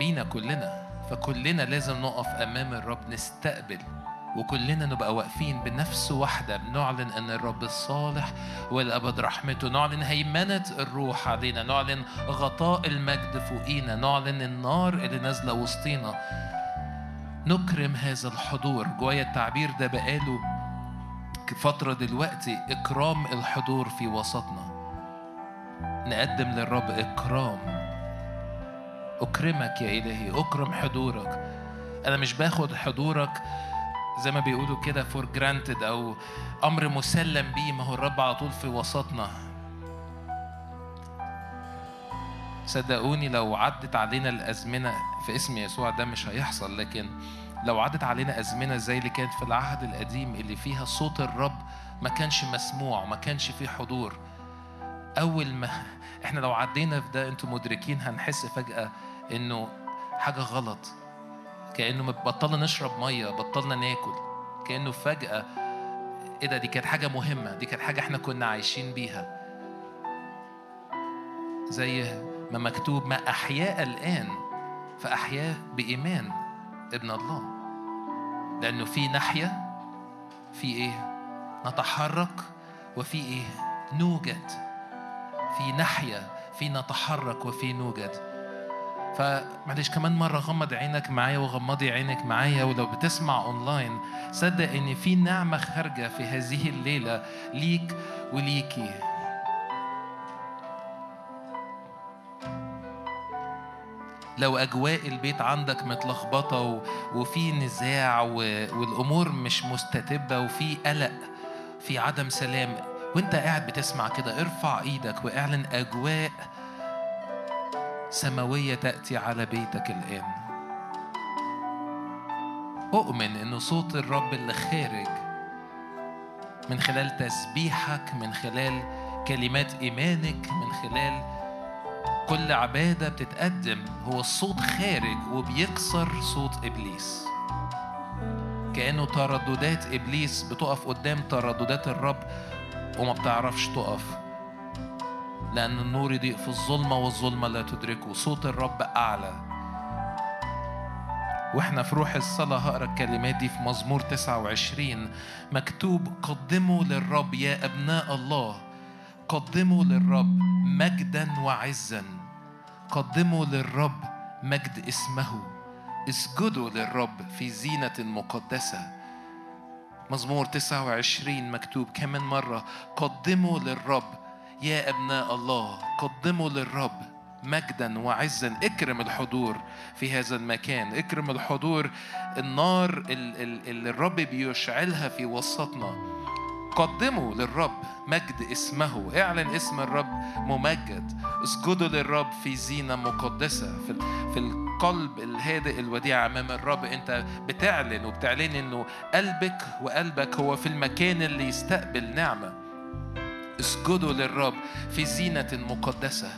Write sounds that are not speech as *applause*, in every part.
بينا كلنا فكلنا لازم نقف أمام الرب نستقبل وكلنا نبقى واقفين بنفس واحدة بنعلن أن الرب الصالح والأبد رحمته نعلن هيمنة الروح علينا نعلن غطاء المجد فوقينا نعلن النار اللي نازلة وسطينا. نكرم هذا الحضور. جوايا التعبير ده بقاله فترة دلوقتي إكرام الحضور في وسطنا. نقدم للرب إكرام. أكرمك يا إلهي أكرم حضورك. أنا مش باخد حضورك زي ما بيقولوا كده for granted أو أمر مسلم بيه ما هو الرب على طول في وسطنا. صدقوني لو عدت علينا الأزمنة في اسم يسوع ده مش هيحصل لكن لو عدت علينا أزمنة زي اللي كانت في العهد القديم اللي فيها صوت الرب ما كانش مسموع وما كانش فيه حضور. أول ما إحنا لو عدينا في ده أنتوا مدركين هنحس فجأة إنه حاجة غلط. كأنه بطلنا نشرب مية بطلنا ناكل. كأنه فجأة إيه ده؟ دي كانت حاجة مهمة. دي كانت حاجة إحنا كنا عايشين بيها. زي ما مكتوب ما أحياء الآن فأحياه بإيمان ابن الله. لأنه في ناحية في إيه؟ نتحرك وفي إيه؟ نوجد. في ناحية في نتحرك وفي نوجد. فمعلش كمان مرة غمض عينك معايا وغمضي عينك معايا ولو بتسمع اونلاين صدق إن في نعمة خارجة في هذه الليلة ليك وليكي. لو أجواء البيت عندك متلخبطة وفي نزاع والأمور مش مستتبة وفي قلق في عدم سلام وأنت قاعد بتسمع كده ارفع إيدك واعلن أجواء سماوية تأتي على بيتك الآن. أؤمن إن صوت الرب اللي خارج من خلال تسبيحك من خلال كلمات إيمانك من خلال كل عبادة بتتقدم هو الصوت خارج وبيكسر صوت إبليس. كأنه ترددات إبليس بتقف قدام ترددات الرب وما بتعرفش تقف. لأن النور يضيء في الظلمة والظلمة لا تدركه. صوت الرب أعلى. وإحنا في روح الصلاة هقرأ الكلمات دي في مزمور 29 مكتوب قدموا للرب يا أبناء الله. قدموا للرب مجدا وعزا. قدموا للرب مجد اسمه. اسجدوا للرب في زينة مقدسة. مزمور 29 مكتوب كمان مرة قدموا للرب يا أبناء الله قدموا للرب مجدا وعزا. اكرم الحضور في هذا المكان. اكرم الحضور النار اللي الرب بيشعلها في وسطنا. قدموا للرب مجد اسمه. اعلن اسم الرب ممجد. اسجدوا للرب في زينة مقدسة. في, في القلب الهادئ الوديع أمام الرب. أنت بتعلن وبتعلن أنه قلبك وقلبك هو في المكان اللي يستقبل نعمة. اسجدوا للرب في زينة مقدسة.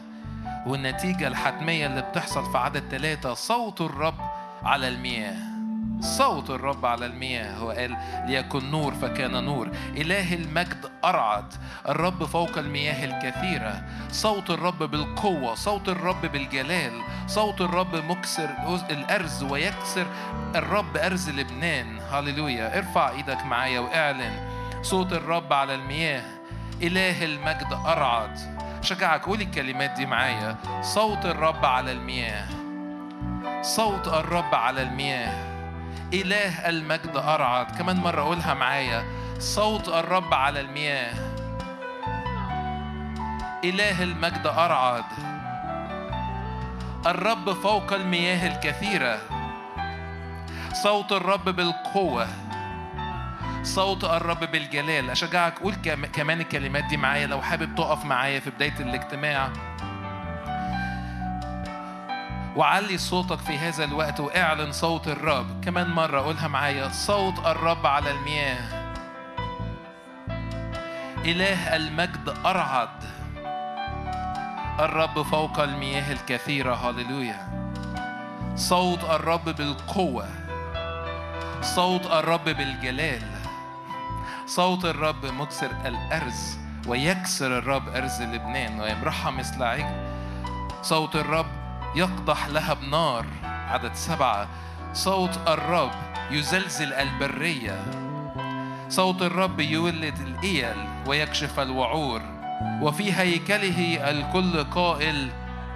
والنتيجة الحتمية اللي بتحصل في عدد ثلاثة صوت الرب على المياه. صوت الرب على المياه هو قال ليكن نور فكان نور. إله المجد أرعد. الرب فوق المياه الكثيرة. صوت الرب بالقوة صوت الرب بالجلال. صوت الرب مكسر الأرز ويكسر الرب أرز لبنان. هللويا. ارفع إيدك معايا وإعلن. صوت الرب على المياه. إله المجد أرعد. شجعك قولي الكلمات دي معايا. صوت الرب على المياه. صوت الرب على المياه. إله المجد أرعد. كمان مرة قولها معايا. صوت الرب على المياه. إله المجد أرعد. الرب فوق المياه الكثيرة. صوت الرب بالقوة. صوت الرب بالجلال أشجعك قول كمان الكلمات دي معايا لو حابب تقف معايا في بداية الاجتماع. وعلي صوتك في هذا الوقت وإعلن صوت الرب. كمان مرة قولها معايا. صوت الرب على المياه. إله المجد أرعد. الرب فوق المياه الكثيرة. هللويا. صوت الرب بالقوة. صوت الرب بالجلال صوت الرب مكسر الأرز ويكسر الرب أرز لبنان ويمرحها مثل عجل صوت الرب يقضح لها بنار عدد سبعة. صوت الرب يزلزل البرية. صوت الرب يولد الإيل ويكشف الوعور. وفي هيكله الكل قائل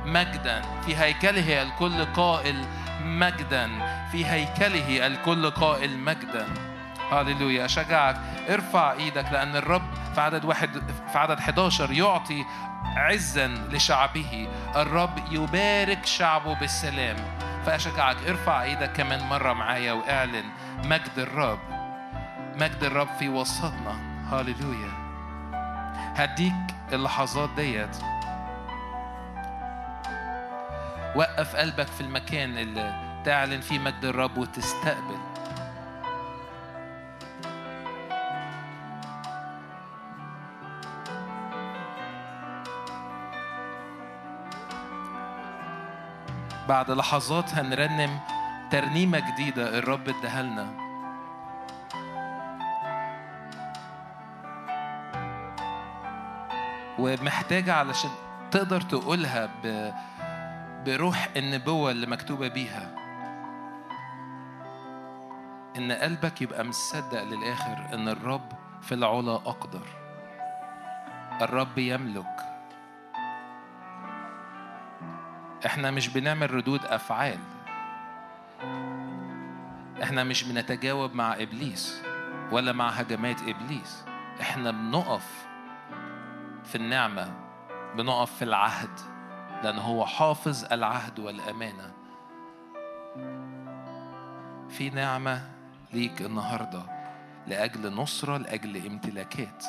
مجدا. في هيكله الكل قائل مجدا. في هيكله الكل قائل مجدا. هللويا أشجعك ارفع إيدك لأن الرب في عدد واحد في عدد 11 يعطي عزا لشعبه. الرب يبارك شعبه بالسلام. فأشجعك ارفع إيدك كمان مرة معايا وأعلن مجد الرب. مجد الرب في وسطنا. هاليلويا. هديك اللحظات ديت. وقف قلبك في المكان اللي تعلن فيه مجد الرب وتستقبل. بعد لحظات هنرنم ترنيمة جديدة الرب اداها لنا ومحتاجة علشان تقدر تقولها ب... بروح النبوة اللي مكتوبة بيها. إن قلبك يبقى مصدق للآخر إن الرب في العلا أقدر. الرب يملك. إحنا مش بنعمل ردود أفعال. إحنا مش بنتجاوب مع إبليس ولا مع هجمات إبليس. إحنا بنقف في النعمة بنقف في العهد لأن هو حافظ العهد والأمانة. في نعمة ليك النهارده لأجل نصرة لأجل امتلاكات.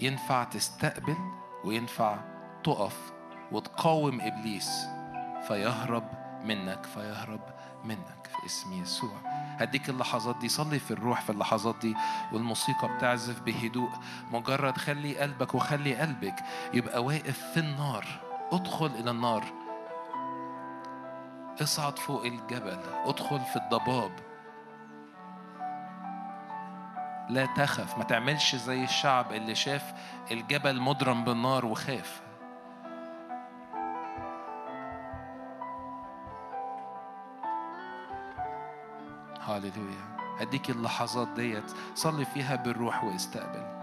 ينفع تستقبل وينفع تقف وتقاوم إبليس فيهرب منك فيهرب منك في اسم يسوع. هديك اللحظات دي صلي في الروح في اللحظات دي والموسيقى بتعزف بهدوء. مجرد خلي قلبك وخلي قلبك يبقى واقف في النار. ادخل إلى النار. اصعد فوق الجبل. ادخل في الضباب. لا تخف. ما تعملش زي الشعب اللي شاف الجبل مضرم بالنار وخاف. هاليلويا. هديك اللحظات ديت صلي فيها بالروح واستقبل.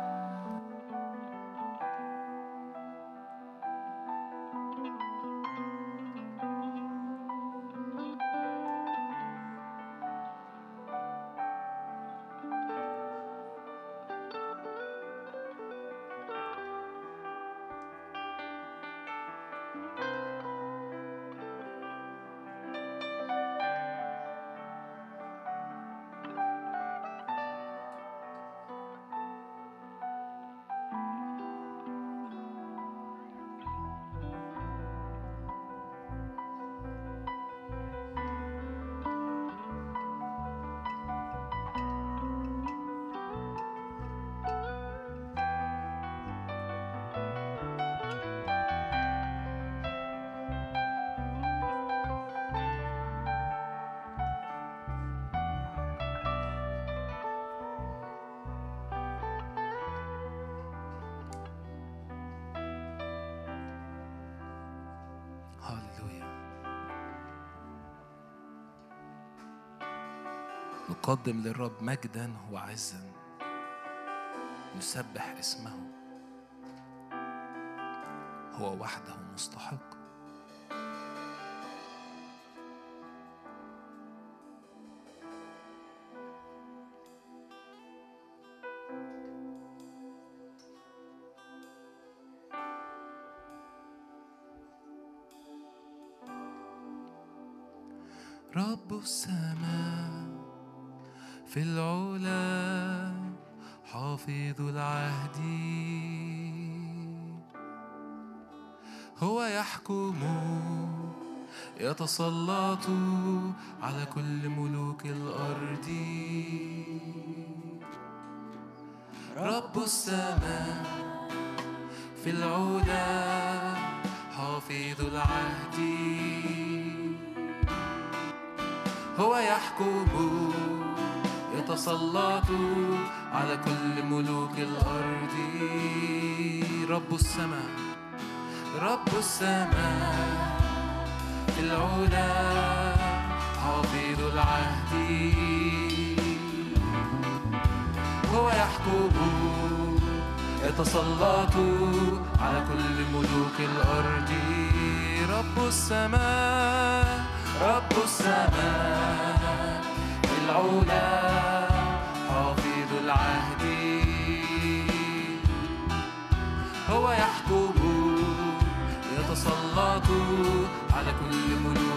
نقدم للرب مجدا وعزا نسبح اسمه. هو وحده مستحق. رب السماء يتسلط على كل ملوك الأرض. رب السماء في العلا حافظ العهد. هو يحكم يتسلط على كل ملوك الأرض. رب السماء رب السماء. في العلا حافظ العهد. هو يحكم يتسلط على كل ملوك الأرض. رب السماء رب السماء. في العلا حافظ العهد. هو يحكم يتسلط على كل ملوك.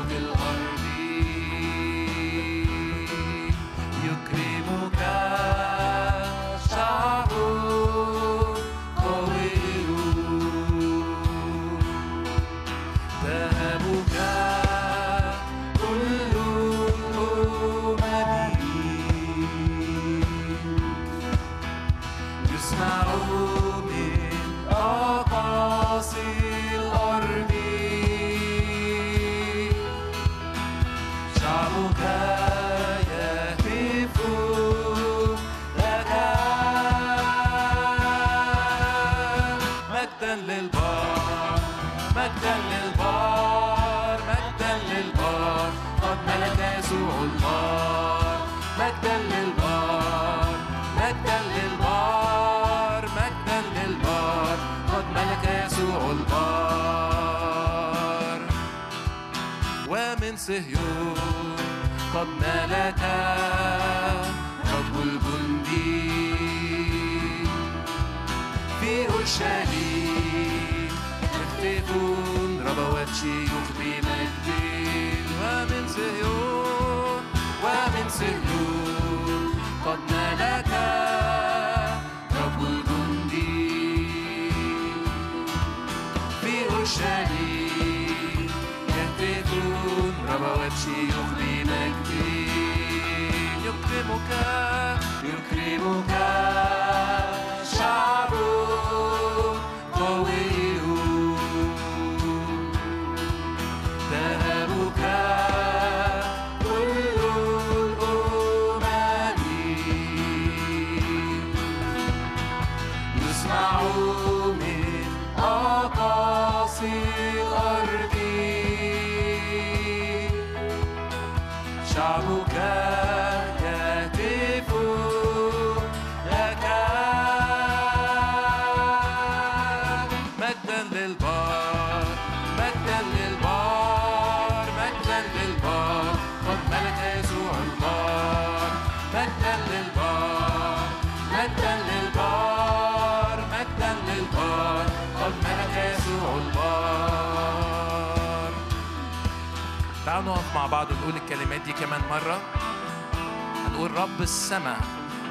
رب السماء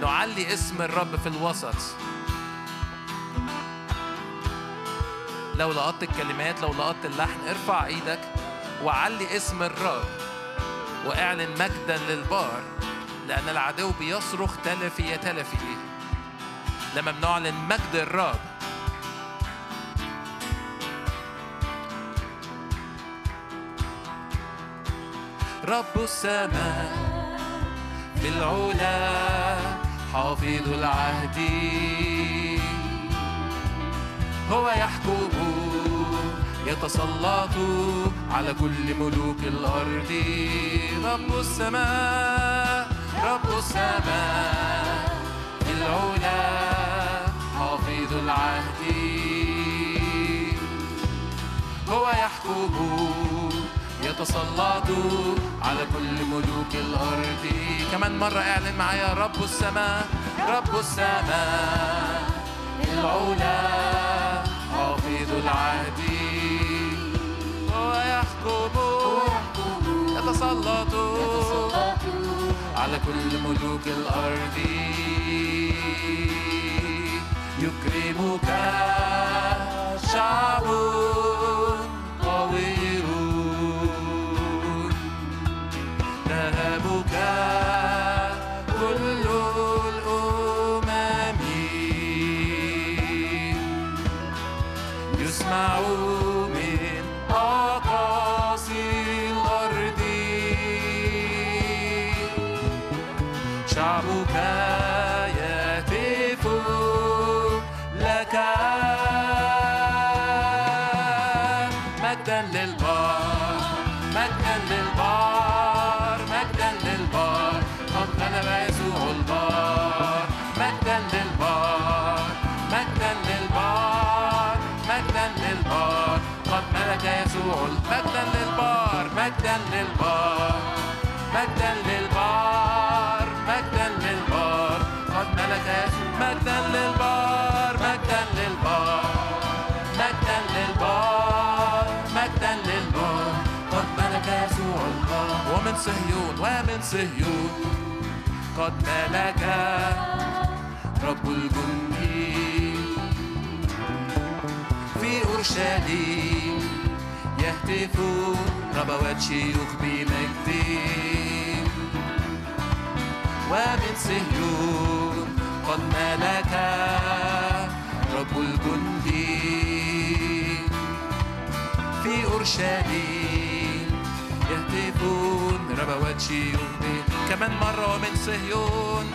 نعلي اسم الرب في الوسط. لو لقطت الكلمات لو لقطت اللحن ارفع إيدك وعلي اسم الرب واعلن مجدا للبار لأن العدو بيصرخ تلفي يا تلفي. لما بنعلن مجد الرب. رب السماء. العلا حافظ العهد. هو يحكم يتسلط على كل ملوك الأرض. رب السماء رب السماء. العلا حافظ العهد. هو يحكم يتسلط على كل ملوك الأرض. كمان مرة اعلن معايا رب السماء رب السماء العلا حافظ العهد. يحكم يتسلط على كل ملوك الأرض. يكرمك شعب قوي. مجدا للبار مجدا للبار مجدا للبار. قد ملك مجدا للبار مجدا للبار. مجدا للبار قد ملك يسوع البار ومن صهيون ومن صهيون. قد ملك رب الجند في أورشليم يهتفون ربوات شيوخ بمجد ومن صهيون قد ملك رب الجند في أورشليم يهتفون ربوات شيوخ كمان مرة ومن صهيون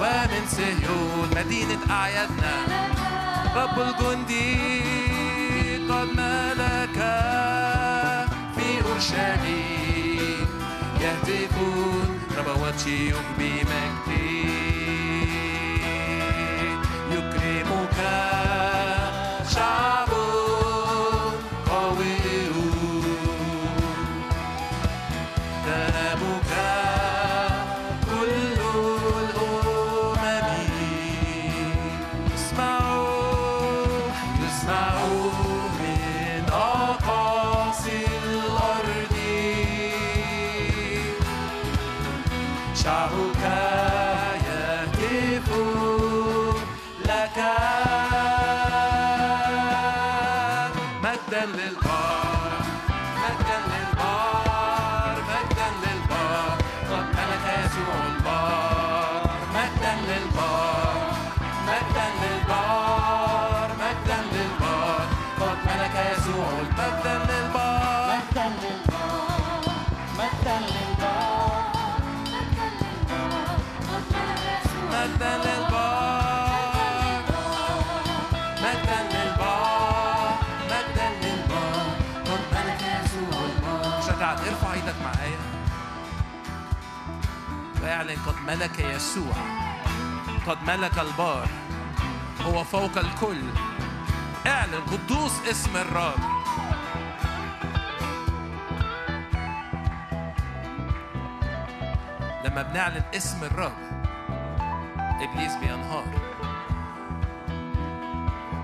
ومن صهيون مدينة أعيادنا. رب الجند قد ملك أورشليم يهتفون ربوات شيوخ واعلن قد ملك يسوع قد ملك البار هو فوق الكل. اعلن قدوس اسم الرب. لما بنعلن اسم الرب إبليس بينهار.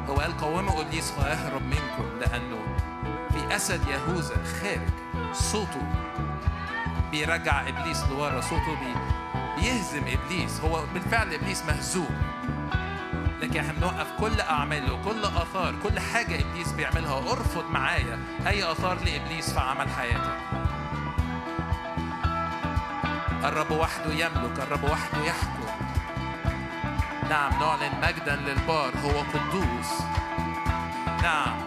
هو قال قوموا إبليس ويهرب منكم لأنه في أسد يهوذا خارج صوته. بيرجع إبليس لورا صوته بي بيهزم إبليس. هو بالفعل إبليس مهزوم. لكن إحنا بنوقف كل أعماله كل آثار كل حاجة إبليس بيعملها. أرفض معايا أي آثار لإبليس في عمل حياتك الرب وحده يملك الرب وحده يحكم. نعم نعلن مجدا للبار هو قدوس. نعم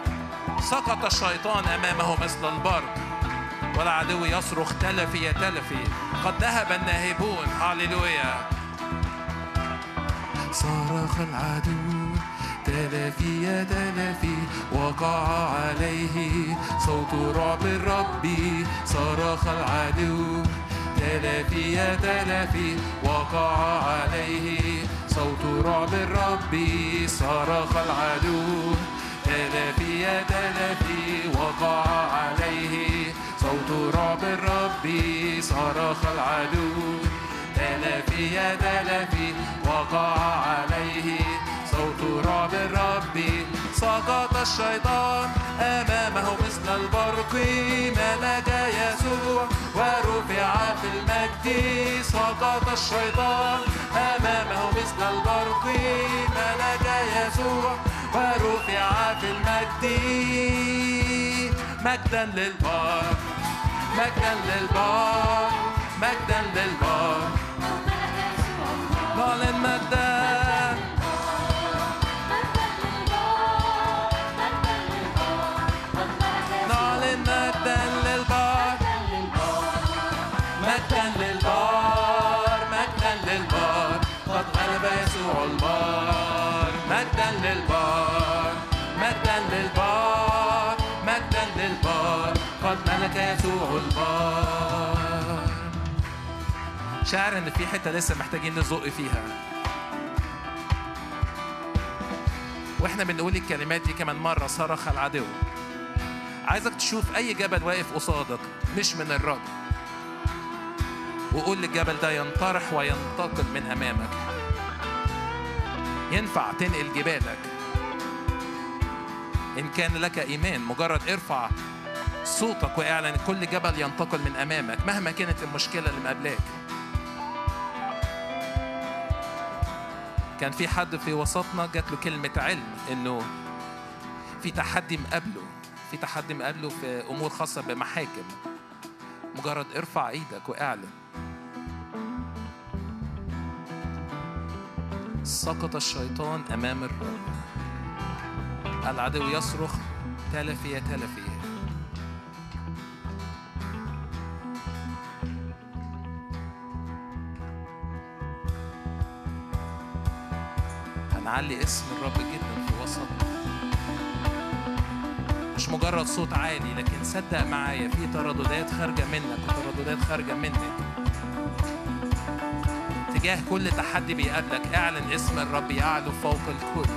سقط الشيطان أمامه مثل البرق. والعدو يصرخ تلفي يا تلفي قد ذهب الناهبون. هاليلويا صرخ العدو. تلافي يا تلافي وقع عليه صوت رعب الرب. صرخ العدو. تلافي يا تلافي وقع عليه صوت رعب الرب. صرخ العدو. تلافي يا تلافي وقع عليه رعب الرب صرخ العدو. تلافي يا تلافي وقع عليه صوت رعب الرب سقط الشيطان أمامه مثل البرق. ملك يسوع ورفع في المجد. سقط الشيطان أمامه مثل البرق. ملك يسوع ورفع في المجد. مجدا للبار مجدا للبار مجدا للبار. نعلن مجدا شاعر إن في حتة لسه محتاجين نزق فيها. وإحنا بنقول الكلمات دي كمان مرة صرخ العدو. عايزك تشوف أي جبل واقف قصادك مش من الرب وقول للجبل ده ينطرح وينتقل من امامك ينفع تنقل جبالك. إن كان لك إيمان مجرد ارفع صوتك وإعلن كل جبل ينتقل من أمامك مهما كانت المشكلة اللي مقابلاك. كان في حد في وسطنا جات له كلمة علم إنه في تحدي مقابله في تحدي مقابله في أمور خاصة بمحاكم. مجرد ارفع إيدك واعلن. سقط الشيطان أمام الرب العدو يصرخ تلفي تلفي. هنعلي اسم الرب جدا في وسطنا مش مجرد صوت عالي لكن صدق معايا في ترددات خارجة منك وترددات خارجة منك تجاه كل تحدي بيقابلك اعلن اسم الرب يعلو فوق الكل.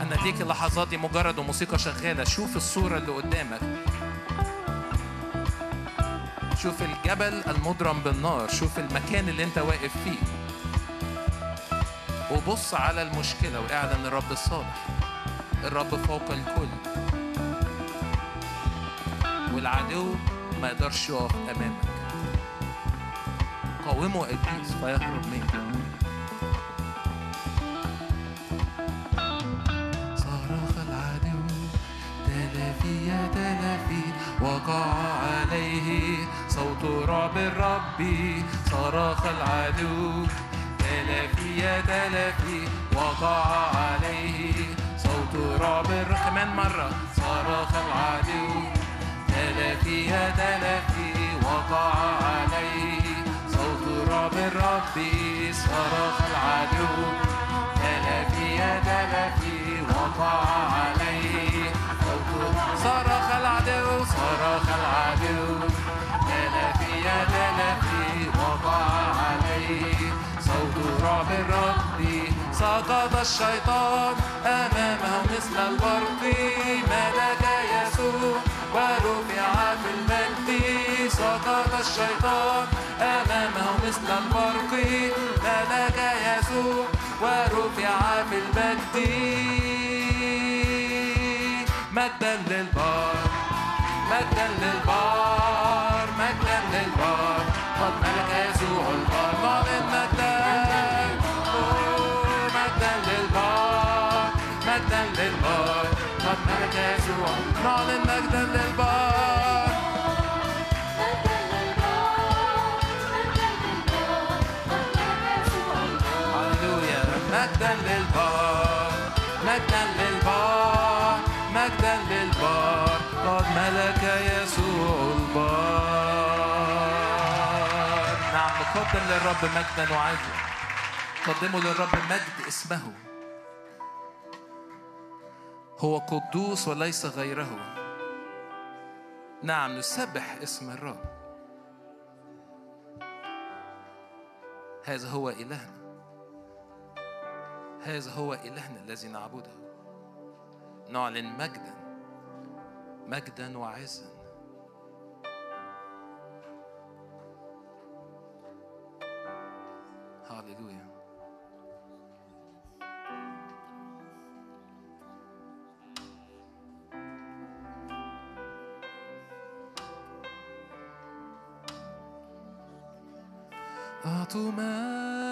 أنا أديك اللحظات دي مجرد وموسيقى شغالة. شوف الصورة اللي قدامك. شوف الجبل المضرم بالنار شوف المكان اللي انت واقف فيه. وبص على المشكلة واعلن الرب الصالح الرب فوق الكل. والعدو ما يقدرش يقف أمامك. قاوموا إبليس فيهرب منك. صرخ العدو تلافي يا تلافي وقع عليه صوت رعب الرب صرخ العدو. تلافي يا تلافي وقع عليه. صوت رعب كمان مرة صرخ العدو. تلافي يا تلافي وقع عليه. صوت رعب الرب صرخ العدو. تلافي يا تلافي وقع عليه. صوت صرخ العدو صرخ العدو. يا تلافي وقع عليه. صوت رعب الرب سقط الشيطان أمامه مثل البرق. ملك يسوع ورفع في المجد. سقط الشيطان أمامه مثل البرق. ملك يسوع ورفع في المجد. مجدا للبار مجدا للبار للبار للبار للبار نعلن مجدا للبار نقدم للرب مجدا وعزا قدموا للرب مجد اسمه. هو قدوس وليس غيره. نعم نسبح اسم الرب. هذا هو إلهنا. هذا هو إلهنا الذي نعبده. نعلن مجدا مجدا وعزا. هاليلويا أعطوا مجدا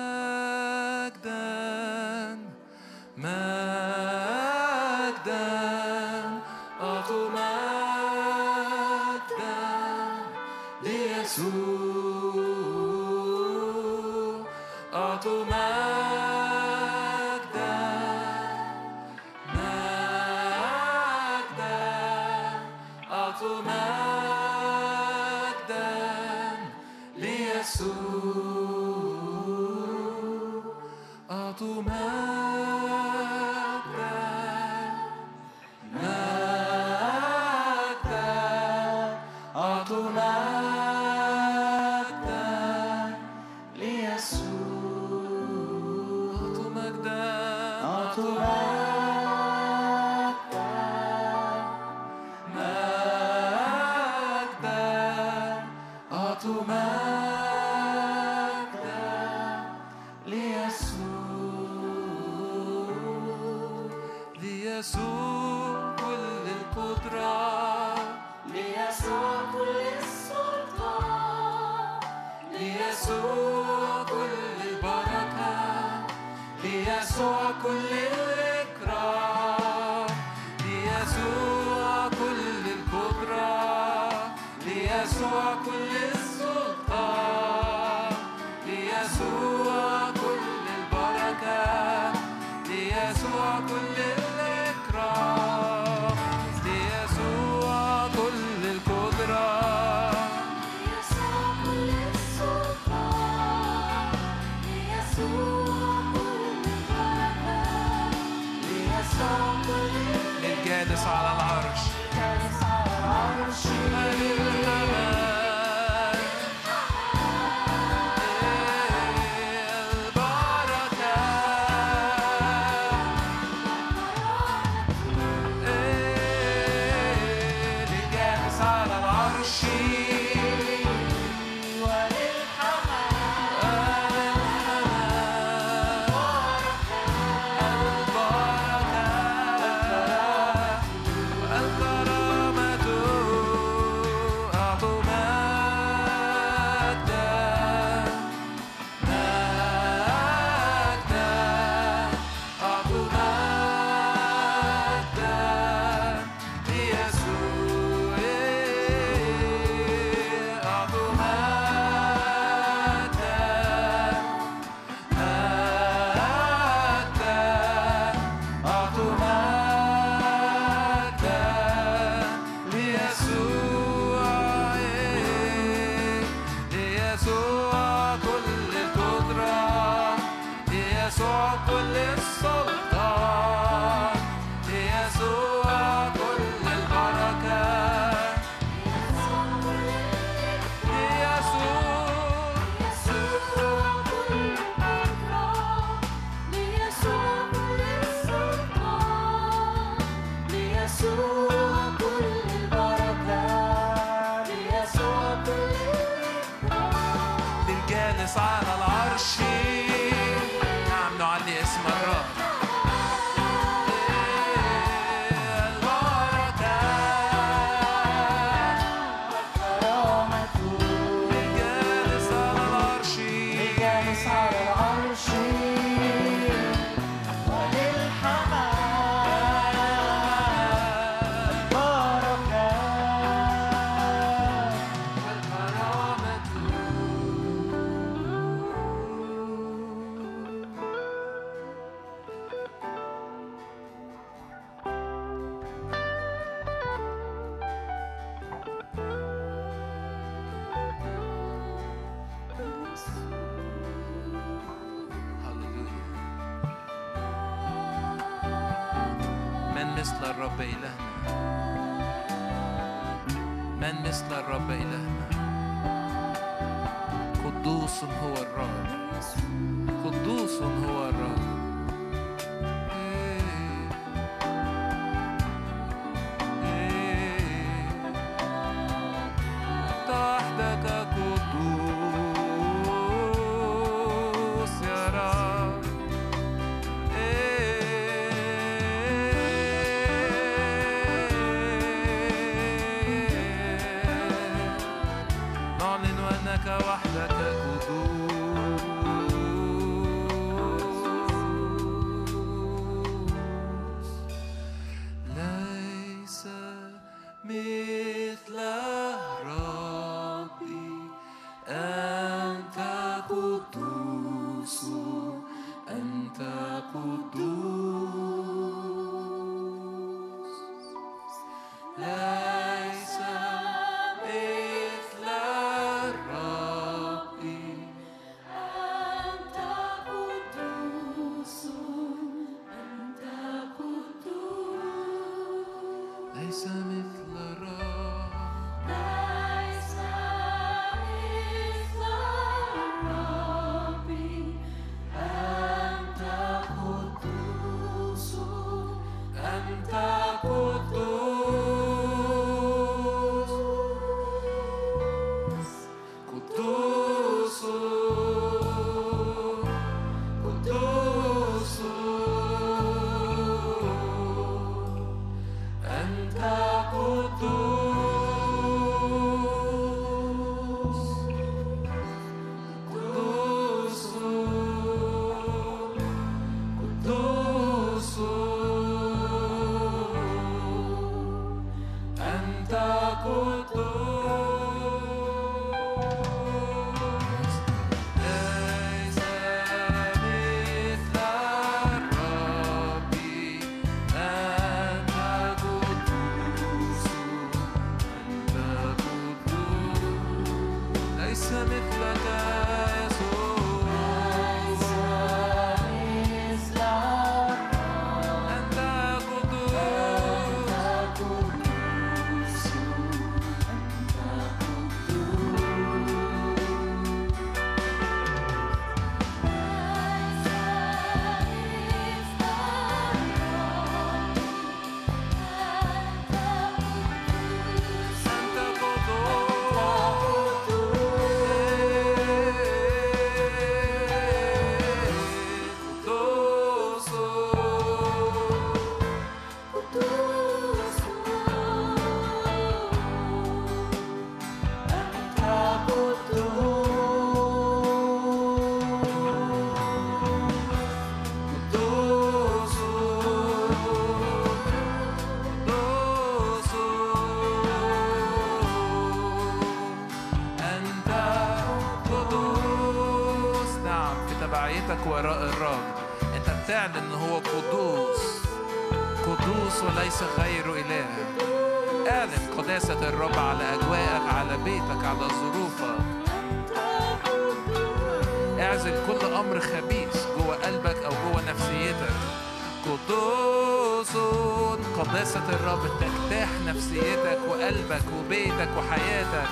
كنيسة الرب على أجواءك على بيتك على ظروفك. اعزل كل أمر خبيث جوه قلبك أو جوه نفسيتك. قدوس قداسة الرب تجتاح نفسيتك وقلبك وبيتك وحياتك.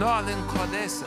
نعلن قداسة.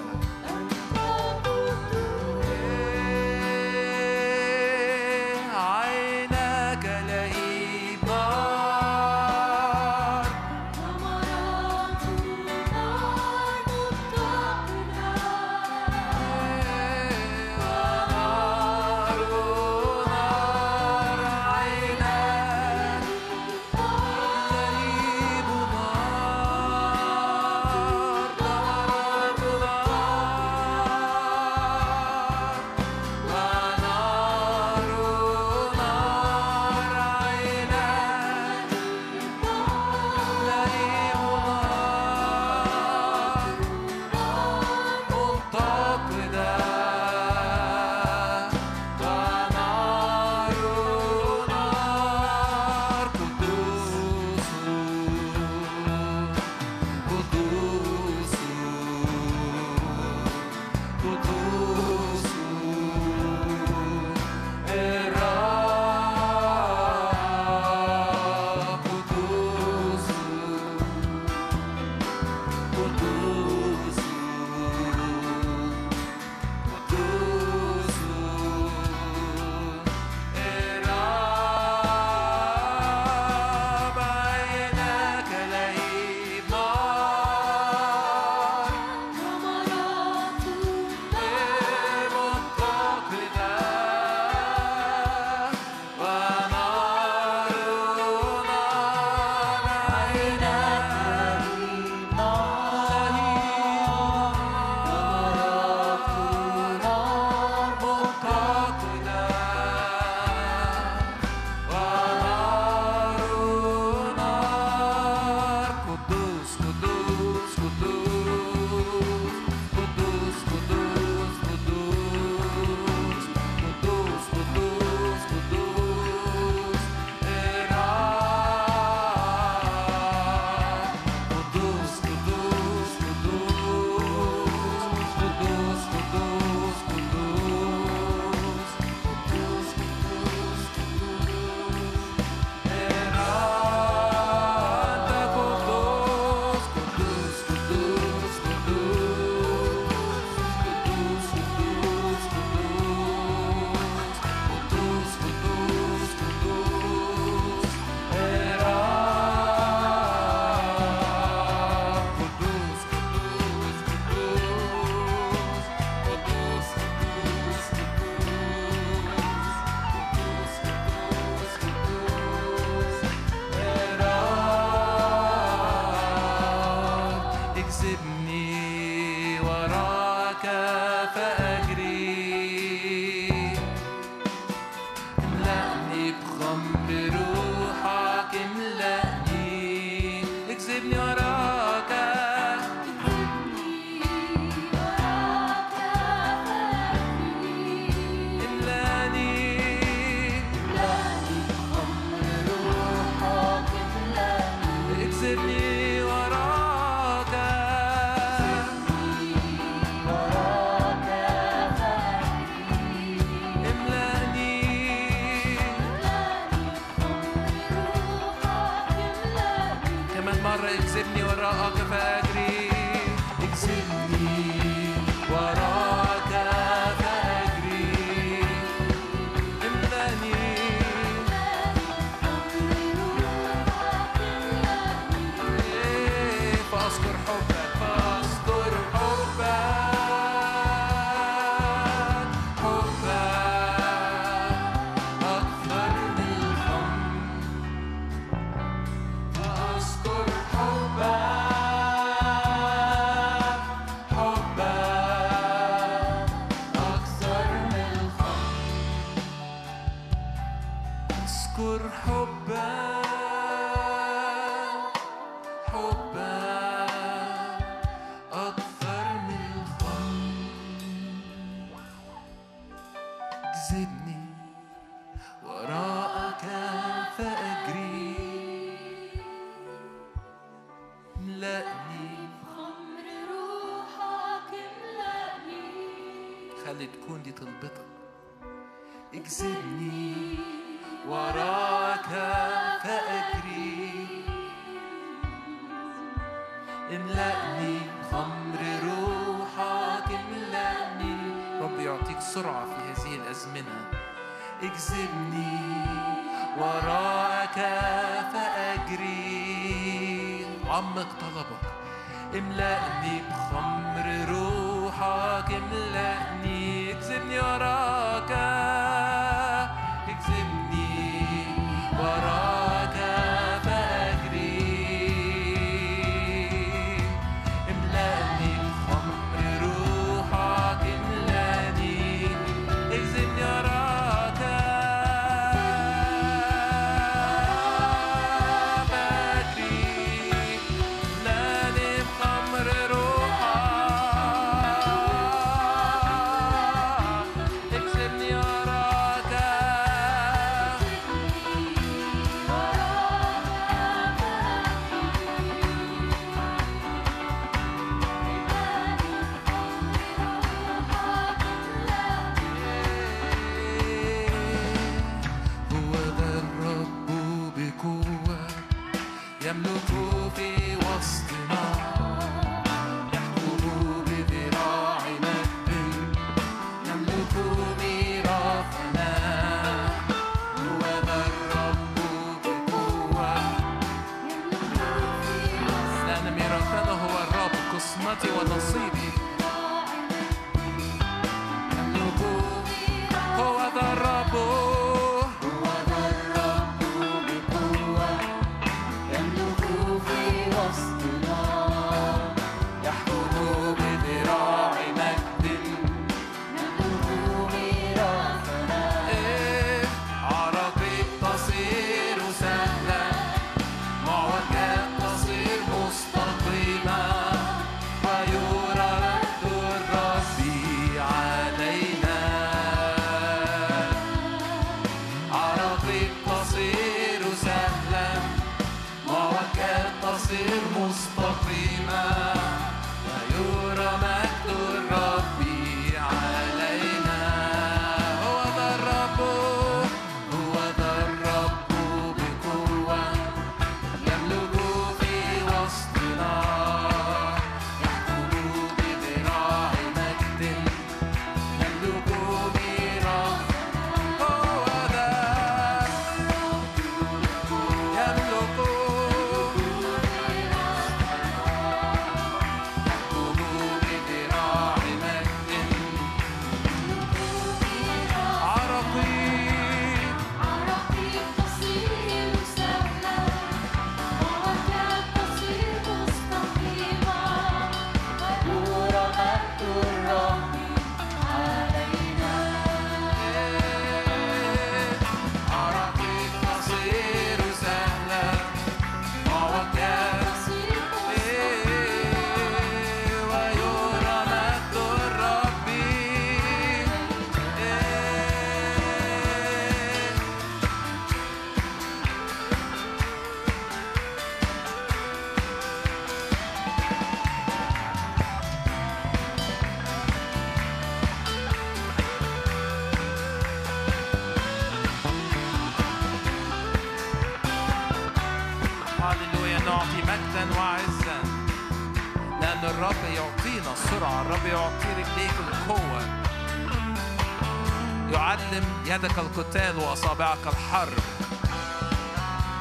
يدك القتال وأصابعك الحرب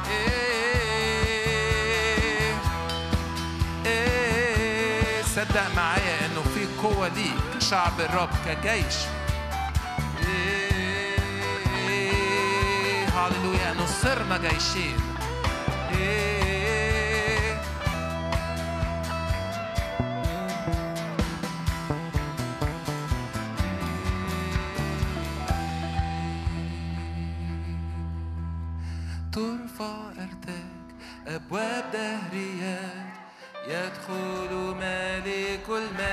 إيه، إيه، إيه، صدق معايا إنه في قوة دي شعب الرب كجيش. هللويا نصرنا جيشين. كل ما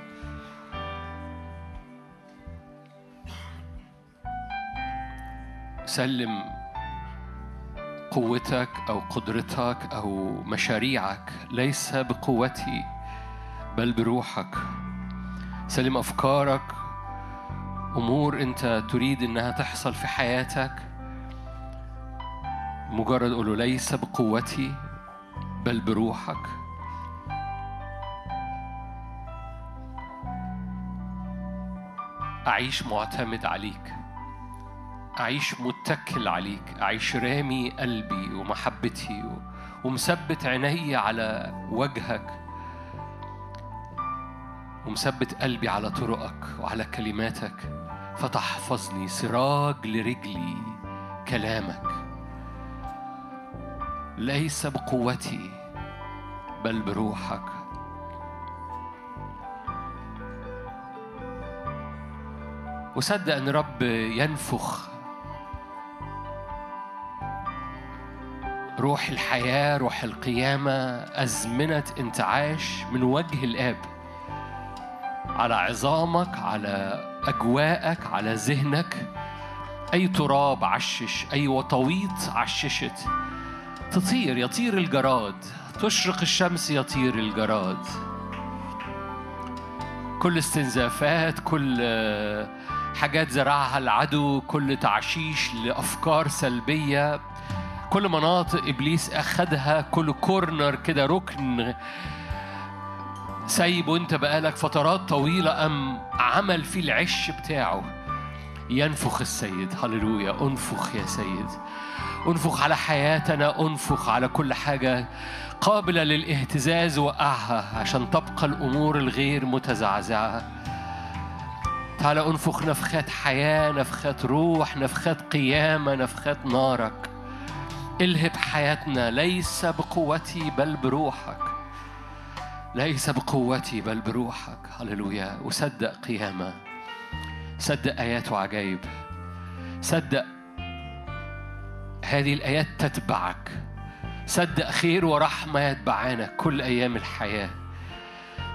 سلم قوتك أو قدرتك أو مشاريعك ليس بقوتي بل بروحك. سلم أفكارك. أمور أنت تريد أنها تحصل في حياتك. مجرد قوله ليس بقوتي بل بروحك. أعيش معتمد عليك. أعيش متكل عليك أعيش رامي قلبي ومحبتي ومثبت عيني على وجهك ومثبت قلبي على طرقك وعلى كلماتك فتحفظني سراج لرجلي كلامك. ليس بقوتي بل بروحك. وصدق إن رب ينفخ روح الحياة روح القيامة أزمنة انتعاش من وجه الآب. على عظامك على أجواءك على ذهنك. أي تراب عشش أي وطويط عششت. تطير يطير الجراد. تشرق الشمس يطير الجراد. كل استنزافات كل آه، حاجات زرعها العدو كل تعشيش لأفكار سلبية. كل مناطق إبليس أخدها كل كورنر كده ركن. سايبه أنت بقالك فترات طويلة أم عمل فيه العش بتاعه. ينفخ السيد هللويا. أنفخ يا سيد. أنفخ على حياتنا أنفخ على كل حاجة قابلة للإهتزاز وقعها عشان تبقى الأمور الغير متزعزعة. تعالى أنفخ نفخات حياة نفخات روح نفخات قيامة نفخات نارك. الهب حياتنا ليس بقوتي بل بروحك. ليس بقوتي بل بروحك. هللويا. وصدق قيامة. صدق آيات وعجائب. صدق هذه الآيات تتبعك. صدق خير ورحمة يتبعانك كل أيام الحياة.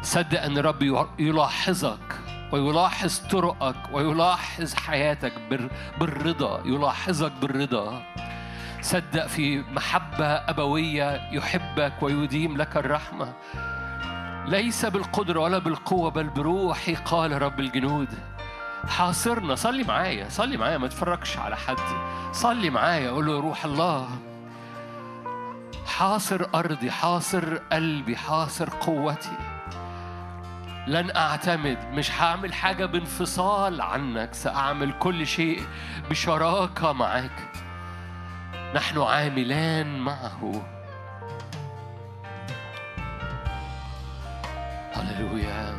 صدق أن رب يلاحظك ويلاحظ طرقك ويلاحظ حياتك بال- بالرضا. يلاحظك بالرضا. صدق في محبة أبوية يحبك ويديم لك الرحمة. ليس بالقدرة ولا بالقوة بل بروحي قال رب الجنود. حاصرنا. صلي معايا صلي معايا ما تفرجش على حد. صلي معايا قول له روح الله. حاصر أرضي حاصر قلبي حاصر قوتي. لن أعتمد مش هعمل حاجة بانفصال عنك سأعمل كل شيء بشراكة معك نحن عاملان معه. هللويا.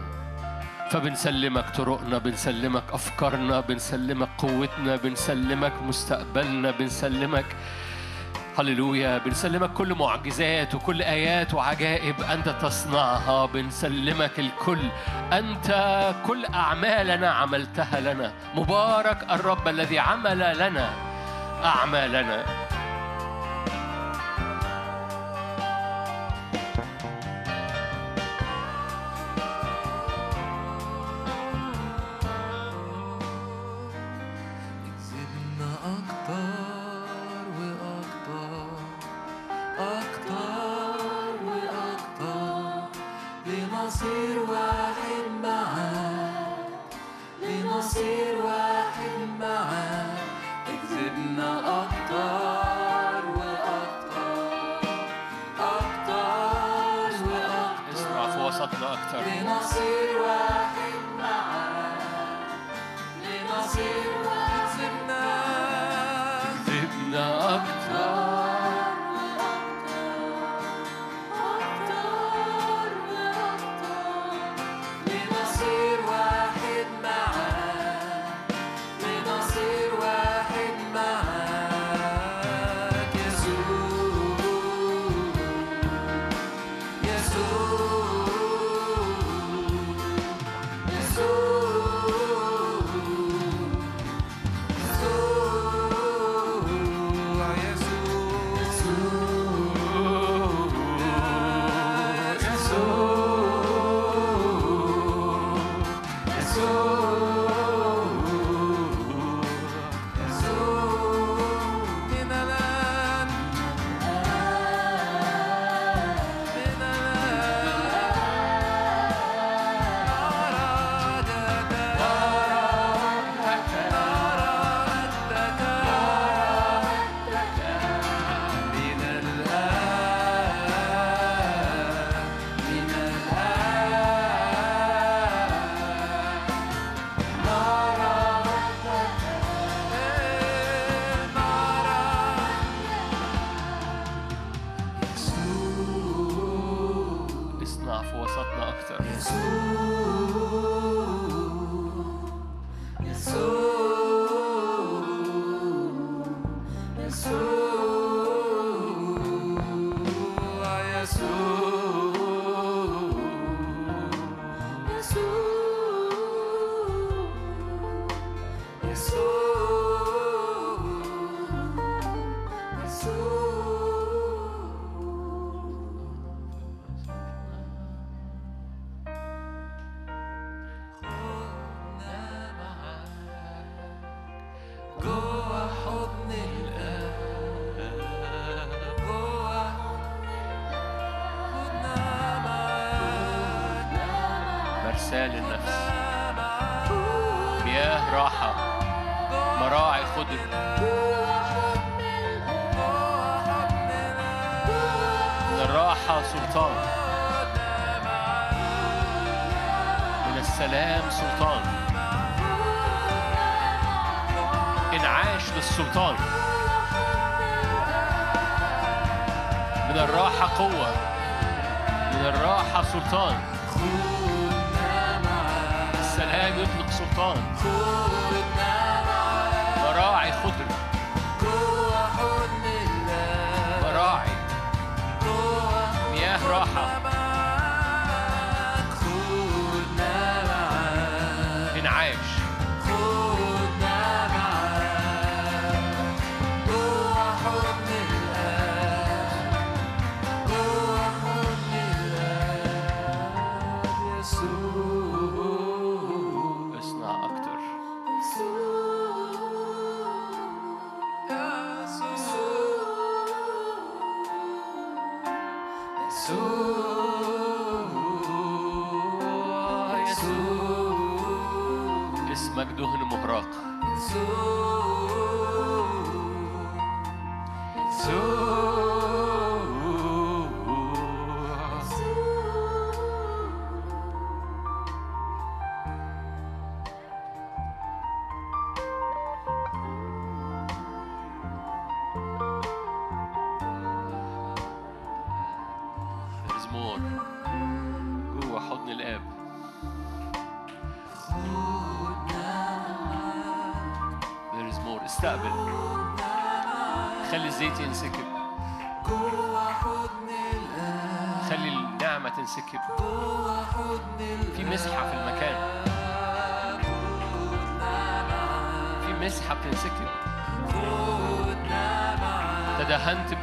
فبنسلمك طرقنا بنسلمك أفكارنا بنسلمك قوتنا بنسلمك مستقبلنا بنسلمك هللويا بنسلمك كل معجزات وكل آيات وعجائب أنت تصنعها. بنسلمك الكل. أنت كل أعمالنا عملتها لنا. مبارك الرب الذي عمل لنا أعمالنا.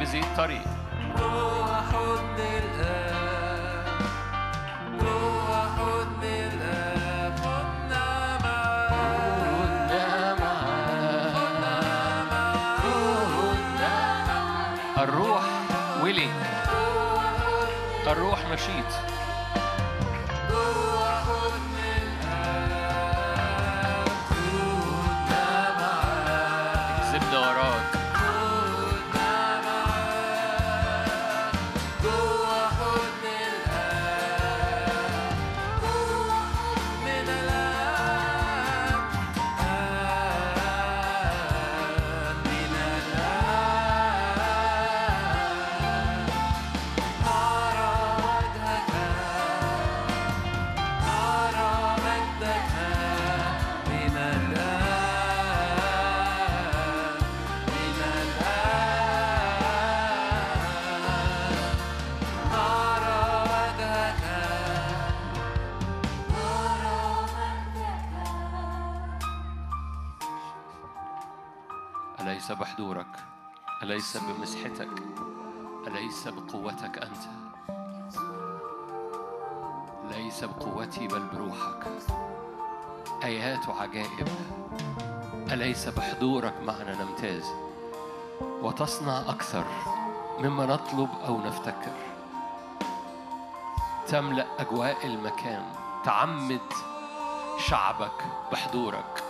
تدهنت بزيت أليس بمسحتك؟ أليس بقوتك أنت؟ ليس بقوتي بل بروحك. آيات وعجائب أليس بحضورك معنا نمتاز؟ وتصنع أكثر مما نطلب أو نفتكر. تملأ أجواء المكان. تعمد شعبك بحضورك.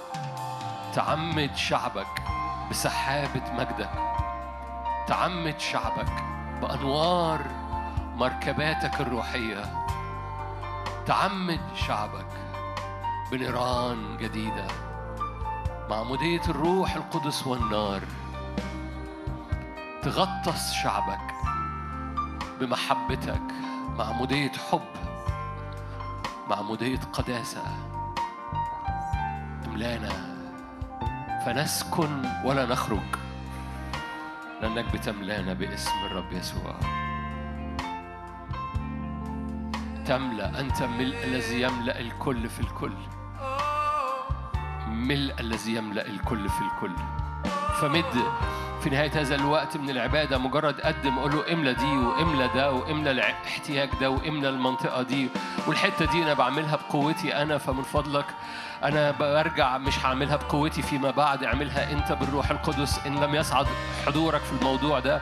تعمد شعبك بسحابة مجدك. تعمد شعبك بأنوار مركباتك الروحية. تعمد شعبك بنيران جديدة معمودية الروح القدس والنار. تغطس شعبك بمحبتك معمودية حب معمودية قداسة. املانا فنسكن ولا نخرج. لأنك بتملانا باسم الرب يسوع. تملأ أنت ملء الذي يملأ الكل في الكل. ملء الذي يملأ الكل في الكل. فمد في نهاية هذا الوقت من العبادة مجرد قدم قول له املى دي واملى ده واملى الاحتياج ده واملى المنطقة دي. والحتة دي أنا بعملها بقوتي أنا فمن فضلك أنا برجع مش هعملها بقوتي فيما بعد اعملها أنت بالروح القدس إن لم يصعد حضورك في الموضوع ده.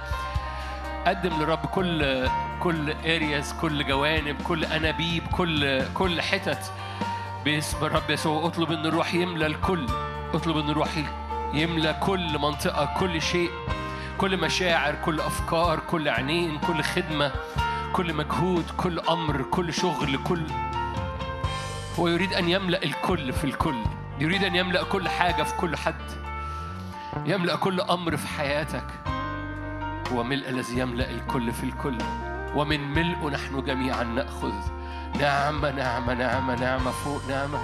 قدم للرب كل كل ارياز كل جوانب كل أنابيب كل كل حتت باسم الرب يسوع. اطلب إن الروح يملى الكل. اطلب إن الروح يملى كل منطقة كل شيء كل مشاعر كل أفكار كل عينين كل خدمة كل مجهود كل أمر كل شغل كل هو يريد أن يملأ الكل في الكل. يريد أن يملأ كل حاجة في كل حد. يملأ كل أمر في حياتك. هو ملء الذي يملأ الكل في الكل. ومن ملئه نحن جميعا نأخذ. نعمة نعمة نعمة نعمة فوق نعمة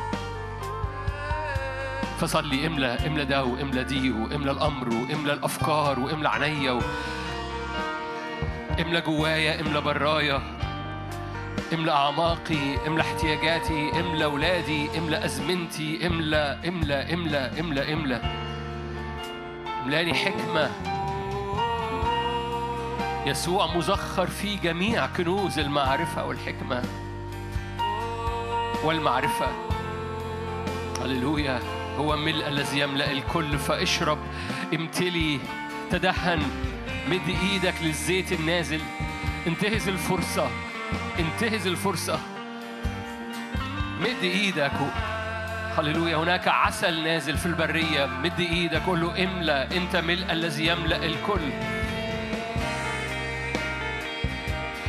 فصلي املى املى ده واملى دي واملى الأمر واملى الأفكار واملى عينيا و... املى جوايا املى برايا. املى أعماقي املى احتياجاتي املى أولادي املى أزمنتي املى املى املى املى املى إملأني حكمة. يسوع مزخر في جميع كنوز المعرفة والحكمة والمعرفة. هللويا. هو ملء الذي يملأ الكل. فاشرب امتلي تدهن. مد إيدك للزيت النازل. انتهز الفرصة. انتهز الفرصة. مد إيدك. هللويا. هناك عسل نازل في البرية. مد إيدك. قول له املأ. انت ملء الذي يملأ الكل.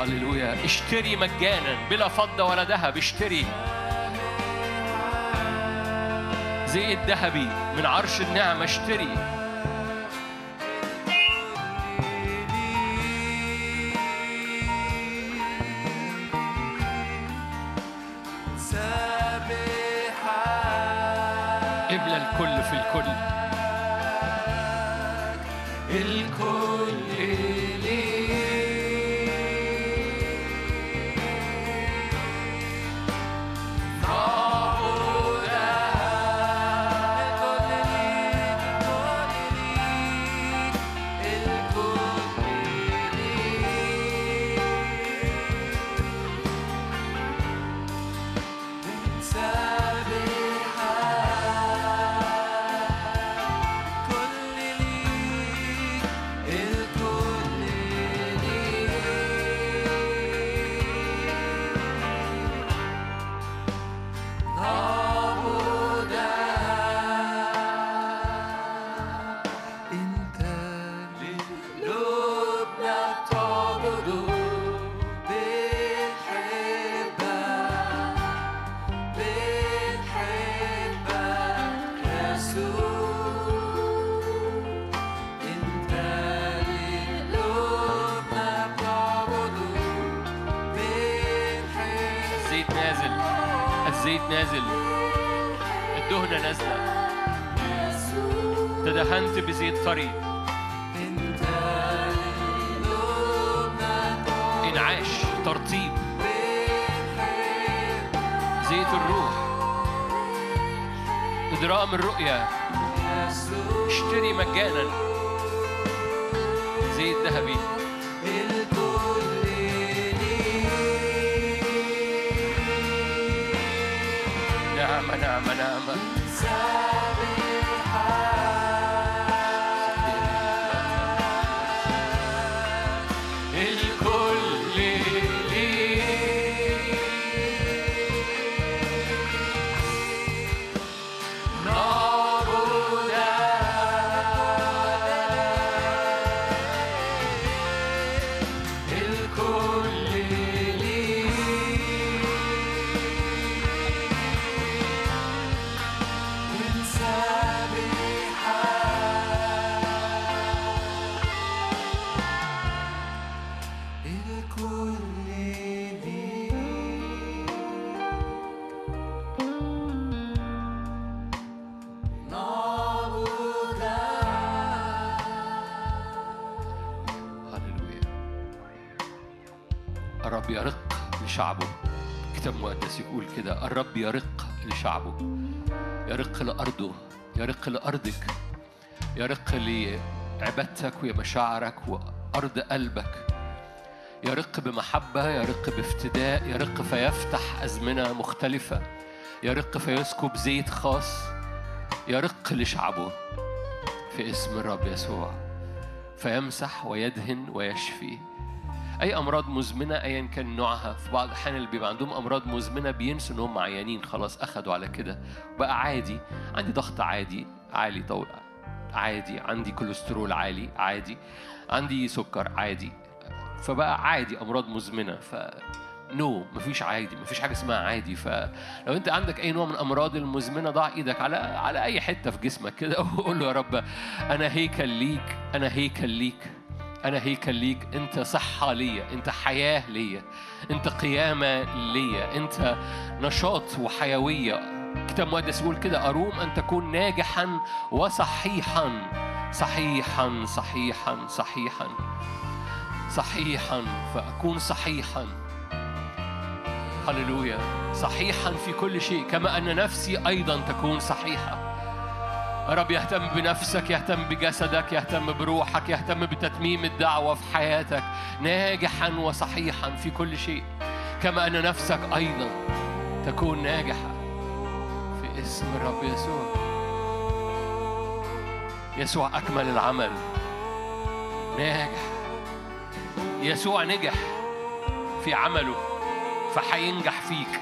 هللويا. اشتري مجانا بلا فضة ولا ذهب. اشتري. زيت ذهبي من عرش النعمة. اشتري. لقلوبنا انعاش ترطيب. زيت الروح. إدراء الرؤية اشتري مجانا. زيت ذهبي. نعمة نعمة نعمة الرب يرق لشعبه يرق لأرضه يرق لأرضك يرق لعبادتك ومشاعرك وأرض قلبك. يرق بمحبة يرق بافتداء يرق فيفتح أزمنة مختلفة. يرق فيسكب زيت خاص. يرق لشعبه في اسم الرب يسوع. فيمسح ويدهن ويشفي. أي أمراض مزمنة ايا كان نوعها. في بعض الأحيان اللي بيبقى عندهم أمراض مزمنة بينسوا إن هم عيانين. خلاص أخدوا على كده. بقى عادي. عندي ضغط عادي عالي طول عادي. عندي كوليسترول عالي عادي. عندي سكر عادي. فبقى عادي أمراض مزمنة. ف no مفيش عادي. مفيش حاجة اسمها عادي. فلو أنت عندك أي نوع من الأمراض المزمنة ضع إيدك على على أي حتة في جسمك كده *laughs* وقول له يا رب أنا هيكل ليك أنا هيكل ليك. أنا هيكل ليك أنت صحة ليا أنت حياة ليا أنت قيامة ليا أنت نشاط وحيوية. كتاب مقدس يقول كده أروم أن تكون ناجحا وصحيحا. صحيحا صحيحا صحيحا. صحيحا فأكون صحيحا. هللويا. صحيحا في كل شيء كما أن نفسي أيضا تكون صحيحة. رب يهتم بنفسك يهتم بجسدك يهتم بروحك يهتم بتتميم الدعوة في حياتك ناجحا وصحيحا في كل شيء. كما أن نفسك أيضا تكون ناجحة في اسم الرب يسوع. يسوع أكمل العمل. ناجح. يسوع نجح في عمله فحينجح فيك.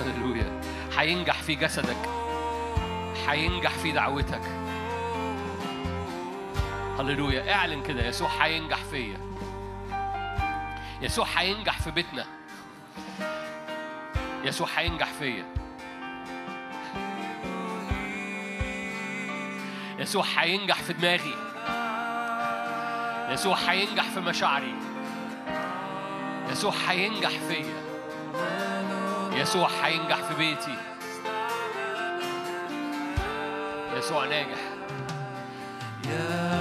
هللويا. حينجح في جسدك. هينجح في دعوتك. هللويا. اعلن كده يسوع هينجح فيا. يسوع هينجح في بيتنا. يسوع هينجح فيا. يسوع هينجح في دماغي. يسوع هينجح في مشاعري. يسوع هينجح فيا. يسوع هينجح في بيتي. يسوع ناجح. نعم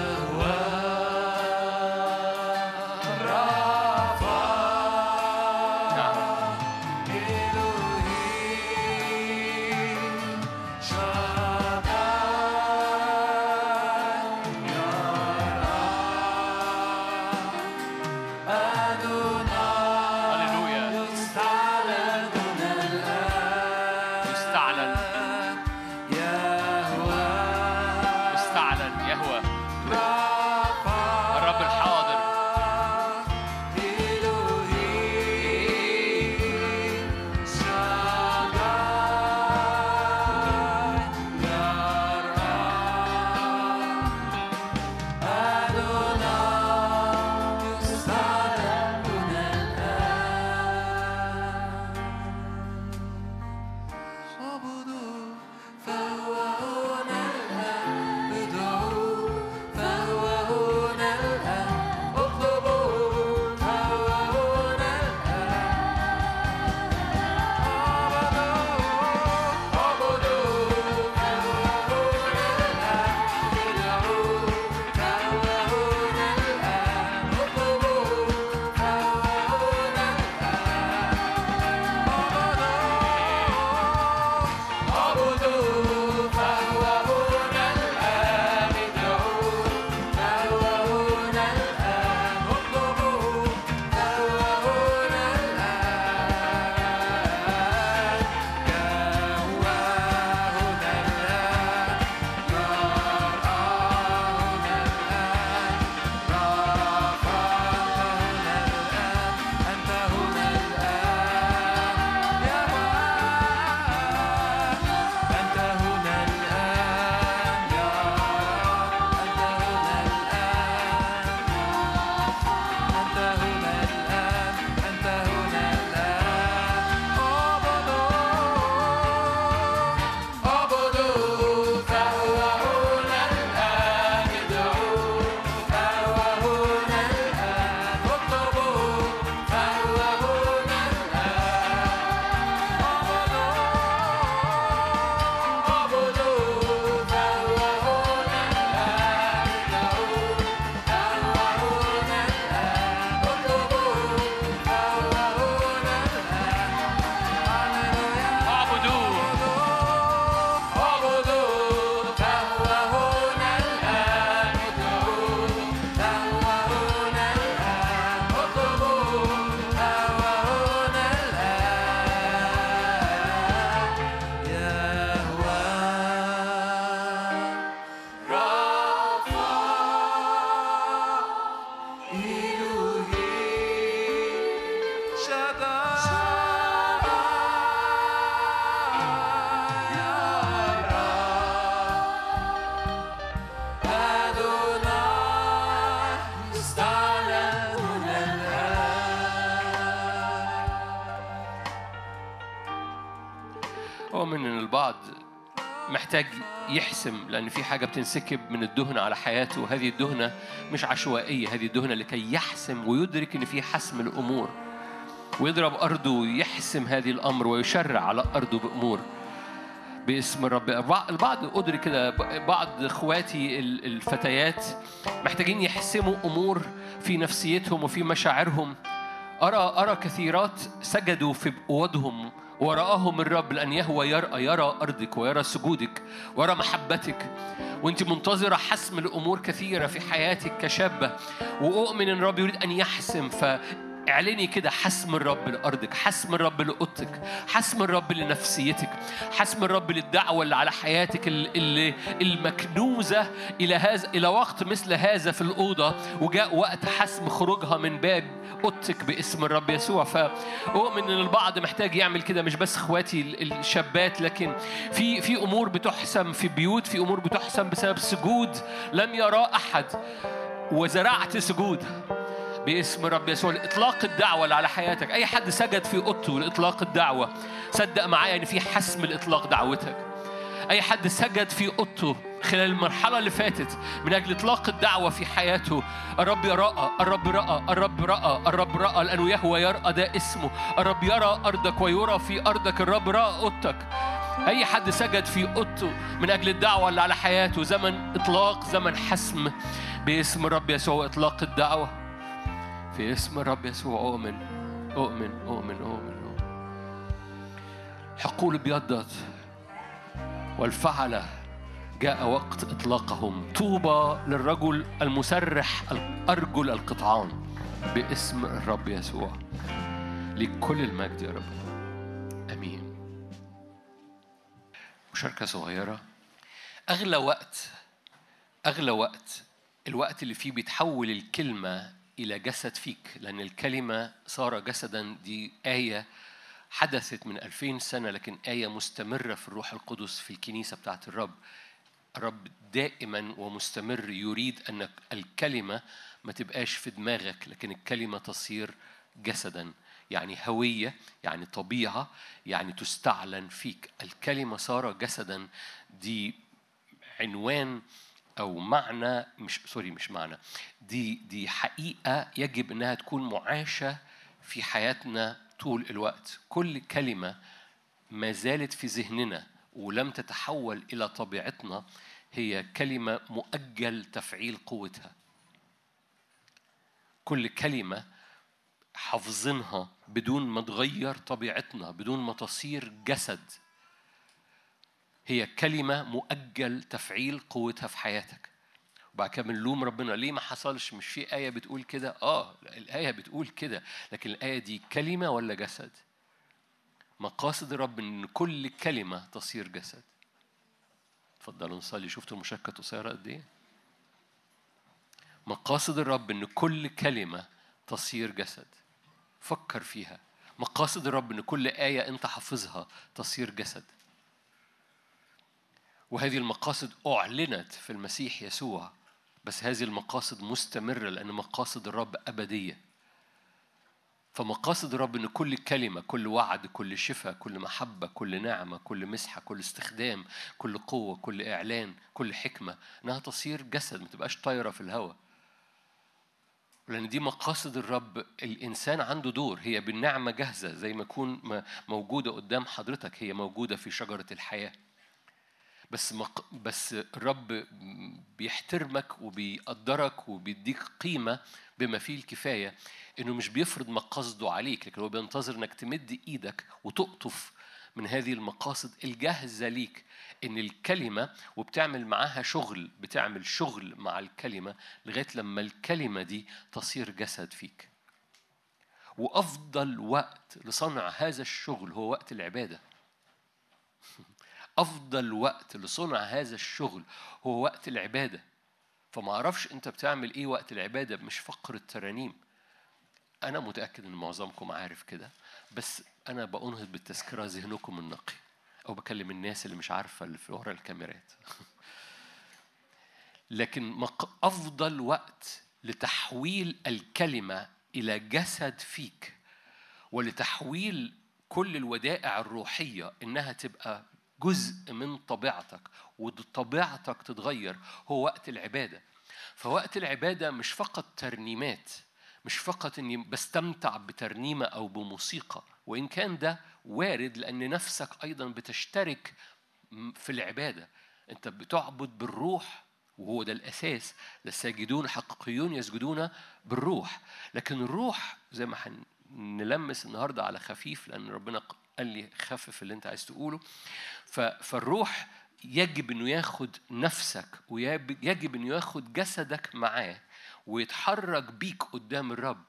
يحسم لأن في حاجة بتنسكب من الدهنة على حياته. وهذه الدهنة مش عشوائية هذه الدهنة لكي يحسم ويدرك إن في حسم الأمور. ويضرب أرضه ويحسم هذه الأمر ويشرع على أرضه بأمور. باسم الرب. البعض- أدرك كده بعض إخواتي ال- الفتيات محتاجين يحسموا أمور في نفسيتهم وفي مشاعرهم. أرى أرى كثيرات سجدوا في أوضهم ورآهم الرب لأن يهوى يرى يرى أرضك ويرى سجودك ويرى محبتك وأنت منتظرة حسم الأمور كثيرة في حياتك كشابة وأؤمن أن الرب يريد أن يحسم ف اعلني كده حسم الرب لأرضك حسم الرب لأوضتك حسم الرب لنفسيتك حسم الرب للدعوة اللي على حياتك ال- اللي المكنوزة إلى هذا إلى وقت مثل هذا في الأوضة وجاء وقت حسم خروجها من باب أوضتك باسم الرب يسوع. فأؤمن إن البعض محتاج يعمل كده مش بس إخواتي ال- الشابات لكن في في أمور بتحسم في بيوت في أمور بتحسم بسبب سجود لم يراه أحد وزرعت سجود. باسم رب يسوع لإطلاق الدعوة اللي على حياتك. أي حد سجد في أوضته لإطلاق الدعوة صدق معايا إن في حسم لإطلاق دعوتك. أي حد سجد في أوضته خلال المرحلة اللي فاتت من أجل إطلاق الدعوة في حياته الرب رأى الرب رأى الرب رأى الرب رأى لأنه يهوى يرأى ده اسمه. الرب يرى أرضك ويرى في أرضك الرب رأى أوضتك. أي حد سجد في أوضته من أجل الدعوة اللي على حياته زمن إطلاق زمن حسم. باسم الرب يسوع إطلاق الدعوة. في اسم الرب يسوع. أؤمن أؤمن أؤمن أؤمن. حقول ابيضت والفعلة جاء وقت إطلاقهم. طوبى للرجل المسرح أرجل القطعان باسم الرب يسوع. لكل المجد يا رب. آمين. مشاركة صغيرة. أغلى وقت أغلى وقت الوقت اللي فيه بيتحول الكلمة إلى جسد فيك لأن الكلمة صار جسدا دي آية حدثت من ألفين سنة لكن آية مستمرة في الروح القدس في الكنيسة بتاعت الرب. الرب دائما ومستمر يريد أن الكلمة ما تبقاش في دماغك لكن الكلمة تصير جسدا يعني هوية يعني طبيعة يعني تستعلن فيك. الكلمة صار جسدا دي عنوان أو معنى مش سوري مش معنى دي دي حقيقة يجب إنها تكون معاشة في حياتنا طول الوقت. كل كلمة ما زالت في ذهننا ولم تتحول إلى طبيعتنا هي كلمة مؤجل تفعيل قوتها. كل كلمة حافظينها بدون ما تغير طبيعتنا بدون ما تصير جسد. هي كلمة مؤجل تفعيل قوتها في حياتك. وبعد كده بنلوم ربنا. ليه ما حصلش؟ مش في آية بتقول كده؟ آه الآية بتقول كده لكن الآية دي كلمة ولا جسد؟ مقاصد الرب إن كل كلمة تصير جسد. اتفضلوا نصلي. شفتوا المشاركة قصيرة قد إيه؟ مقاصد الرب إن كل كلمة تصير جسد. فكر فيها. مقاصد الرب إن كل آية أنت حافظها تصير جسد. وهذه المقاصد أعلنت في المسيح يسوع بس هذه المقاصد مستمرة لأن مقاصد الرب أبدية. فمقاصد الرب إن كل كلمة كل وعد كل شفاء كل محبة كل نعمة كل مسحة كل استخدام كل قوة كل إعلان كل حكمة إنها تصير جسد ما تبقاش طايرة في الهواء. لأن دي مقاصد الرب الإنسان عنده دور. هي بالنعمة جاهزة زي ما يكون موجودة قدام حضرتك هي موجودة في شجرة الحياة. بس مق... بس الرب بيحترمك وبيقدرك وبيديك قيمة بما فيه الكفاية إنه مش بيفرض مقاصده عليك لكن هو بينتظر إنك تمد إيدك وتقطف من هذه المقاصد الجاهزة ليك إن الكلمة وبتعمل معاها شغل بتعمل شغل مع الكلمة لغاية لما الكلمة دي تصير جسد فيك. وأفضل وقت لصنع هذا الشغل هو وقت العبادة. *laughs* أفضل وقت لصنع هذا الشغل هو وقت العبادة. فما أعرفش أنت بتعمل إيه وقت العبادة مش فقر الترانيم. أنا متأكد إن معظمكم عارف كده بس أنا بأنهض بالتذكرة ذهنكم النقي أو بكلم الناس اللي مش عارفة اللي في ورا الكاميرات. *laughs* لكن أفضل وقت لتحويل الكلمة إلى جسد فيك ولتحويل كل الودائع الروحية إنها تبقى جزء من طبيعتك وطبيعتك تتغير هو وقت العبادة. فوقت العبادة مش فقط ترنيمات مش فقط إني بستمتع بترنيمة أو بموسيقى وإن كان ده وارد لأن نفسك أيضا بتشترك في العبادة. أنت بتعبد بالروح وهو ده الأساس. الساجدون حقيقيون يسجدون بالروح. لكن الروح زي ما هنلمس النهارده على خفيف لأن ربنا قال لي خفف اللي انت عايز تقوله. فالروح يجب إنه ياخد نفسك ويجب إنه ياخد جسدك معاه ويتحرك بيك قدام الرب.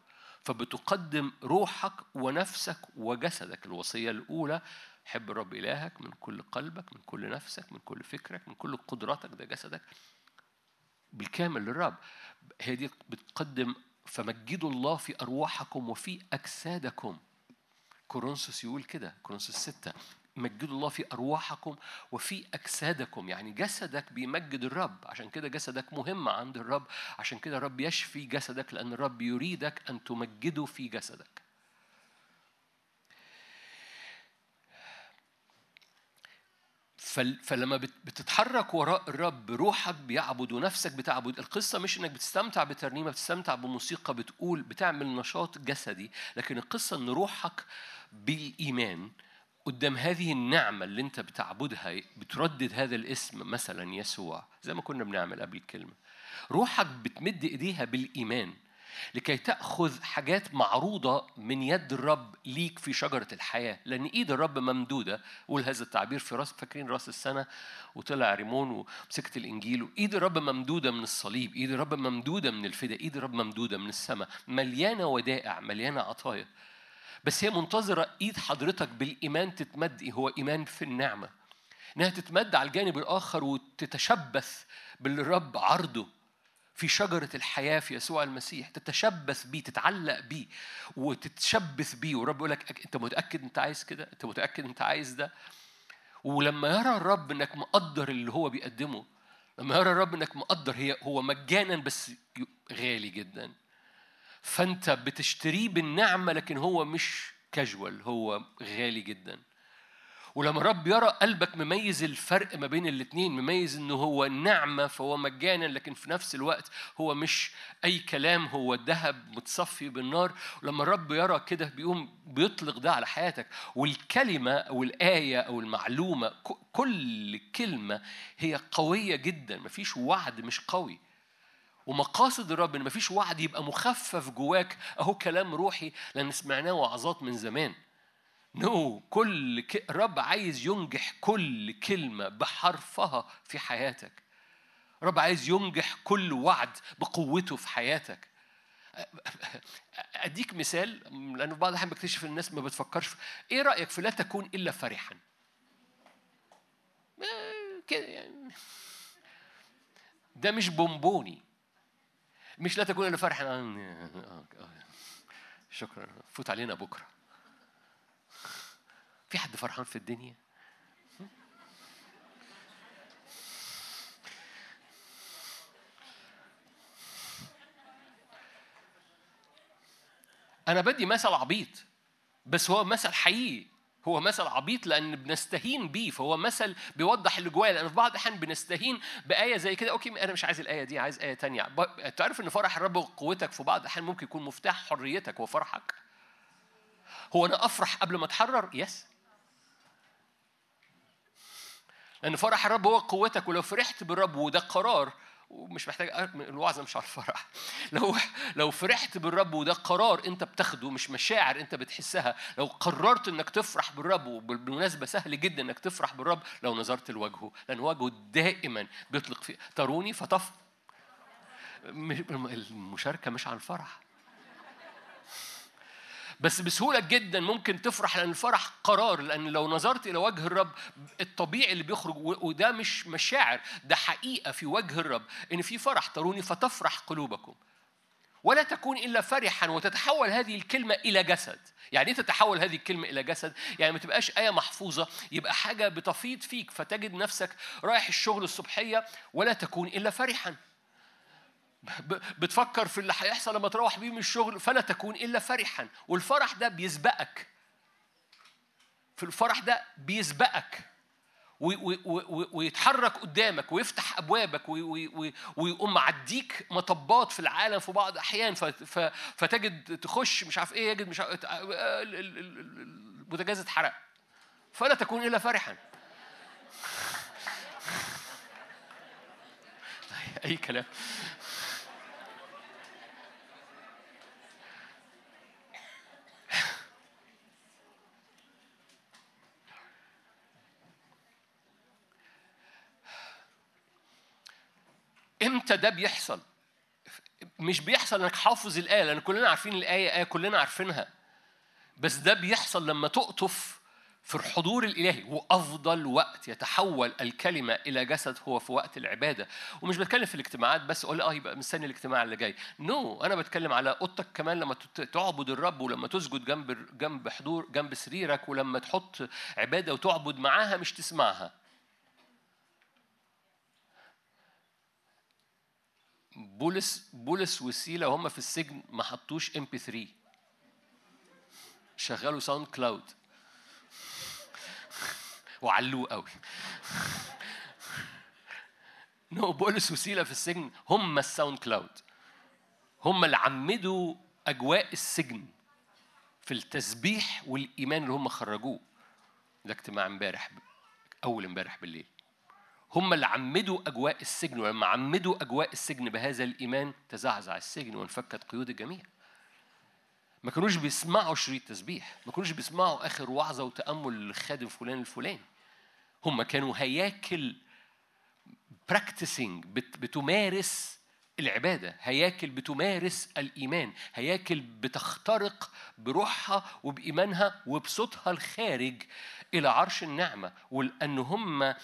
فبتقدم روحك ونفسك وجسدك. الوصية الأولى حب الرب إلهك من كل قلبك من كل نفسك من كل فكرك من كل قدراتك. ده جسدك بالكامل للرب. هي دي بتقدم فمجدوا الله في أرواحكم وفي أجسادكم. كورنثوس يقول كده كورنثوس ستة مجدوا الله في أرواحكم وفي أجسادكم يعني جسدك بيمجد الرب عشان كده جسدك مهم عند الرب عشان كده الرب يشفي جسدك لأن الرب يريدك أن تمجده في جسدك. فل- فلما بت- بتتحرك وراء الرب روحك بيعبد ونفسك بتعبد القصة مش إنك بتستمتع بترنيمة بتستمتع بموسيقى بتقول بتعمل نشاط جسدي لكن القصة إن روحك بالإيمان قدام هذه النعمة اللي أنت بتعبدها بتردد هذا الاسم مثلا يسوع زي ما كنا بنعمل قبل الكلمة. روحك بتمد إيديها بالإيمان لكي تأخذ حاجات معروضة من يد الرب ليك في شجرة الحياة. لأن إيد الرب ممدودة. قول هذا التعبير في راس فاكرين راس السنة؟ وطلع ريمون ومسكت الإنجيل. إيد الرب ممدودة من الصليب. إيد الرب ممدودة من الفداء. إيد الرب ممدودة من السماء. مليانة ودائع مليانة عطايا. بس هي منتظرة إيد حضرتك بالإيمان تتمد هو إيمان في النعمة إنها تتمد على الجانب الآخر وتتشبث بالرب عرضه في شجرة الحياة في يسوع المسيح تتشبث بيه تتعلق بيه وتتشبث بيه والرب يقول لك أنت متأكد أنت عايز كده؟ أنت متأكد أنت عايز ده؟ ولما يرى الرب إنك مقدر اللي هو بيقدمه لما يرى الرب إنك مقدر هي هو مجانا بس غالي جدا فأنت بتشتريه بالنعمة لكن هو مش كاجوال هو غالي جدا. ولما الرب يرى قلبك مميز الفرق ما بين الاتنين مميز إنه هو نعمة فهو مجانا لكن في نفس الوقت هو مش أي كلام هو الذهب متصفي بالنار. ولما الرب يرى كده بيقوم بيطلق ده على حياتك. والكلمة أو الآية أو المعلومة كل كلمة هي قوية جدا مفيش وعد مش قوي. ومقاصد الرب إن مفيش وعد يبقى مخفف جواك. أهو كلام روحي لأن سمعناه وعظات من زمان. نو no. كل ك... الرب عايز ينجح كل كلمة بحرفها في حياتك. الرب عايز ينجح كل وعد بقوته في حياتك. أديك مثال لأنه في بعض الأحيان بكتشف الناس ما بتفكرش. في إيه رأيك في لا تكون إلا فرحا؟ آه، كده يعني. ده مش بونبوني. مش لا تكون إلا فرحا آه، آه، آه. شكرا فوت علينا بكرة في حد فرحان في الدنيا؟ أنا بدي مثل عبيط بس هو مثل حقيقي هو مثل عبيط لأن بنستهين بيه فهو مثل بيوضح اللي جوايا لأن في بعض الأحيان بنستهين بآية زي كده okay أنا مش عايز الآية دي عايز آية تانية. تعرف إن فرح الرب هو قوتك في بعض الأحيان ممكن يكون مفتاح حريتك وفرحك. هو أنا أفرح قبل ما أتحرر؟ yes لأن فرح الرب هو قوتك ولو فرحت بالرب وده قرار ومش محتاج الوعظة مش على الفرح. *laughs* لو لو فرحت بالرب وده قرار أنت بتاخده مش مشاعر أنت بتحسها لو قررت إنك تفرح بالرب وبالمناسبة سهل جدا إنك تفرح بالرب لو نظرت لوجهه لأن وجهه دائما بيطلق فيه. تروني فطف مش- المشاركة مش عن الفرح. بس بسهولة جدا ممكن تفرح لأن الفرح قرار لأن لو نظرت إلى وجه الرب الطبيعي اللي بيخرج وده مش مشاعر ده حقيقة في وجه الرب إن في فرح تروني فتفرح قلوبكم. ولا تكون إلا فرحا وتتحول هذه الكلمة إلى جسد. يعني إيه تتحول هذه الكلمة إلى جسد؟ يعني ما تبقاش آية محفوظة يبقى حاجة بتفيض فيك فتجد نفسك رايح الشغل الصبحية ولا تكون إلا فرحا. بتفكر في اللي هيحصل لما تروح بيه من الشغل فلا تكون إلا فرحا. والفرح ده بيسبقك. في الفرح ده بيسبقك. وي- وي- وي- ويتحرك قدامك ويفتح أبوابك وي- وي- وي- ويقوم معديك مطبات في العالم في بعض الأحيان. فتجد تخش مش عارف إيه يجد مش عارف اتحرق. فلا تكون إلا فرحا. *laughs* أي كلام. إمتى ده بيحصل؟ مش بيحصل انك حافظ الآية لأن كلنا عارفين الآية آية كلنا عارفينها. بس ده بيحصل لما تقطف في الحضور الإلهي. وأفضل وقت يتحول الكلمة إلى جسد هو في وقت العبادة. ومش بتكلم في الاجتماعات بس أقول آه يبقى مستني الاجتماع اللي جاي. نو no. أنا بتكلم على اوضتك كمان لما تعبد الرب ولما تسجد جنب جنب حضور جنب سريرك ولما تحط عبادة وتعبد معاها مش تسمعها. بولس بولس وسيله وهم في السجن ما حطوش MP3 شغلوا SoundCloud. وعلوه قوي. no بولس وسيله في السجن هم ال SoundCloud. هم اللي عمدوا أجواء السجن في التسبيح والإيمان اللي هم خرجوه. ده اجتماع امبارح أول امبارح بالليل. هم اللي عمدوا أجواء السجن ولما عمدوا أجواء السجن بهذا الإيمان تزعزع السجن وانفكت قيود الجميع. ما كانوش بيسمعوا شريط تسبيح ما كانوش بيسمعوا آخر وعظة وتأمل للخادم فلان الفلاني. هم كانوا هياكل practicing بتمارس العبادة هياكل بتمارس الإيمان هياكل بتخترق بروحها وبإيمانها وبصوتها الخارج إلى عرش النعمة. ولأن هم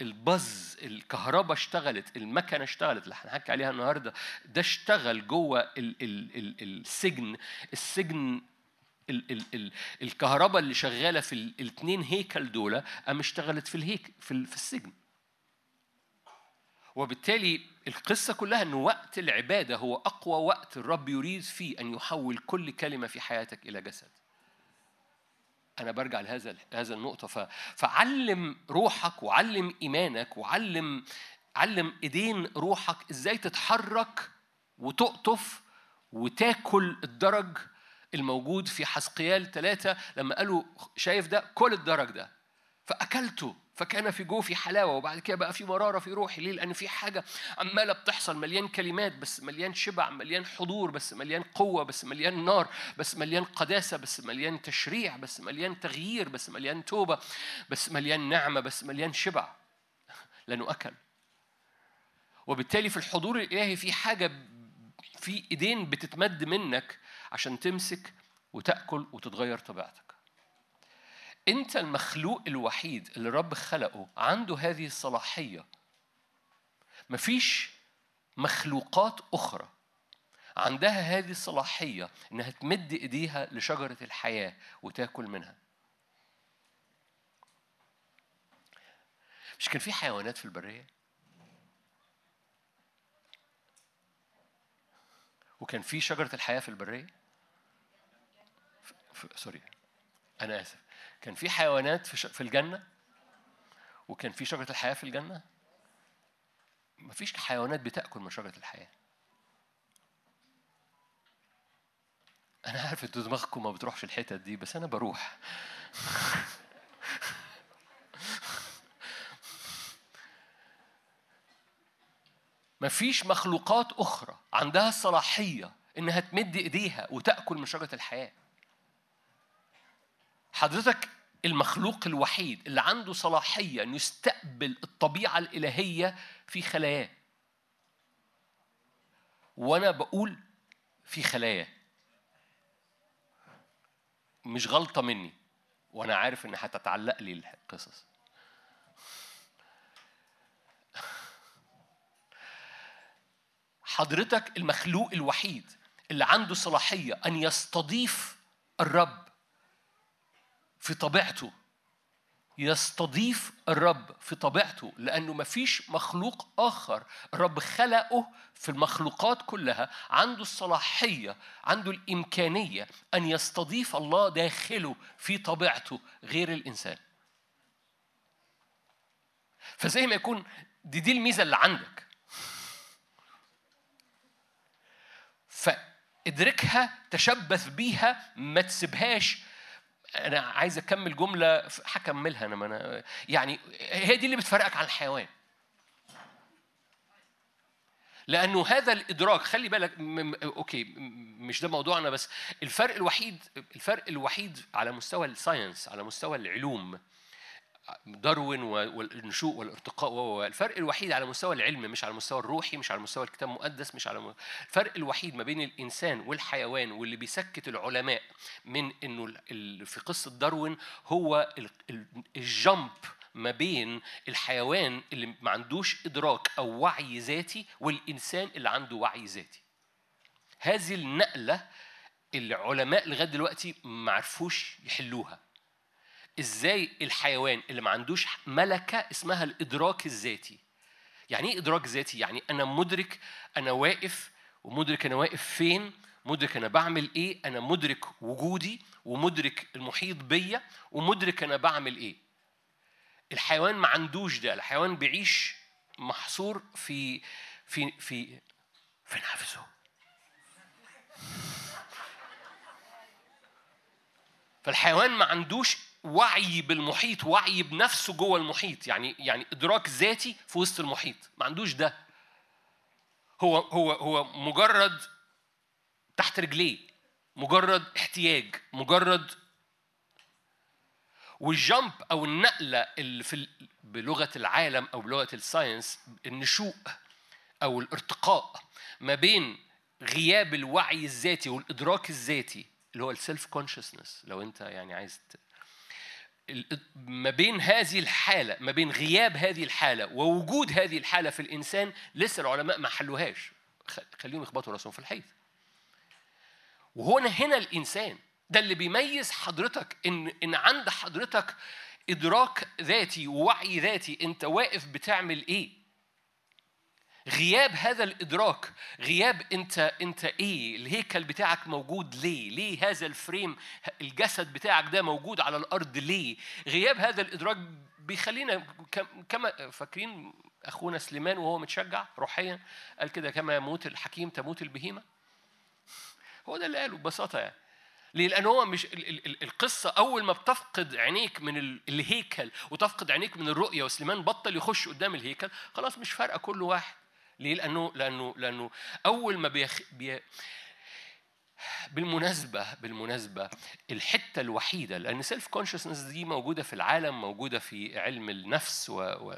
البز الكهرباء اشتغلت المكنة اشتغلت اللي هنحكي عليها النهاردة ده اشتغل جوه ال ال ال السجن. السجن ال ال ال الكهرباء اللي شغالة في الاثنين هيكل دول قام اشتغلت في الهيك في, في السجن. وبالتالي القصة كلها أن وقت العبادة هو أقوى وقت الرب يريد فيه أن يحول كل كلمة في حياتك إلى جسد. أنا برجع لهذا هذا النقطة. ف... فعلم روحك وعلم إيمانك وعلم علم إيدين روحك إزاي تتحرك وتقطف وتاكل الدرج الموجود في حسقيال ثلاثة لما قالوا شايف ده؟ كل الدرج ده. فأكلته. فكان في جوفي حلاوة وبعد كده بقى في مرارة في روحي. ليه؟ لأن في حاجة عمالة بتحصل مليان كلمات بس مليان شبع مليان حضور بس مليان قوة بس مليان نار بس مليان قداسة بس مليان تشريع بس مليان تغيير بس مليان توبة بس مليان نعمة بس مليان شبع. *laughs* لأنه أكل. وبالتالي في الحضور الإلهي في حاجة في إيدين بتتمد منك عشان تمسك وتأكل وتتغير طبيعتك. أنت المخلوق الوحيد اللي رب خلقه عنده هذه الصلاحية. مفيش مخلوقات أخرى عندها هذه الصلاحية إنها تمد إيديها لشجرة الحياة وتاكل منها. مش كان في حيوانات في البرية؟ وكان في شجرة الحياة في. ف... سوري أنا آسف. كان في حيوانات في. في الجنة؟ وكان في شجرة الحياة في الجنة؟ مفيش حيوانات بتأكل من شجرة الحياة. أنا عارف أنتوا دماغكم ما بتروحش الحتت دي بس أنا بروح. *laughs* مفيش مخلوقات أخرى عندها الصلاحية إنها تمد إيديها وتأكل من شجرة الحياة. حضرتك المخلوق الوحيد اللي عنده صلاحية أن يستقبل الطبيعة الإلهية في خلاياه. وأنا بقول في خلاياه. مش غلطة مني. وأنا عارف إن هتتعلق لي القصص. حضرتك المخلوق الوحيد اللي عنده صلاحية أن يستضيف الرب في طبيعته. يستضيف الرب في طبيعته لأنه مفيش مخلوق آخر. الرب خلقه في المخلوقات كلها عنده الصلاحية عنده الإمكانية أن يستضيف الله داخله في طبيعته غير الإنسان. فزي ما يكون دي دي الميزة اللي عندك. فادركها تشبث بيها ما تسيبهاش أنا عايز أكمل جملة هكملها أنا يعني هي دي اللي بتفرقك عن الحيوان. لأنه هذا الإدراك خلي بالك أوكي مش ده موضوعنا بس الفرق الوحيد الفرق الوحيد على مستوى ال science على مستوى العلوم داروين والنشوء والارتقاء و- الفرق الوحيد على مستوى العلم مش على المستوى الروحي مش على مستوى الكتاب المقدس مش على الفرق الوحيد ما بين الإنسان والحيوان واللي بيسكت العلماء من إنه في قصة داروين هو ال- ال- الجمب ما بين الحيوان اللي ما عندوش إدراك أو وعي ذاتي والإنسان اللي عنده وعي ذاتي. هذه النقلة العلماء لغاية دلوقتي ما عرفوش يحلوها. إزاي الحيوان اللي ما عندوش ملكة اسمها الإدراك الذاتي. يعني إيه إدراك ذاتي؟ يعني أنا مدرك أنا واقف ومدرك أنا واقف فين مدرك أنا بعمل إيه أنا مدرك وجودي ومدرك المحيط بيا ومدرك أنا بعمل إيه. الحيوان ما عندوش ده الحيوان بيعيش محصور في في في في نفسه. فالحيوان ما عندوش وعي بالمحيط وعي بنفسه جوه المحيط. يعني يعني إدراك ذاتي في وسط المحيط. ما عندوش ده. هو هو هو مجرد تحت رجليه. مجرد احتياج. مجرد وال jump أو النقلة اللي في بلغة العالم أو بلغة ال science النشوء أو الارتقاء ما بين غياب الوعي الذاتي والإدراك الذاتي اللي هو ال self consciousness لو أنت يعني عايز ما بين هذه الحالة ما بين غياب هذه الحالة ووجود هذه الحالة في الإنسان لسه العلماء ما حلوهاش. خليهم يخبطوا راسهم في الحيط. وهنا هنا الإنسان ده اللي بيميز حضرتك إن إن عند حضرتك إدراك ذاتي ووعي ذاتي أنت واقف بتعمل إيه؟ غياب هذا الإدراك غياب أنت أنت إيه؟ الهيكل بتاعك موجود ليه؟ ليه هذا الفريم الجسد بتاعك ده موجود على الأرض ليه؟ غياب هذا الإدراك بيخلينا كم- كما فاكرين أخونا سليمان وهو متشجع روحيا؟ قال كده كما يموت الحكيم تموت البهيمة. هو ده اللي قاله ببساطة يعني. ليه؟ لأن هو مش ال- ال- ال- القصة أول ما بتفقد عينيك من ال- الهيكل وتفقد عينيك من الرؤية وسليمان بطل يخش قدام الهيكل خلاص مش فارقة كل واحد ليه؟ لأنه لأنه لأنه أول ما بيخ... بي... بالمناسبة بالمناسبة الحتة الوحيدة لأن self consciousness دي موجودة في العالم موجودة في علم النفس و... و...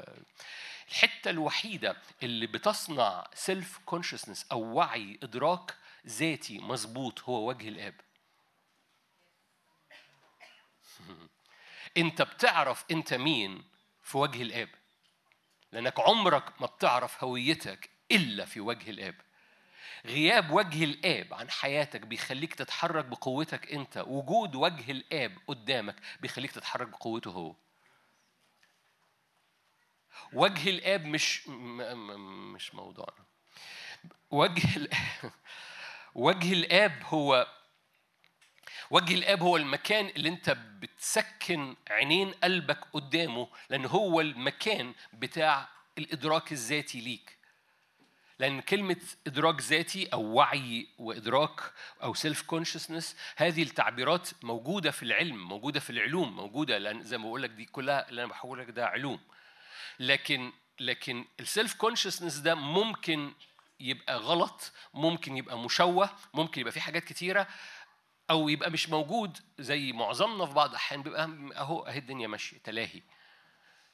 الحتة الوحيدة اللي بتصنع self consciousness أو وعي إدراك ذاتي مظبوط هو وجه الآب *laughs* أنت بتعرف أنت مين في وجه الآب لأنك عمرك ما بتعرف هويتك إلا في وجه الآب. غياب وجه الآب عن حياتك بيخليك تتحرك بقوتك أنت. وجود وجه الآب قدامك بيخليك تتحرك بقوته هو. وجه الآب مش مش موضوعنا. وجه الاب *laughs* وجه الآب هو وجه الاب هو المكان اللي انت بتسكن عينين قلبك قدامه لأن هو المكان بتاع الادراك الذاتي ليك. لأن كلمة إدراك ذاتي أو وعي وإدراك أو self consciousness هذه التعبيرات موجودة في العلم موجودة في العلوم موجودة لأن زي ما بقول لك دي كلها اللي أنا بحول لك ده علوم. لكن لكن ال self consciousness ده ممكن يبقى غلط ممكن يبقى مشوه ممكن يبقى في حاجات كتيرة. أو يبقى مش موجود زي معظمنا في بعض الأحيان بيبقى أهو أهي الدنيا ماشية تلاهي.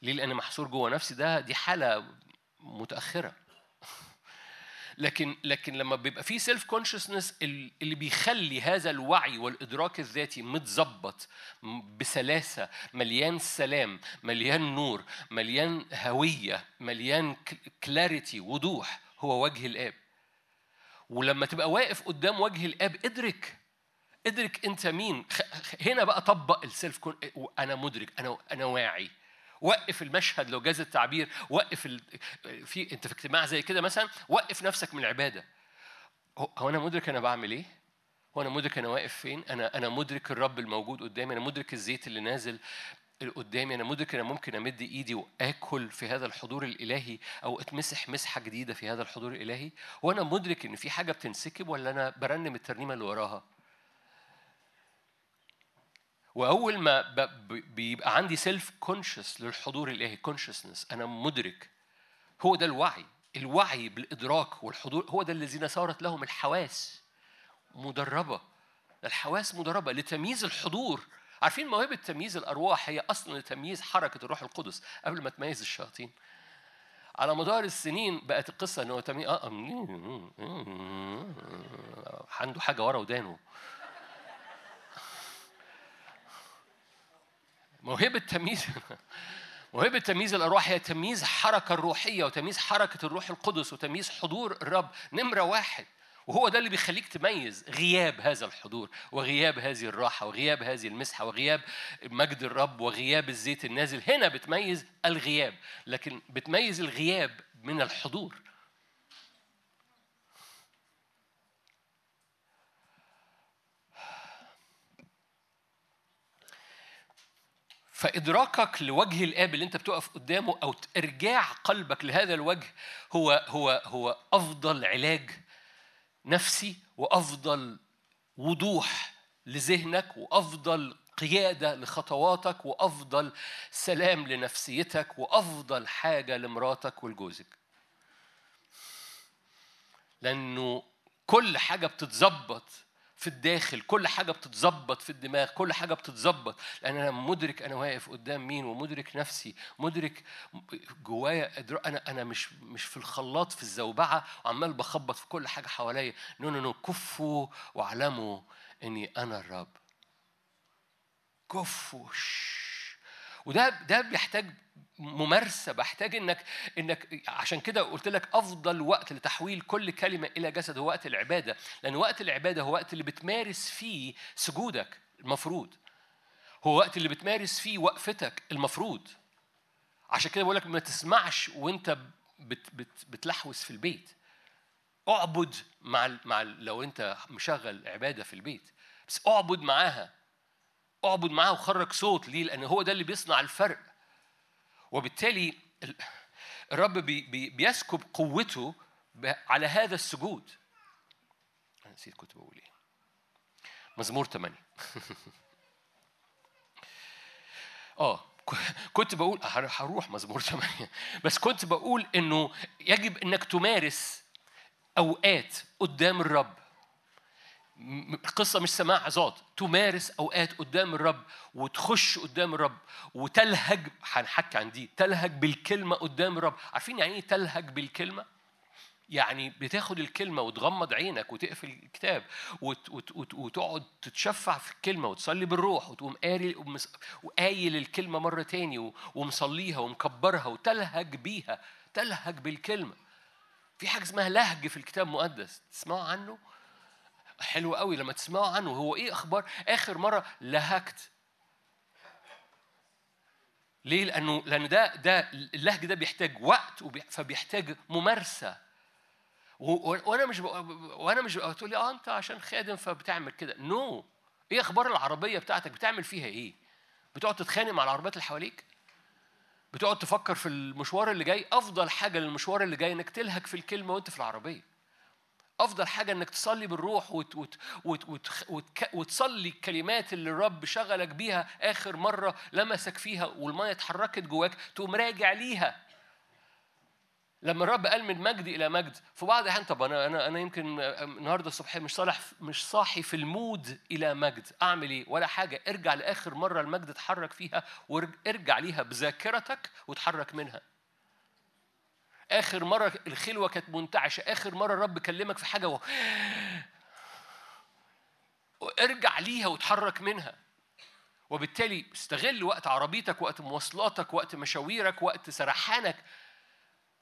ليه؟ لأن محصور جوه نفسي ده دي حالة متأخرة. *laughs* لكن لكن لما بيبقى في self consciousness اللي بيخلي هذا الوعي والإدراك الذاتي متظبط بسلاسة مليان سلام مليان نور مليان هوية مليان clarity وضوح هو وجه الآب. ولما تبقى واقف قدام وجه الآب ادرك ادرك انت مين. هنا بقى طبق ال self con أنا مدرك أنا أنا واعي. وقف المشهد لو جاز التعبير وقف ال... في انت في اجتماع زي كده مثلا وقف نفسك من العبادة. هو أنا مدرك أنا بعمل إيه؟ هو أنا مدرك أنا واقف فين؟ أنا أنا مدرك الرب الموجود قدامي أنا مدرك الزيت اللي نازل قدامي أنا مدرك أنا ممكن أمد إيدي وآكل في هذا الحضور الإلهي أو أتمسح مسحة جديدة في هذا الحضور الإلهي؟ وأنا مدرك إن في حاجة بتنسكب ولا أنا برنم الترنيمة اللي وراها؟ واول ما بيبقى عندي self conscious للحضور الالهي consciousness أنا مدرك هو ده الوعي الوعي بالادراك والحضور هو ده الذين صارت لهم الحواس مدربه الحواس مدربه لتمييز الحضور عارفين موهبه تمييز الارواح هي أصلا لتمييز حركه الروح القدس قبل ما تميز الشياطين على مدار السنين بقت القصة انه تمييز آه عنده حاجة ورا ودانه موهبة تمييز *laughs* موهبة تمييز الأرواح هي تمييز الحركة الروحية وتمييز حركة الروح القدس وتمييز حضور الرب. نمرة واحد. وهو ده اللي بيخليك تميز غياب هذا الحضور وغياب هذه الراحة وغياب هذه المسحة وغياب مجد الرب وغياب الزيت النازل. هنا بتميز الغياب لكن بتميز الغياب من الحضور. فإدراكك لوجه الآب اللي أنت بتقف قدامه أو إرجاع قلبك لهذا الوجه هو هو هو أفضل علاج نفسي وأفضل وضوح لذهنك وأفضل قيادة لخطواتك وأفضل سلام لنفسيتك وأفضل حاجة لمراتك ولجوزك. لأنه كل حاجة بتتظبط في الداخل كل حاجة بتتظبط في الدماغ كل حاجة بتتظبط. لأن أنا مدرك أنا واقف قدام مين ومدرك نفسي مدرك جوايا أنا أنا مش مش في الخلاط في الزوبعة وعمال بخبط في كل حاجة حواليا. no no no. كفوا واعلموا إني أنا الرب. كفوا. وده ده بيحتاج ممارسة بحتاج إنك إنك عشان كده قلت لك أفضل وقت لتحويل كل كلمة إلى جسد هو وقت العبادة لأن وقت العبادة هو وقت اللي بتمارس فيه سجودك المفروض. هو وقت اللي بتمارس فيه وقفتك المفروض. عشان كده بقول لك ما تسمعش وأنت بت بت بتلحوس في البيت. اعبد مع مع لو أنت مشغل عبادة في البيت. بس اعبد معاها. اعبد معاها وخرج صوت ليه؟ لأن هو ده اللي بيصنع الفرق. وبالتالي ال- الرب بي بي بيسكب قوته على هذا السجود. أنا نسيت كنت بقول إيه. مزمور 8 *laughs* آه كنت بقول هر- هروح مزمور 8 بس كنت بقول إنه يجب إنك تمارس أوقات قدام الرب. القصة مش سماع عظات تمارس أوقات قدام الرب وتخش قدام الرب وتلهج هنحكي عن دي تلهج بالكلمة قدام الرب عارفين يعني إيه تلهج بالكلمة؟ يعني بتاخد الكلمة وتغمض عينك وتقفل الكتاب وت وت وت وتقعد تتشفع في الكلمة وتصلي بالروح وتقوم قاري وقايل الكلمة مرة تاني ومصليها ومكبرها وتلهج بيها تلهج بالكلمة في حاجة اسمها لهج في الكتاب المقدس تسمعوا عنه؟ حلو قوي لما تسمعوا عنه. هو إيه أخبار آخر مرة لهجت ليه؟ لأنه لأن ده ده اللهج ده بيحتاج وقت فبيحتاج ممارسة. وأنا مش وأنا مش تقول لي آه أنت عشان خادم فبتعمل كده. نو. no. إيه أخبار العربية بتاعتك؟ بتعمل فيها إيه؟ بتقعد تتخانق مع العربيات اللي حواليك؟ بتقعد تفكر في المشوار اللي جاي؟ أفضل حاجة للمشوار اللي جاي إنك تلهج في الكلمة وأنت في العربية. أفضل حاجة إنك تصلي بالروح وت وت وت وت وت وتصلي الكلمات اللي الرب شغلك بيها آخر مرة لمسك فيها والمية اتحركت جواك تقوم راجع ليها. لما الرب قال من مجد إلى مجد في بعض الاحيان طب أنا أنا أنا يمكن النهارده الصبح مش صالح مش صاحي في المود إلى مجد. أعمل إيه؟ ولا حاجة. ارجع لآخر مرة المجد اتحرك فيها وارجع ليها بذاكرتك وتحرك منها. آخر مرة الخلوة كانت منتعشة آخر مرة الرب كلمك في حاجة و... ارجع ليها وتحرك منها. وبالتالي استغل وقت عربيتك وقت مواصلاتك وقت مشاويرك وقت سرحانك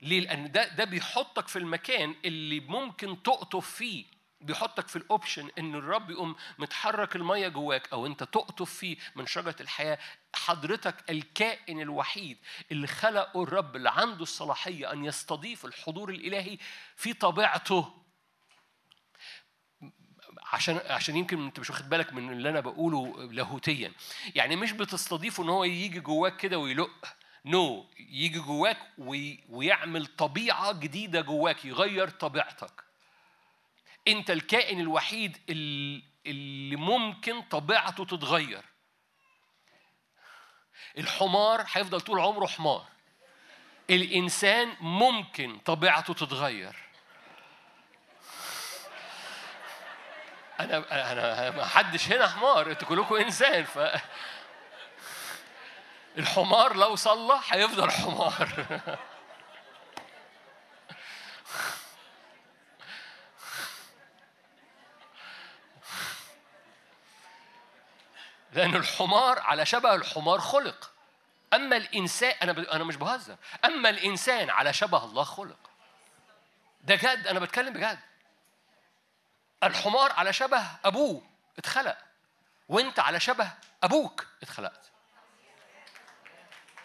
ليه لأن ده ده بيحطك في المكان اللي ممكن تقطف فيه. بيحطك في الاوبشن إن الرب يقوم متحرك المية جواك أو أنت تقطف فيه من شجرة الحياة حضرتك الكائن الوحيد اللي خلقه الرب اللي عنده الصلاحية أن يستضيف الحضور الإلهي في طبيعته. عشان عشان يمكن أنت مش واخد بالك من اللي أنا بقوله لاهوتيا. يعني مش بتستضيفه إن هو يجي جواك كده ويلق. نو no. يجي جواك وي... ويعمل طبيعة جديدة جواك يغير طبيعتك. انت الكائن الوحيد ال- اللي ممكن طبيعته تتغير. الحمار هيفضل طول عمره حمار. الإنسان ممكن طبيعته تتغير. أنا أنا ما حدش هنا حمار أنتوا كلكم إنسان ف الحمار لو صلى هيفضل حمار. *laughs* لأن الحمار على شبه الحمار خلق. أما الإنسان أنا. أنا مش بهزر. أما الإنسان على شبه الله خلق. ده جد أنا بتكلم بجد. الحمار على شبه أبوه اتخلق وأنت على شبه أبوك اتخلقت.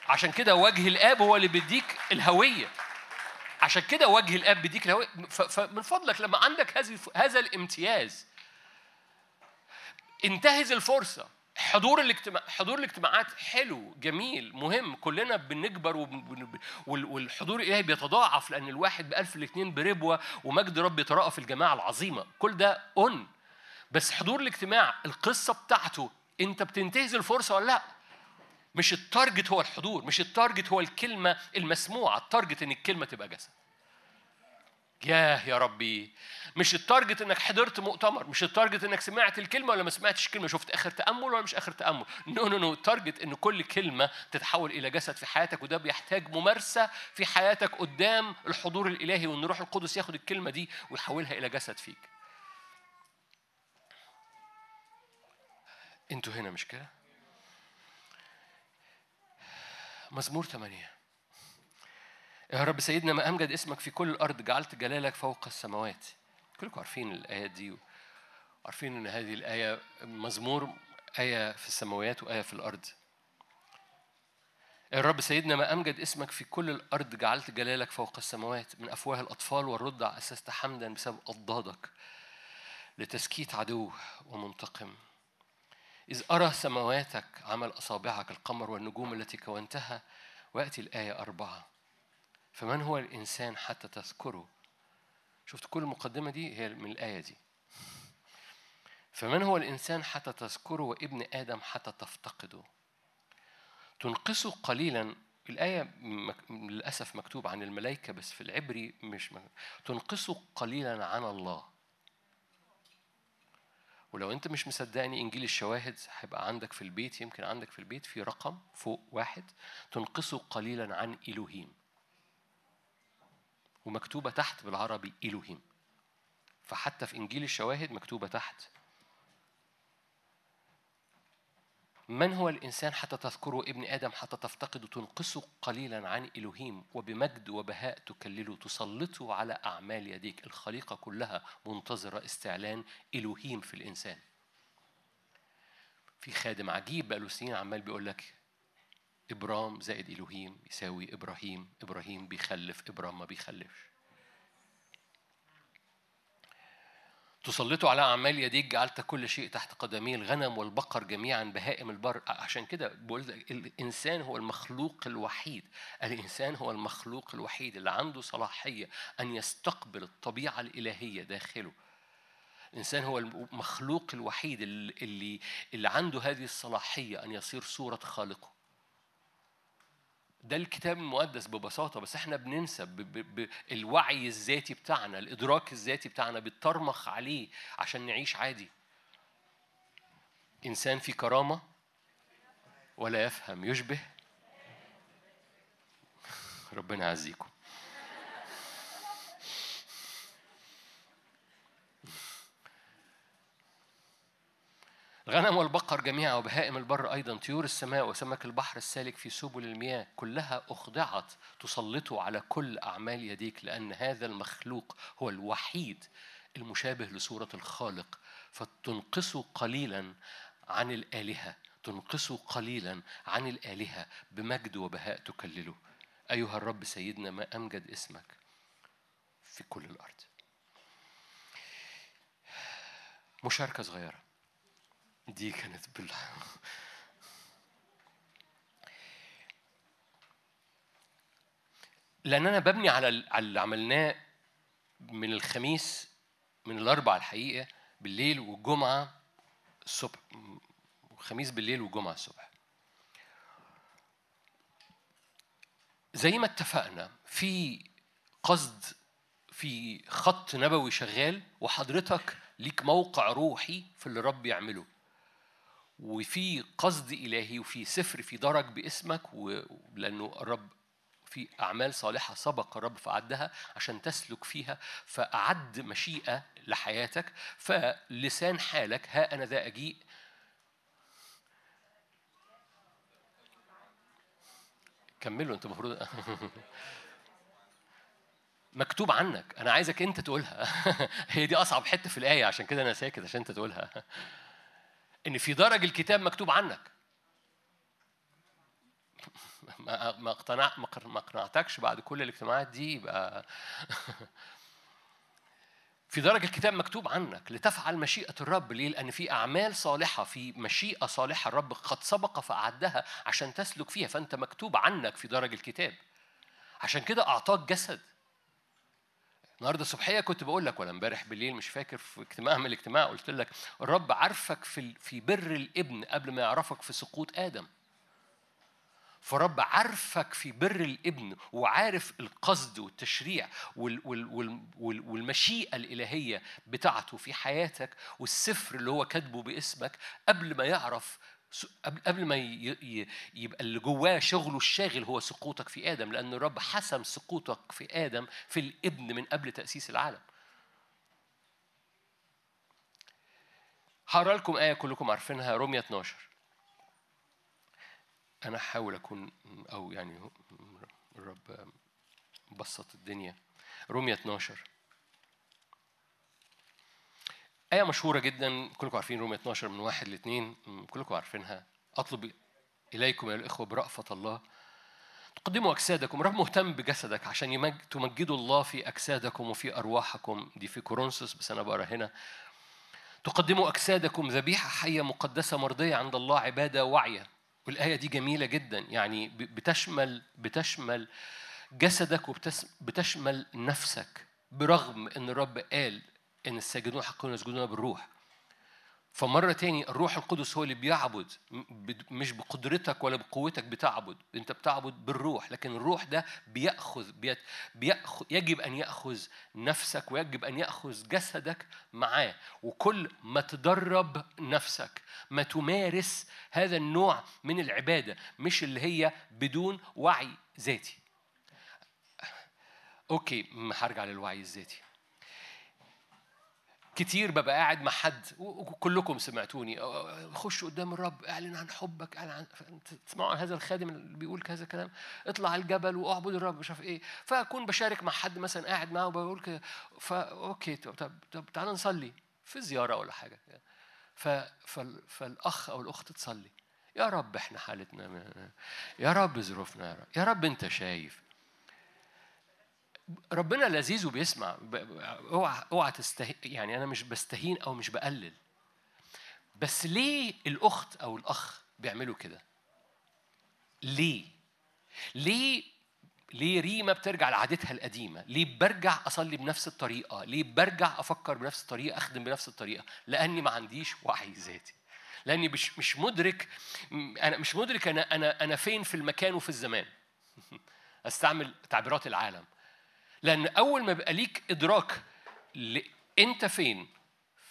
عشان كده وجه الآب هو اللي بيديك الهوية. عشان كده وجه الآب بيديك الهوية. ف... فمن فضلك لما عندك هذه هذا الامتياز انتهز الفرصة. حضور الاجتماع حضور الاجتماعات حلو جميل مهم كلنا بنكبر وبن- وال- والحضور الإلهي بيتضاعف لأن الواحد بألف الاثنين بربوة ومجد رب يتراءى في الجماعة العظيمة. كل ده own بس حضور الاجتماع القصة بتاعته أنت بتنتهز الفرصة ولا لأ؟ مش ال target هو الحضور مش ال target هو الكلمة المسموعة ال target إن الكلمة تبقى جسد. ياه يا ربي. مش ال target إنك حضرت مؤتمر مش ال target إنك سمعت الكلمة ولا ما سمعتش الكلمة شفت آخر تأمل ولا مش آخر تأمل. no no no ال target إن كل كلمة تتحول إلى جسد في حياتك وده بيحتاج ممارسة في حياتك قدام الحضور الإلهي وإن الروح القدس ياخد الكلمة دي ويحولها إلى جسد فيك. أنتوا هنا مش كده؟ مزمور ثمانية يا رب سيدنا ما أمجد اسمك في كل الأرض جعلت جلالك فوق السماوات. كلكم عارفين الآيات دي عارفين إن هذه الآية مزمور آية في السماوات وآية في الأرض. يا رب سيدنا ما أمجد اسمك في كل الأرض جعلت جلالك فوق السماوات. من أفواه الأطفال والرضع أسست حمدا بسبب أضدادك لتسكيت عدو ومنتقم. إذ أرى سماواتك عمل أصابعك القمر والنجوم التي كونتها. ويأتي الآية أربعة. فمن هو الإنسان حتى تذكره؟ شفت كل المقدمة دي؟ هي من الآية دي. فمن هو الإنسان حتى تذكره وابن آدم حتى تفتقده؟ تنقصه قليلا الآية للأسف مكتوب عن الملائكة بس في العبري مش مك... تنقصه قليلا عن الله. ولو أنت مش مصدقني إنجيل الشواهد هيبقى عندك في البيت يمكن عندك في البيت في رقم فوق واحد تنقصه قليلا عن إلهيم. ومكتوبة تحت بالعربي إلهيم. فحتى في إنجيل الشواهد مكتوبة تحت. من هو الإنسان حتى تذكره ابن آدم حتى تفتقده تنقصه قليلا عن إلهيم وبمجد وبهاء تكلله تسلطه على أعمال يديك؟ الخليقة كلها منتظرة استعلان إلهيم في الإنسان. في خادم عجيب بقاله سنين عمال بيقول لك إبرام زائد إلهيم يساوي إبراهيم إبراهيم بيخلف إبرام ما بيخلفش. تسلطوا على أعمال يديك جعلت كل شيء تحت قدمي الغنم والبقر جميعا بهائم البر. عشان كده بقول الإنسان هو المخلوق الوحيد. الإنسان هو المخلوق الوحيد اللي عنده صلاحية أن يستقبل الطبيعة الإلهية داخله. الإنسان هو المخلوق الوحيد اللي, اللي عنده هذه الصلاحية أن يصير صورة خالقه. ده الكتاب المقدس ببساطة بس إحنا بننسى الوعي الذاتي بتاعنا الإدراك الذاتي بتاعنا بيترمخ عليه عشان نعيش عادي. إنسان في كرامة ولا يفهم يشبه. *laughs* ربنا يعزيكم. الغنم والبقر جميعا وبهائم البر أيضا طيور السماء وسمك البحر السالك في سبل المياه كلها أخضعت تسلطه على كل أعمال يديك لأن هذا المخلوق هو الوحيد المشابه لصورة الخالق. فتنقصه قليلا عن الآلهة تنقصه قليلا عن الآلهة بمجد وبهاء تكلله. أيها الرب سيدنا ما أمجد اسمك في كل الأرض. مشاركة صغيرة. دي كانت بال لأن أنا ببني على ال- على اللي عملناه من الخميس من الأربع الحقيقة بالليل والجمعة الصبح. الخميس بالليل والجمعة الصبح. زي ما اتفقنا في قصد في خط نبوي شغال وحضرتك ليك موقع روحي في اللي الرب يعمله. وفي قصد إلهي وفي سفر في درج باسمك و- لأنه الرب في أعمال صالحة سبق الرب فأعدها عشان تسلك فيها فأعد مشيئة لحياتك. فلسان حالك ها أنا ذا أجيء. كملوا انت المفروض *laughs* مكتوب عنك. أنا عايزك أنت تقولها. *laughs* هي دي أصعب حتة في الآية عشان كده أنا ساكت عشان أنت تقولها. إن في درج الكتاب مكتوب عنك. *laughs* ما اقتنع ما اقنعتكش بعد كل الاجتماعات دي يبقى *laughs* في درج الكتاب مكتوب عنك. لتفعل مشيئة الرب. ليه؟ لأن في أعمال صالحة في مشيئة صالحة الرب قد سبق فأعدها عشان تسلك فيها. فأنت مكتوب عنك في درج الكتاب. عشان كده أعطاك جسد. النهارده الصبحيه كنت بقول لك ولا امبارح بالليل مش فاكر في اجتماع من الاجتماع قلت لك الرب عارفك في في بر الابن قبل ما يعرفك في سقوط آدم. فرب عارفك في بر الابن وعارف القصد والتشريع وال وال وال وال والمشيئة الإلهية بتاعته في حياتك والسفر اللي هو كاتبه باسمك قبل ما يعرف قبل قبل ما يبقى اللي جواه شغله الشاغل هو سقوطك في آدم لأن الرب حسم سقوطك في آدم في الابن من قبل تأسيس العالم. هقرأ لكم آية كلكم عارفينها رومية 12 أنا هحاول أكون أو يعني الرب بسط الدنيا. رومية 12 آية مشهورة جدا كلكم عارفين رومية 12 من واحد لاثنين كلكم عارفينها. أطلب إليكم يا الإخوة برأفة الله. تقدموا أجسادكم. رب مهتم بجسدك عشان يمج... تمجدوا الله في أجسادكم وفي أرواحكم. دي في كورنثوس بس أنا بقرأ هنا. تقدموا أجسادكم. ذبيحة حية مقدسة مرضية عند الله عبادة واعية والآية دي جميلة جدا. يعني بتشمل بتشمل جسدك وبتشمل نفسك. برغم إن الرب قال إن الساجدون حقون يسجدون بالروح. فمرة تاني الروح القدس هو اللي بيعبد مش بقدرتك ولا بقوتك بتعبد أنت بتعبد بالروح لكن الروح ده بيأخذ بيت بيأخذ يجب أن يأخذ نفسك ويجب أن يأخذ جسدك معاه. وكل ما تدرب نفسك ما تمارس هذا النوع من العبادة مش اللي هي بدون وعي ذاتي. okay هرجع للوعي الذاتي. كتير ببقى قاعد مع حد وكلكم سمعتوني خش قدام الرب اعلن عن حبك اعلن عن تسمعوا عن هذا الخادم اللي بيقول كذا كلام اطلع الجبل واعبد الرب مش عارف إيه. فأكون بشارك مع حد مثلا قاعد معاه وبقول كده فا okay طب طب, تعالى نصلي في زيارة ولا حاجة. ف فال- فالأخ أو الأخت تصلي. يا رب إحنا حالتنا يا رب ظروفنا يا رب يا رب أنت شايف. ربنا لذيذ وبيسمع اوعى اوعى تستهين يعني أنا مش بستهين أو مش بقلل بس ليه الأخت أو الأخ بيعملوا كده ليه ليه ليه ريما بترجع لعادتها القديمة؟ ليه برجع أصلي بنفس الطريقة؟ ليه برجع أفكر بنفس الطريقة؟ أخدم بنفس الطريقة؟ لأني ما عنديش وعي ذاتي. لأني مش مش مدرك أنا مش مدرك أنا أنا أنا فين في المكان وفي الزمان. *laughs* أستعمل تعبيرات العالم. لأن أول ما بيبقى ليك إدراك أنت فين؟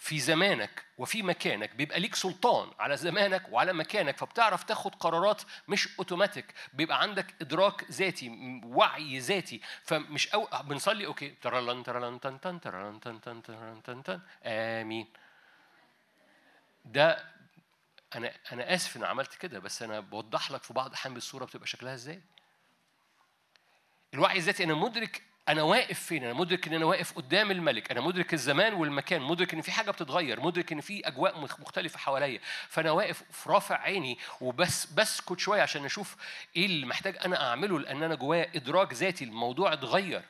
في زمانك وفي مكانك بيبقى ليك سلطان على زمانك وعلى مكانك فبتعرف تاخد قرارات مش أوتوماتيك. بيبقى عندك إدراك ذاتي وعي ذاتي. فمش أو بنصلي okay ترلن ترلن تن تن ترلن تن تن ترلن تن تن آمين. ده أنا أنا آسف إن عملت كده بس أنا بوضح لك في بعض الاحيان الصورة بتبقى شكلها إزاي. الوعي الذاتي أنا مدرك أنا واقف فين؟ أنا مدرك إن أنا واقف قدام الملك. أنا مدرك الزمان والمكان. مدرك إن في حاجة بتتغير. مدرك إن في أجواء مخ- مختلفة حواليا. فأنا واقف رافع عيني وبس بسكت شوية عشان أشوف إيه اللي محتاج أنا أعمله لأن أنا جوايا إدراك ذاتي. الموضوع اتغير.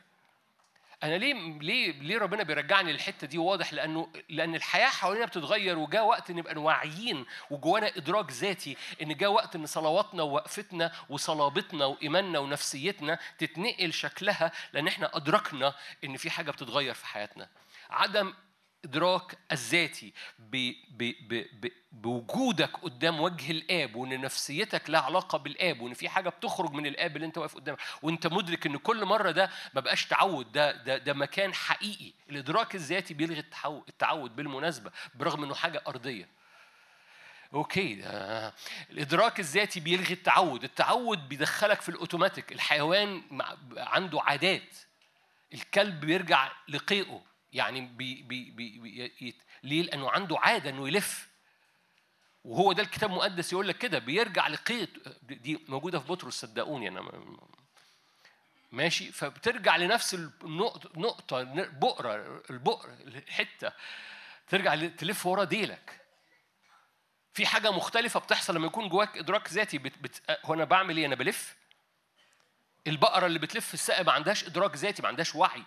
أنا ليه ليه ليه ربنا بيرجعني للحتة دي واضح؟ لأنه لأن الحياة حوالينا بتتغير وجاء وقت نبقى واعيين وجوانا إدراك ذاتي إن جاء وقت إن صلواتنا ووقفتنا وصلابتنا وإيماننا ونفسيتنا تتنقل شكلها لأن إحنا أدركنا إن في حاجة بتتغير في حياتنا. عدم إدراك الذاتي بوجودك قدام وجه الآب وإن نفسيتك لها علاقة بالآب وإن في حاجة بتخرج من الآب اللي أنت واقف قدامه وأنت مدرك إن كل مرة ده ما بقاش تعود ده ده ده مكان حقيقي. الإدراك الذاتي بيلغي التعود بالمناسبة برغم إنه حاجة أرضية. okay آه. الإدراك الذاتي بيلغي التعود. التعود بيدخلك في الأوتوماتيك. الحيوان عنده عادات. الكلب بيرجع لقيئه. يعني بي بي بي بي ليه؟ لأنه عنده عادة إنه يلف. وهو ده الكتاب المقدس يقول لك كده بيرجع لقيئه دي موجودة في بطرس صدقوني أنا م- ماشي؟ فبترجع لنفس النقطه نقطة بؤرة البؤر الحتة. ترجع تلف ورا ديلك. في حاجة مختلفة بتحصل لما يكون جواك إدراك ذاتي بت بت هو أنا بعمل إيه؟ أنا بلف؟ البقرة اللي بتلف في السقف ما عندهاش إدراك ذاتي ما عندهاش وعي.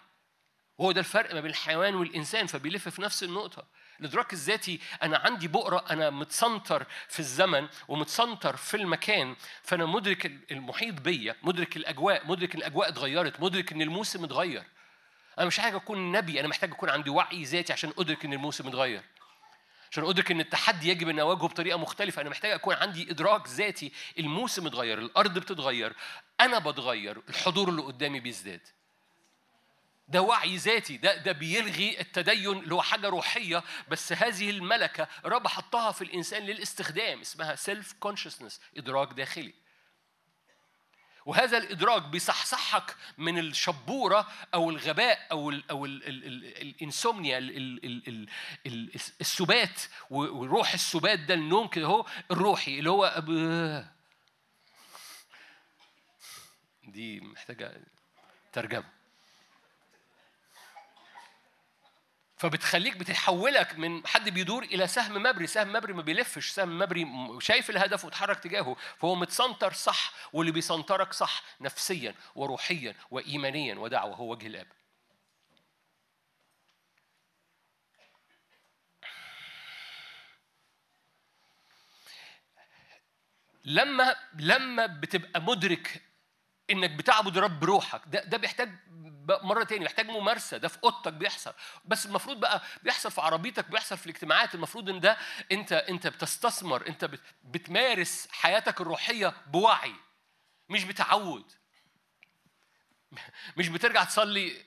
هو ده الفرق ما بين الحيوان والإنسان فبيلف في نفس النقطة. الإدراك الذاتي أنا عندي بؤرة أنا متسنتر في الزمن ومتسنتر في المكان فأنا مدرك المحيط بيا مدرك الأجواء مدرك إن الأجواء اتغيرت مدرك إن الموسم اتغير. أنا مش محتاج أكون نبي أنا محتاج أكون عندي وعي ذاتي عشان أدرك إن الموسم اتغير. عشان أدرك إن التحدي يجب أن أواجهه بطريقة مختلفة. أنا محتاج أكون عندي إدراك ذاتي الموسم اتغير الأرض بتتغير أنا بتغير الحضور اللي قدامي بيزداد. ده وعي ذاتي ده ده بيلغي التدين اللي هو حاجة روحية بس هذه الملكة رب حطها في الإنسان للاستخدام اسمها self consciousness إدراك داخلي. وهذا الإدراك بيصحصحك من الشبورة أو الغباء أو ال أو ال ال ال الانسومنيا ال ال ال ال ال السبات وروح السبات ده النوم كده هو الروحي اللي هو دي محتاجة ترجمة. فبتخليك بتحولك من حد بيدور إلى سهم مبري سهم مبري ما بيلفش سهم مبري شايف الهدف وتحرك تجاهه فهو متسنتر صح واللي بيسنترك صح نفسيا وروحيا وايمانيا ودعوة هو وجه الآب. لما لما بتبقى مدرك إنك بتعبد رب روحك ده ده بيحتاج مرة تاني بيحتاج ممارسة. ده في أوضتك بيحصل. بس المفروض بقى بيحصل في عربيتك بيحصل في الاجتماعات. المفروض إن ده أنت أنت بتستثمر أنت بت- بتمارس حياتك الروحية بوعي مش بتعود. مش بترجع تصلي.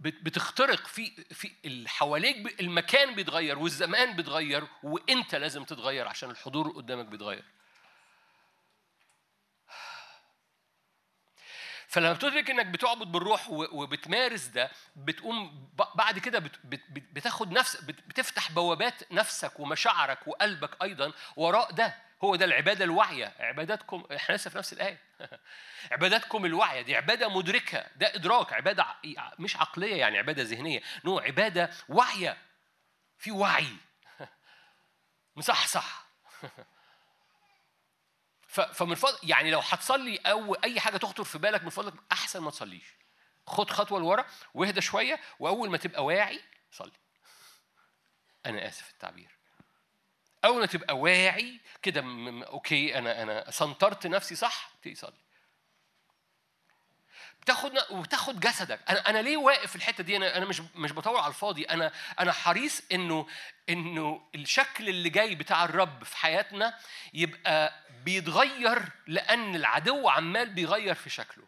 بتخترق في في اللي حواليك المكان بيتغير والزمان بيتغير وانت لازم تتغير؟ عشان الحضور قدامك بيتغير. فلما بتدرك إنك بتعبد بالروح وبتمارس ده بتقوم بعد كده بت- بت- بت- بتاخد نفس بت- بتفتح بوابات نفسك ومشاعرك وقلبك أيضا وراء ده. هو ده العبادة الواعية. عباداتكم إحنا لسه في نفس الآية. *laughs* عباداتكم الواعية. دي عبادة مدركة. ده إدراك. عبادة مش عقلية يعني عبادة ذهنية. نوع عبادة واعية. في وعي. *laughs* مصحصح. *laughs* فمن فضل يعني لو هتصلي أو أي حاجة تخطر في بالك من فضلك أحسن ما تصليش. خد خطوة لورا واهدى شوية وأول ما تبقى واعي صلي. أنا آسف التعبير. أول ما تبقى واعي كده okay أنا أنا center ت نفسي صح تصلي. بتاخد وبتاخد جسدك. أنا أنا ليه واقف في الحتة دي؟ أنا أنا مش مش بطول على الفاضي. أنا أنا حريص إنه إنه الشكل اللي جاي بتاع الرب في حياتنا يبقى بيتغير لأن العدو عمال بيغير في شكله.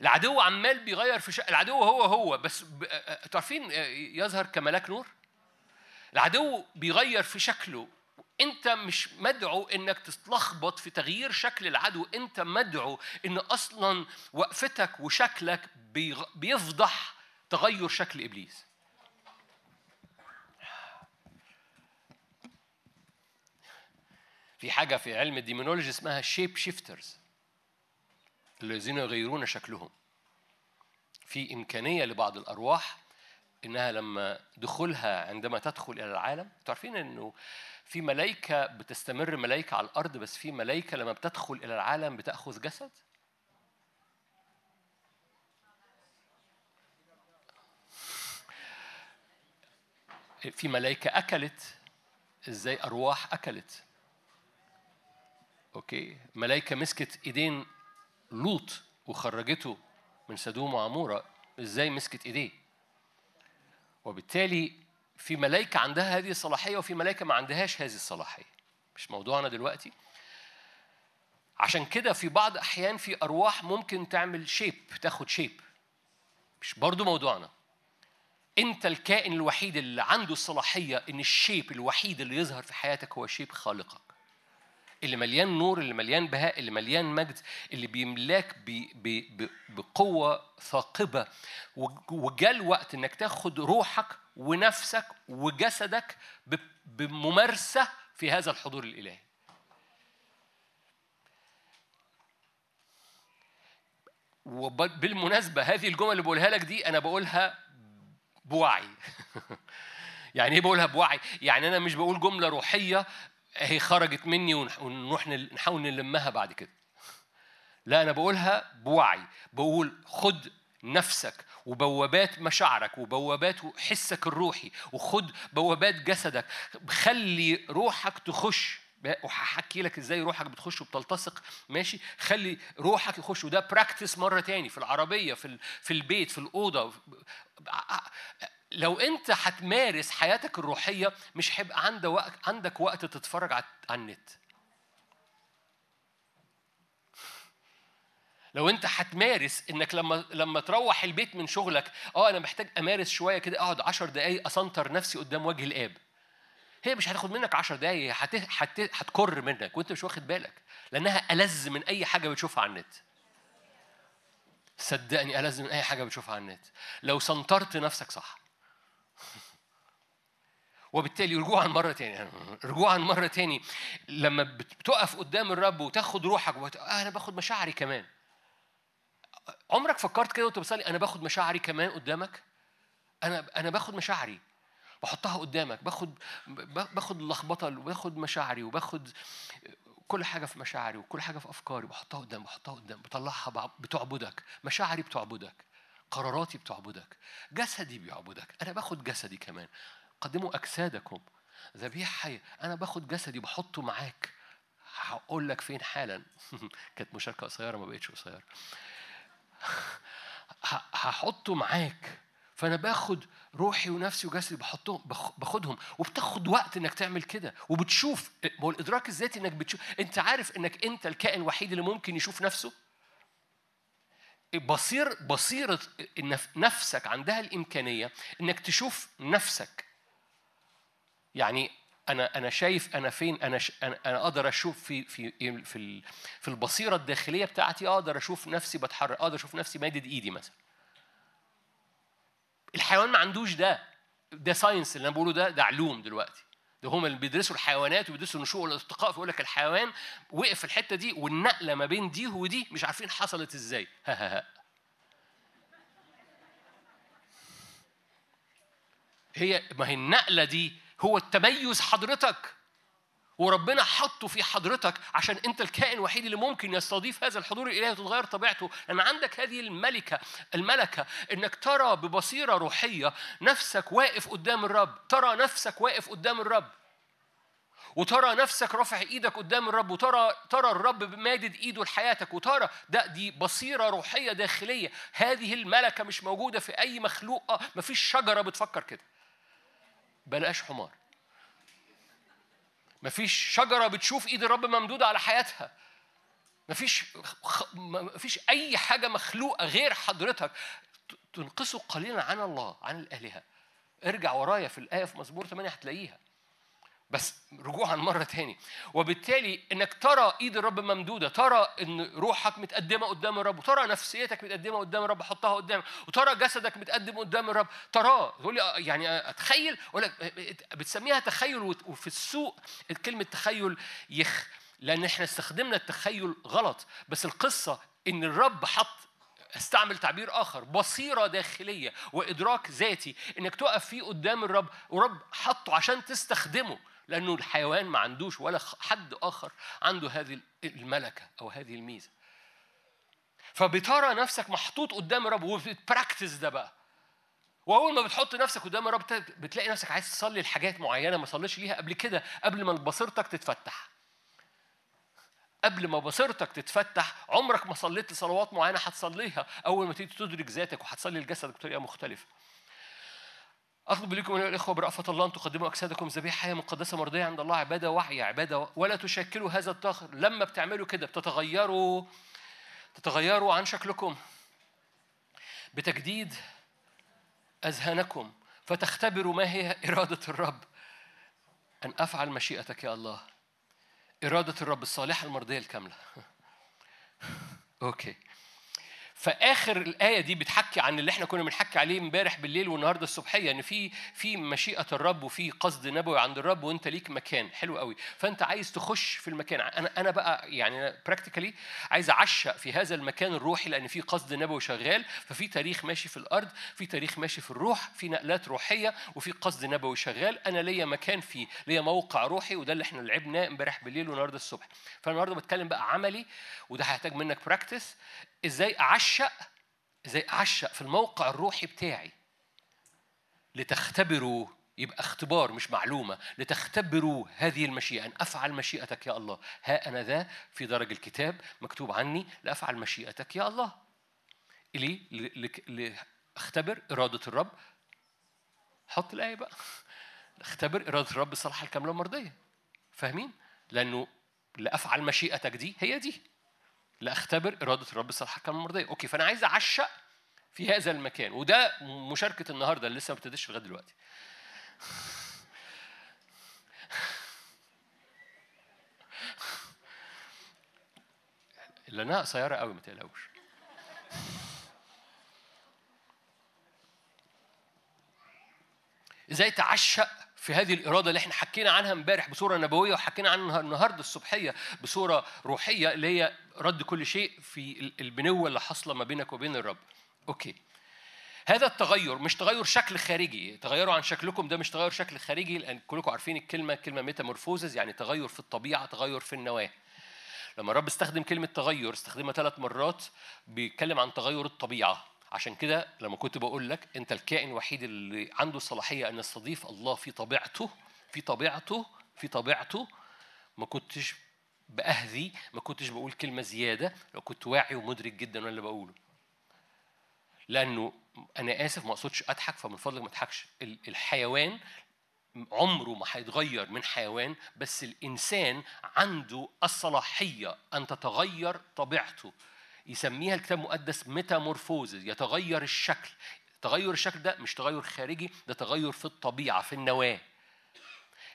العدو عمال بيغير في شكل العدو هو هو. بس عارفين يظهر كملاك نور؟ العدو بيغير في شكله. انت مش مدعو انك تتلخبط في تغيير شكل العدو انت مدعو ان أصلا وقفتك وشكلك. بيفضح تغير شكل إبليس في حاجة في علم ال demonology اسمها shape shifters الذين يغيرون شكلهم في إمكانية لبعض الأرواح إنها لما دخولها عندما تدخل إلى العالم أنتوا عارفين إنه في ملائكة بتستمر ملائكة على الأرض بس في ملائكة لما بتدخل إلى العالم بتأخذ جسد؟ في ملائكة أكلت إزاي أرواح أكلت؟ okay. ملائكة مسكت إيدين لوط وخرجته من سدوم وعمورة إزاي مسكت إيديه؟ وبالتالي في ملائكة عندها هذه الصلاحية وفي ملائكة ما عندهاش هذه الصلاحية. مش موضوعنا دلوقتي. عشان كده في بعض أحيان في أرواح ممكن تعمل shape تاخد shape مش برضو موضوعنا. أنت الكائن الوحيد اللي عنده الصلاحية إن الشيب الوحيد اللي يظهر في حياتك هو شيب خالقك اللي مليان نور اللي مليان بهاء اللي مليان مجد اللي بيملاك ب- ب- ب- بقوة ثاقبة. وج- وجاء الوقت إنك تاخد روحك ونفسك وجسدك بممارسة في هذا الحضور الإلهي. وبالمناسبة هذه الجمل اللي بقولها لك دي أنا بقولها بوعي. *laughs* يعني إيه بقولها بوعي؟ يعني أنا مش بقول جملة روحية هي خرجت مني ونروح نحاول نلمها بعد كده. لا أنا بقولها بوعي. بقول خد نفسك وبوابات مشاعرك وبوابات حسك الروحي وخد بوابات جسدك. خلي روحك تخش وهحكي لك إزاي روحك بتخش وبتلتصق. ماشي؟ خلي روحك يخش وده practice مرة تاني في العربية في في البيت في الأوضة. لو انت هتمارس حياتك الروحية مش هيبقى عندك وقت عندك وقت تتفرج على النت. لو انت هتمارس انك لما لما تروح البيت من شغلك آه أنا محتاج أمارس شوية كده أقعد عشر دقايق أ center نفسي قدام وجه الآب. هي مش هتاخد منك عشر دقايق هت... هت... هتكر منك وانت مش واخد بالك لأنها ألذ من أي حاجة بتشوفها على النت. صدقني ألذ من أي حاجة بتشوفها على النت. لو سنترت نفسك صح. *laughs* وبالتالي رجوعا مرة تاني. *laughs* رجوعا مرة تاني. لما بتقف قدام الرب وتاخد روحك وت... آه أنا باخد مشاعري كمان. عمرك فكرت كده وأنت بتصلي أنا باخد مشاعري كمان قدامك؟ أنا أنا باخد مشاعري. بحطها قدامك باخد باخد اللخبطة وباخد مشاعري وباخد كل حاجة في مشاعري وكل حاجة في أفكاري بحطها قدام بحطها قدام بطلعها بتعبدك مشاعري بتعبدك قراراتي بتعبدك جسدي بيعبدك أنا باخد جسدي كمان قدموا أجسادكم ذبيحة حية أنا باخد جسدي بحطه معاك هقول لك فين حالا؟ *laughs* كانت مشاركة قصيرة ما بقتش قصيرة. *laughs* هحطه معاك. فأنا باخد روحي ونفسي وجسدي بحطهم باخدهم. وبتاخد وقت إنك تعمل كده. وبتشوف هو الادراك الذاتي إنك بتشوف أنت عارف إنك أنت الكائن الوحيد اللي ممكن يشوف نفسه؟ بصير بصيرة نفسك عندها الإمكانية إنك تشوف نفسك. يعني أنا أنا شايف أنا فين أنا ش... أنا أقدر أشوف في في في في البصيرة الداخلية بتاعتي أقدر أشوف نفسي بتحرك أقدر أشوف نفسي مادد إيدي مثلا. الحيوان ما عندوش ده. ده ساينس اللي أنا بقوله ده ده علوم دلوقتي. ده هم اللي بيدرسوا الحيوانات وبيدرسوا النشوء والارتقاء فيقول لك الحيوان وقف في الحتة دي والنقلة ما بين دي ودي مش عارفين حصلت إزاي. ها ها ها. هي ما هي النقلة دي هو التميز حضرتك. وربنا حطه في حضرتك عشان انت الكائن الوحيد اللي ممكن يستضيف هذا الحضور الإلهي وتتغير طبيعته. لأن عندك هذه الملكة الملكة إنك ترى ببصيرة روحية نفسك واقف قدام الرب. ترى نفسك واقف قدام الرب. وترى نفسك رافع إيدك قدام الرب. وترى ترى الرب مادد إيده لحياتك. وترى ده دي بصيرة روحية داخلية. هذه الملكة مش موجودة في أي مخلوق. مفيش شجرة بتفكر كده. بلاش حمار. مفيش شجرة بتشوف إيد الرب ممدودة على حياتها. مفيش. مفيش أي حاجة مخلوقة غير حضرتك. تنقصه قليلا عن الله عن الآلهة. ارجع ورايا في الآية في مزمور 8 هتلاقيها. بس رجوعا مرة تاني. وبالتالي إنك ترى إيد الرب ممدودة ترى إن روحك متقدمة قدام الرب وترى نفسيتك متقدمة قدام الرب حطها قدام وترى جسدك متقدم قدام الرب. تراه. تقول لي آه، يعني أتخيل؟ أقول لك بتسميها تخيل وفي السوق كلمة تخيل يخ لأن إحنا استخدمنا التخيل غلط. بس القصة إن الرب حط استعمل تعبير آخر بصيرة داخلية وإدراك ذاتي إنك تقف فيه قدام الرب ورب حطه عشان تستخدمه. لأنه الحيوان ما عندوش ولا حد آخر عنده هذه الملكة أو هذه الميزة. فبترى نفسك محطوط قدام الرب وبتبراكتس ده بقى. وأول ما بتحط نفسك قدام بت- بتلاقي نفسك عايز تصلي لحاجات معينة ما صليتش ليها قبل كده قبل ما بصيرتك تتفتح. قبل ما بصيرتك تتفتح عمرك ما صليت لصلوات معينة هتصليها. أول ما تيجي تدرك ذاتك وهتصلي لجسدك بطريقة مختلفة. أطلب لكم أيها الإخوة برأفة الله أن تقدموا أجسادكم ذبيحة حية مقدسة مرضية عند الله عبادة وحيه عبادة ولا تشكلوا هذا الطهر. لما بتعملوا كده بتتغيروا تتغيروا عن شكلكم. بتجديد أذهانكم. فتختبروا ما هي إرادة الرب. أن أفعل مشيئتك يا الله. إرادة الرب الصالحة المرضية الكاملة. *laughs* okay. فآخر الآية دي بتحكي عن اللي إحنا كنا بنحكي عليه امبارح بالليل والنهاردة الصبحية إن في في مشيئة الرب وفي قصد نبوي عند الرب وأنت ليك مكان. حلو قوي، فأنت عايز تخش في المكان، أنا أنا بقى يعني practically عايز أعشق في هذا المكان الروحي لأن في قصد نبوي شغال، ففي تاريخ ماشي في الأرض، في تاريخ ماشي في الروح، في نقلات روحية وفي قصد نبوي شغال، أنا ليا مكان فيه، ليا موقع روحي وده اللي إحنا لعبناه امبارح بالليل والنهاردة الصبح. فالنهارده بتكلم بقى عملي وده هيحتاج منك براكتس إزاي اعشق إزاي اعشق في الموقع الروحي بتاعي. لتختبروا يبقى اختبار مش معلومة. لتختبروا هذه المشيئة. أن أفعل مشيئتك يا الله. ها أنا ذا في درج الكتاب مكتوب عني. لأفعل مشيئتك يا الله. ليه ل- ل- لاختبر إرادة الرب. حط الآية بقى. اختبر إرادة الرب الصالحة الكاملة المرضية. فاهمين؟ لأنه لأفعل مشيئتك دي هي دي. لأختبر إرادة الرب الصالحه الكامله المرضيه okay فأنا عايز أعشّق في هذا المكان وده مشاركة النهارده اللي لسه ما ابتديش لغاية دلوقتي. لانها قصيرة قوي ما تقلقوش. إزاي تعشق في هذه الإرادة اللي إحنا حكينا عنها امبارح بصورة نبوية وحكينا عنها النهارده الصبحية بصورة روحية اللي هي رد كل شيء في ال- البنوة اللي حاصلة ما بينك وبين الرب. okay. هذا التغير مش تغير شكل خارجي، تغيروا عن شكلكم ده مش تغير شكل خارجي لأن كلكم عارفين الكلمة كلمة metamorphosis يعني تغير في الطبيعة، تغير في النواة. لما الرب استخدم كلمة تغير استخدمها ثلاث مرات بيتكلم عن تغير الطبيعة عشان كده لما كنت بقول لك انت الكائن الوحيد اللي عنده الصلاحية أن يستضيف الله في طبيعته في طبيعته في طبيعته ما كنتش بأهذي ما كنتش بقول كلمة زيادة لو كنت واعي ومدرك جدا اللي بقوله. لأنه أنا آسف ما أقصدش أضحك فمن فضلك ما تضحكش. ال- الحيوان عمره ما هيتغير من حيوان بس الإنسان عنده الصلاحية أن تتغير طبيعته. يسميها الكتاب المقدس ميتامورفوزز يتغير الشكل. تغير الشكل ده مش تغير خارجي ده تغير في الطبيعة في النواة.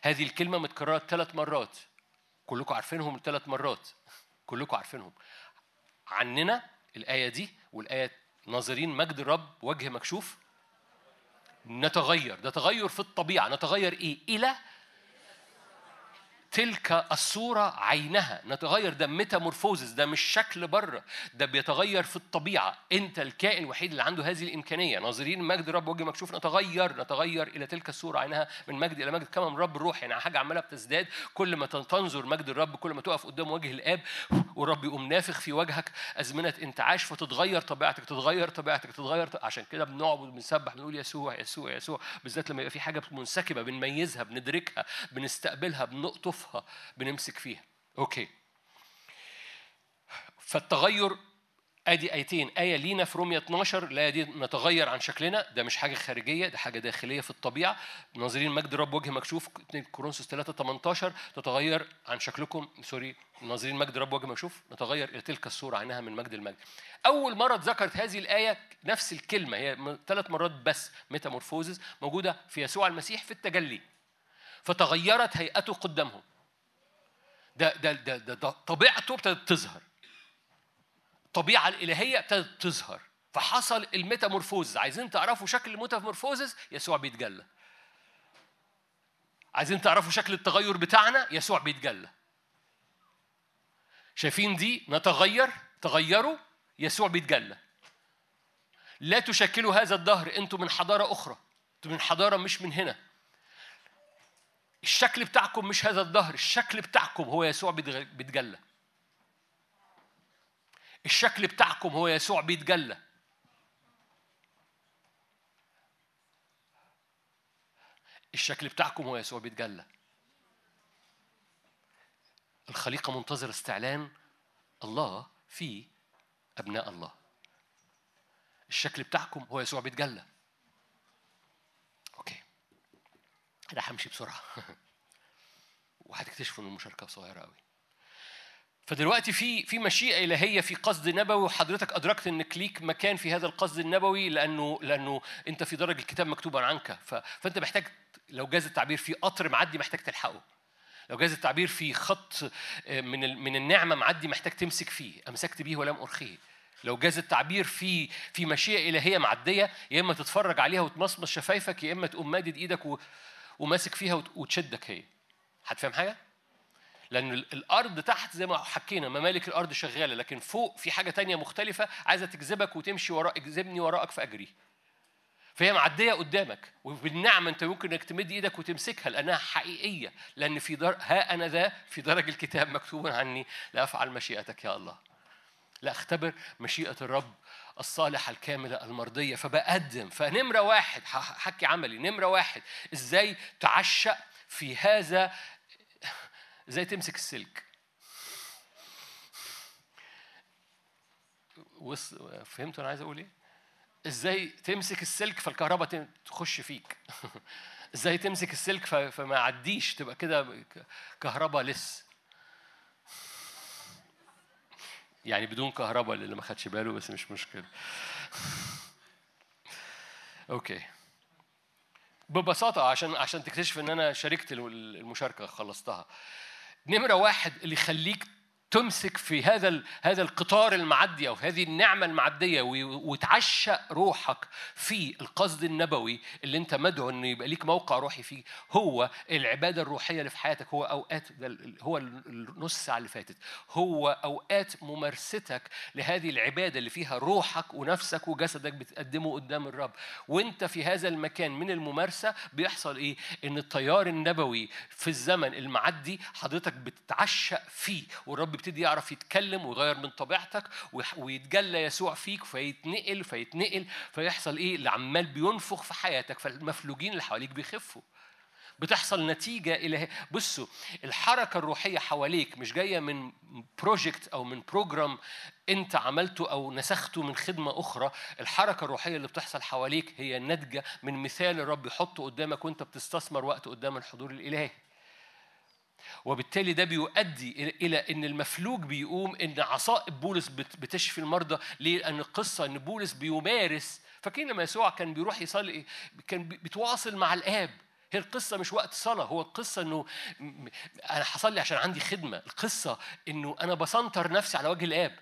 هذه الكلمة متكررة ثلاث مرات. كلكم عارفينهم ثلاث مرات. كلكم عارفينهم. عننا الآية دي والآية ناظرين مجد الرب وجه مكشوف. نتغير. ده تغير في الطبيعة. نتغير إيه؟ إلى تلك الصورة عينها. نتغير ده ميتامورفوزس ده مش شكل بره ده بيتغير في الطبيعة. أنت الكائن الوحيد اللي عنده هذه الإمكانية. ناظرين مجد الرب وجه مكشوف. نتغير نتغير إلى تلك الصورة عينها من مجد إلى مجد. كما من رب الروح يعني حاجة عمالة بتزداد. كل ما تنظر مجد الرب كل ما تقف قدام وجه الآب والرب يقوم نافخ في وجهك. أزمنة انتعاش فتتغير طبيعتك تتغير طبيعتك تتغير ط- عشان كده بنعبد بنسبح بنقول يسوع يسوع يسوع. بالذات لما يبقى في حاجة منسكبة بنميزها بندركها بنستقبلها بنقطفها بنمسك فيها. okay. فالتغير آدي آيتين. آية لينا في رومية 12 الايه دي نتغير عن شكلنا. ده مش حاجة خارجية ده حاجة داخلية في الطبيعة. ناظرين مجد الرب وجه مكشوف 2 كورنثوس 3 18 تتغير عن شكلكم. sorry. ناظرين مجد الرب وجه مكشوف. نتغير إلى تلك الصورة عينها من مجد لمجد. أول مرة اتذكرت هذه الآية نفس الكلمة. هي ثلاث مرات بس. metamorphosis موجودة في يسوع المسيح في التجلي. فتغيرت هيئته قدامهم. ده ده ده, ده, ده طبيعته ابتدت تظهر. الطبيعة الإلهية ابتدت تظهر. فحصل الميتامورفوز عايزين تعرفوا شكل الميتامورفوزز؟ يسوع بيتجلى. عايزين تعرفوا شكل التغير بتاعنا؟ يسوع بيتجلى. شايفين دي نتغير؟ تغيروا؟ يسوع بيتجلى. لا تشكلوا هذا الدهر. أنتم من حضارة أخرى. أنتم من حضارة مش من هنا. الشكل بتاعكم مش هذا الدهر الشكل بتاعكم هو يسوع بيتجلى. الشكل بتاعكم هو يسوع بيتجلى. الشكل بتاعكم هو يسوع بيتجلى. الخليقة منتظرة استعلان الله في أبناء الله. الشكل بتاعكم هو يسوع بيتجلى okay أنا همشي بسرعة. *laughs* وهتكتشفوا إن المشاركة صغيرة قوي فدلوقتي في في مشيئة إلهية في قصد نبوي وحضرتك أدركت إنك ليك مكان في هذا القصد النبوي لأنه لأنه أنت في درج الكتاب مكتوبا عنك. ف- فأنت محتاج لو جاز التعبير في قطر معدي محتاج تلحقه. لو جاز التعبير في خط آه، من من النعمة معدي محتاج تمسك فيه. أمسكت به ولم أرخيه. لو جاز التعبير في في مشيئة إلهية معدية يا إما تتفرج عليها وتمصمص شفايفك يا إما تقوم مادد إيدك و- وماسك فيها وت- وتشدك هي. هتفهم حاجة؟ لأن ال- الأرض تحت زي ما حكينا ممالك الأرض شغالة لكن فوق في حاجة تانية مختلفة عايزة تجذبك وتمشي وراء اجذبني وراءك فأجري فهي معدية قدامك وبالنعمة أنت ممكن إنك تمد إيدك وتمسكها لأنها حقيقية. لأن في در... ها أنا ذا في درج الكتاب مكتوب عني لأفعل مشيئتك يا الله. لا أختبر مشيئة الرب الصالحة الكاملة المرضية فبقدم فنمرة واحد حكي عملي نمرة واحد إزاي تعشق في هذا إزاي تمسك السلك. فهمتوا أنا عايز أقول إيه إزاي تمسك السلك فالكهرباء تخش فيك *laughs* إزاي تمسك السلك. فما يعديش تبقى كده كهرباء لس يعني بدون كهرباء اللي ما خدش باله بس مش مشكلة. أوكي. ببساطة عشان عشان تكتشف إن أنا شاركت الم- المشاركة خلصتها. نمرة واحد اللي يخليك تمسك في هذا هذا القطار المعدي أو هذه النعمة المعدية وتعشق روحك في القصد النبوي اللي أنت مدعو إنه يبقى ليك موقع روحي فيه. هو العبادة الروحية اللي في حياتك هو أوقات هو ال- النص ساعة اللي فاتت. هو أوقات ممارستك لهذه العبادة اللي فيها روحك ونفسك وجسدك بتقدمه قدام الرب. وأنت في هذا المكان من الممارسة بيحصل إيه؟ إن التيار النبوي في الزمن المعدي حضرتك بتتعشق فيه. والرب يبتدي يعرف يتكلم ويغير من طبيعتك ويتجلى يسوع فيك فيتنقل فيتنقل فيحصل إيه؟ اللي عمال بينفخ في حياتك فالمفلوجين اللي حواليك بيخفوا. بتحصل نتيجة إلى بصوا الحركة الروحية حواليك مش جاية من project أو من program أنت عملته أو نسخته من خدمة أخرى. الحركة الروحية اللي بتحصل حواليك هي ناتجة من مثال الرب يحطه قدامك وأنت بتستثمر وقت قدام الحضور الإلهي. وبالتالي ده بيؤدي إلى إن المفلوج بيقوم إن عصائب بولس بت- بتشفي المرضى. ليه؟ لأن القصة إن بولس بيمارس فاكرين لما يسوع كان بيروح يصلي كان بي- بيتواصل مع الآب. هي القصة مش وقت صلاة هو القصة م- أنا حصل لي عشان عندي خدمة. القصة إنه أنا بسنطر نفسي على وجه الآب.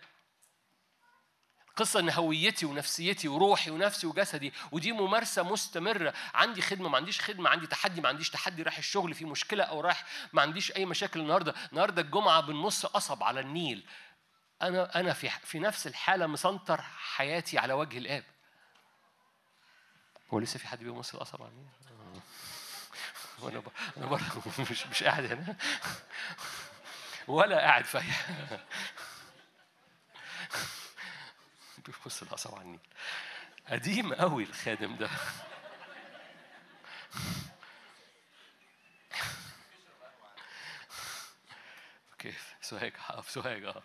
قصة إن هويتي ونفسيتي وروحي ونفسي وجسدي ودي ممارسة مستمرة. عندي خدمة ما عنديش خدمة عندي تحدي ما عنديش تحدي رايح الشغل في مشكلة أو رايح ما عنديش أي مشاكل النهاردة. النهاردة الجمعة بالنص قصب على النيل. أنا أنا في في نفس الحالة مسنطر حياتي على وجه الآب. هو لسه في حد بيمص القصب على النيل؟ *laughs* أنا برضه *laughs* مش مش قاعد هنا. *laughs* ولا قاعد على النيل. قديم قوي الخادم ده. أوكي سوهاج هقف سوهاج آه.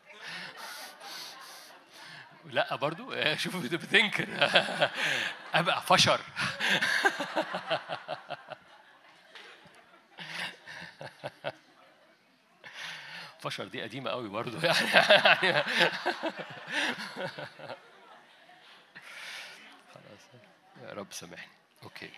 لا برضو آه، شوف بت- بتنكر أبقى فشر. فشر دي قديمة قوي برضو يعني, رب سامحني. أوكي.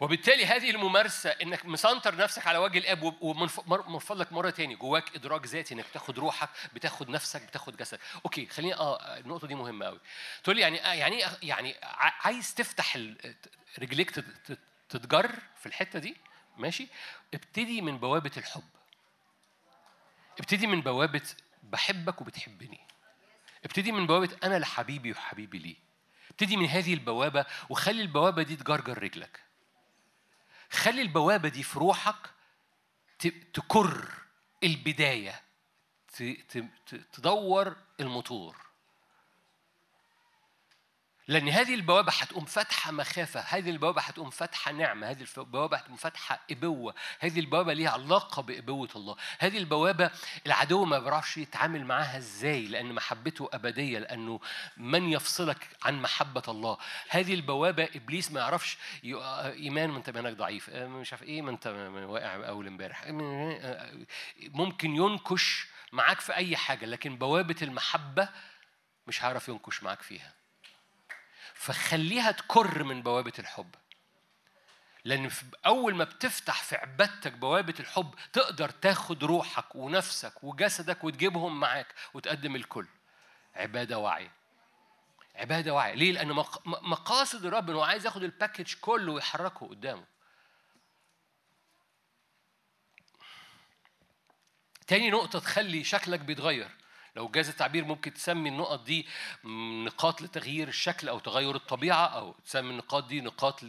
وبالتالي هذه الممارسة إنك مسنطر نفسك على وجه الآب ومن فضلك مرة تاني جواك إدراك ذاتي إنك بتاخد روحك بتاخد نفسك بتاخد جسدك. أوكي خليني آه النقطة دي مهمة قوي تقول لي يعني آه يعني يعني عايز تفتح رجليك تت- تت- تتجر في الحتة دي؟ ماشي. ابتدي من بوابة الحب. ابتدي من بوابة بحبك وبتحبني. ابتدي من بوابة أنا لحبيبي وحبيبي لي ابتدي من هذه البوابة وخلي البوابة دي تجرجر رجلك. خلي البوابة دي في روحك تكر البداية تدور الموتور. لأن هذه البوابة هتقوم فاتحة مخافة، هذه البوابة هتقوم فاتحة نعمة، هذه البوابة هتقوم فاتحة إبوة، هذه البوابة ليها علاقة بإبوة الله، هذه البوابة العدو ما بيعرفش يتعامل معاها إزاي لأن محبته أبدية، لأنه من يفصلك عن محبة الله، هذه البوابة إبليس ما يعرفش إيمان ما أنت إيمانك ضعيف، آه، مش عارف إيه ما أنت واقع أول إمبارح، آه، ممكن ينكش معاك في أي حاجة، لكن بوابة المحبة مش هيعرف ينكش معاك فيها. فخليها تكر من بوابة الحب. لأن أول ما بتفتح في عبادتك بوابة الحب تقدر تاخد روحك ونفسك وجسدك وتجيبهم معاك وتقدم الكل. عبادة واعية عبادة واعية ليه؟ لأن مقاصد الرب إنه عايز ياخد ال package كله ويحركه قدامه. تاني نقطة تخلي شكلك بيتغير. لو جاز التعبير ممكن تسمي النقط دي نقاط لتغيير الشكل أو تغير الطبيعة أو تسمي النقاط دي نقاط.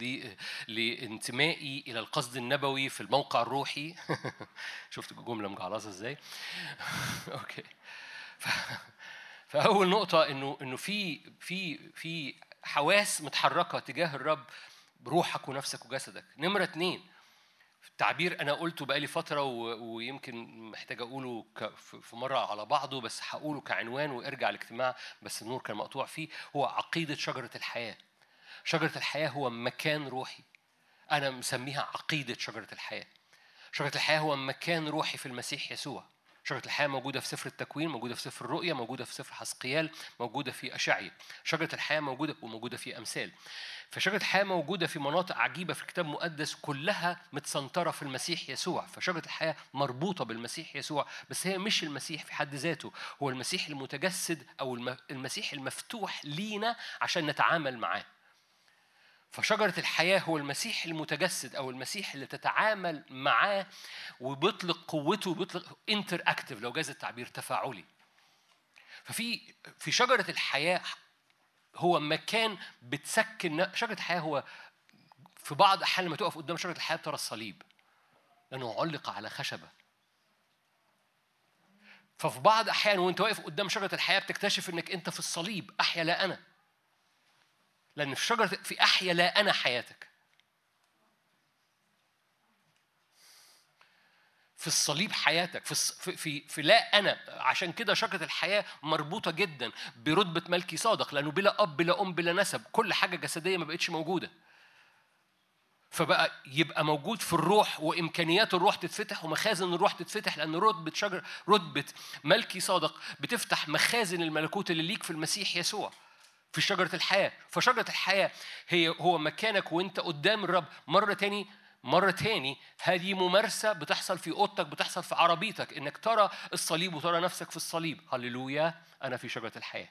لانتمائي إلى القصد النبوي في الموقع الروحي *laughs* شفت الجملة مجعلصة إزاي؟ *laughs* أوكي ف... فأول نقطة إنه إنه في في في حواس متحركة تجاه الرب بروحك ونفسك وجسدك نمرة اتنين تعبير أنا قلته بقالي فترة. ويمكن محتاج أقوله في مرة على بعضه بس هقوله كعنوان وارجع الاجتماع بس النور كان مقطوع فيه. هو عقيدة شجرة الحياة. شجرة الحياة هو مكان روحي. أنا مسميها عقيدة شجرة الحياة. شجرة الحياة هو مكان روحي في المسيح يسوع. شجرة الحياة موجودة في سفر التكوين، موجودة في سفر الرؤيا، موجودة في سفر حسقيال، موجودة في أشعيا. شجرة الحياة موجودة وموجودة في أمثال. فشجرة الحياة موجودة في مناطق عجيبة في الكتاب المقدس كلها متسنطرة في المسيح يسوع، فشجرة الحياة مربوطة بالمسيح يسوع، بس هي مش المسيح في حد ذاته، هو المسيح المتجسد أو الم- المسيح المفتوح لينا عشان نتعامل معاه. فشجرة الحياة هو المسيح المتجسد أو المسيح اللي تتعامل معاه وبيطلق قوته وبيطلق interactive لو جاز التعبير تفاعلي. ففي في شجرة الحياة هو مكان بتسكن شجرة الحياة هو في بعض الأحيان لما تقف قدام شجرة الحياة ترى الصليب لأنه علق على خشبة ففي بعض الأحيان وأنت واقف قدام شجرة الحياة بتكتشف إنك أنت في الصليب أحيا لا أنا لأن في شجرة في أحيا لا أنا حياتك. في الصليب حياتك في في, في لا أنا عشان كده شجرة الحياة مربوطة جدا برتبة ملكي صادق لأنه بلا أب بلا أم بلا نسب كل حاجة جسدية ما بقتش موجودة. فبقى يبقى موجود في الروح وإمكانيات الروح تتفتح ومخازن الروح تتفتح لأن رتبة شجر رتبة ملكي صادق بتفتح مخازن الملكوت اللي ليك في المسيح يسوع. في شجرة الحياة. فشجرة الحياة هي هو مكانك وانت قدام الرب. مرة تاني مرة تاني هذه ممارسة بتحصل في أوضتك بتحصل في عربيتك إنك ترى الصليب وترى نفسك في الصليب. هللويا أنا في شجرة الحياة.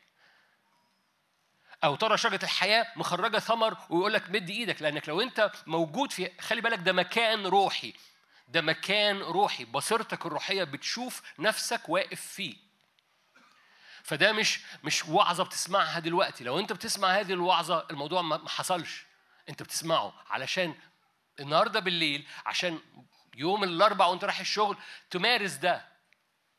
أو ترى شجرة الحياة مخرجة ثمر ويقول لك مد إيدك لأنك لو أنت موجود في خلي بالك ده مكان روحي. ده مكان روحي. بصيرتك الروحية بتشوف نفسك واقف فيه. فده مش مش وعظة بتسمعها دلوقتي. لو انت بتسمع هذه الوعظة الموضوع ما حصلش. انت بتسمعه علشان النهارده بالليل عشان يوم الاربع وانت رايح الشغل تمارس ده.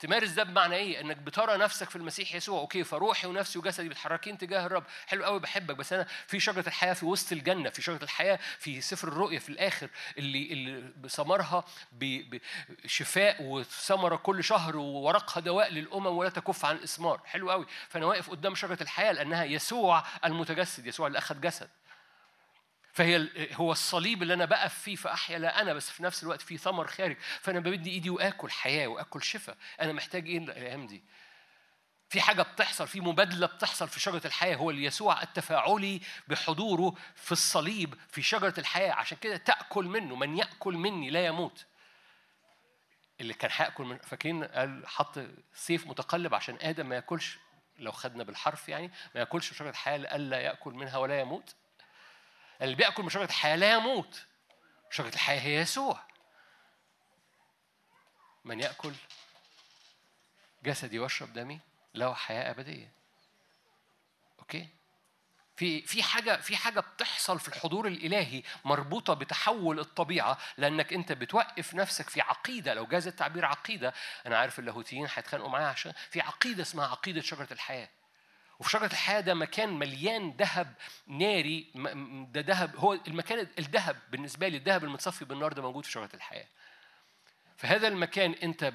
تمارس ده بمعنى إيه؟ إنك بترى نفسك في المسيح يسوع، أوكي فروحي ونفسي وجسدي متحركين تجاه الرب، حلو قوي بحبك. بس أنا في شجرة الحياة في وسط الجنة، في شجرة الحياة في سفر الرؤيا في الآخر اللي اللي ثمرها بشفاء وثمرة كل شهر وورقها دواء للأمم ولا تكف عن الاسمار، حلو قوي، فأنا واقف قدام شجرة الحياة لأنها يسوع المتجسد، يسوع اللي أخذ جسد. فهي هو الصليب اللي أنا بقف فيه فاحيا لا أنا بس في نفس الوقت في ثمر خارج. فأنا بمد إيدي وآكل حياة وآكل شفاء أنا محتاج إيه الأيام دي؟ في حاجة بتحصل في مبادلة بتحصل في شجرة الحياة هو اليسوع التفاعلي بحضوره في الصليب في شجرة الحياة. عشان كده تأكل منه من يأكل مني لا يموت. اللي كان هيأكل من فاكرين؟ قال حط سيف متقلب عشان آدم ما يأكلش لو خدنا بالحرف يعني ما يأكلش شجرة الحياة لألا يأكل منها ولا يموت. اللي بياكل من شجرة الحياة لا يموت. شجرة الحياة هي يسوع. من يأكل جسدي واشرب دمي له حياة أبدية. أوكي؟ في في حاجة في حاجة بتحصل في الحضور الإلهي مربوطة بتحول الطبيعة لأنك أنت بتوقف نفسك في عقيدة. لو جاز التعبير عقيدة أنا عارف اللاهوتيين هيتخانقوا معايا عشان في عقيدة اسمها عقيدة شجرة الحياة. وفي شجرة الحياة ده مكان مليان ذهب ناري ده ذهب هو المكان الذهب بالنسبة لي الذهب المتصفي بالنار ده موجود في شجرة الحياة. في هذا المكان انت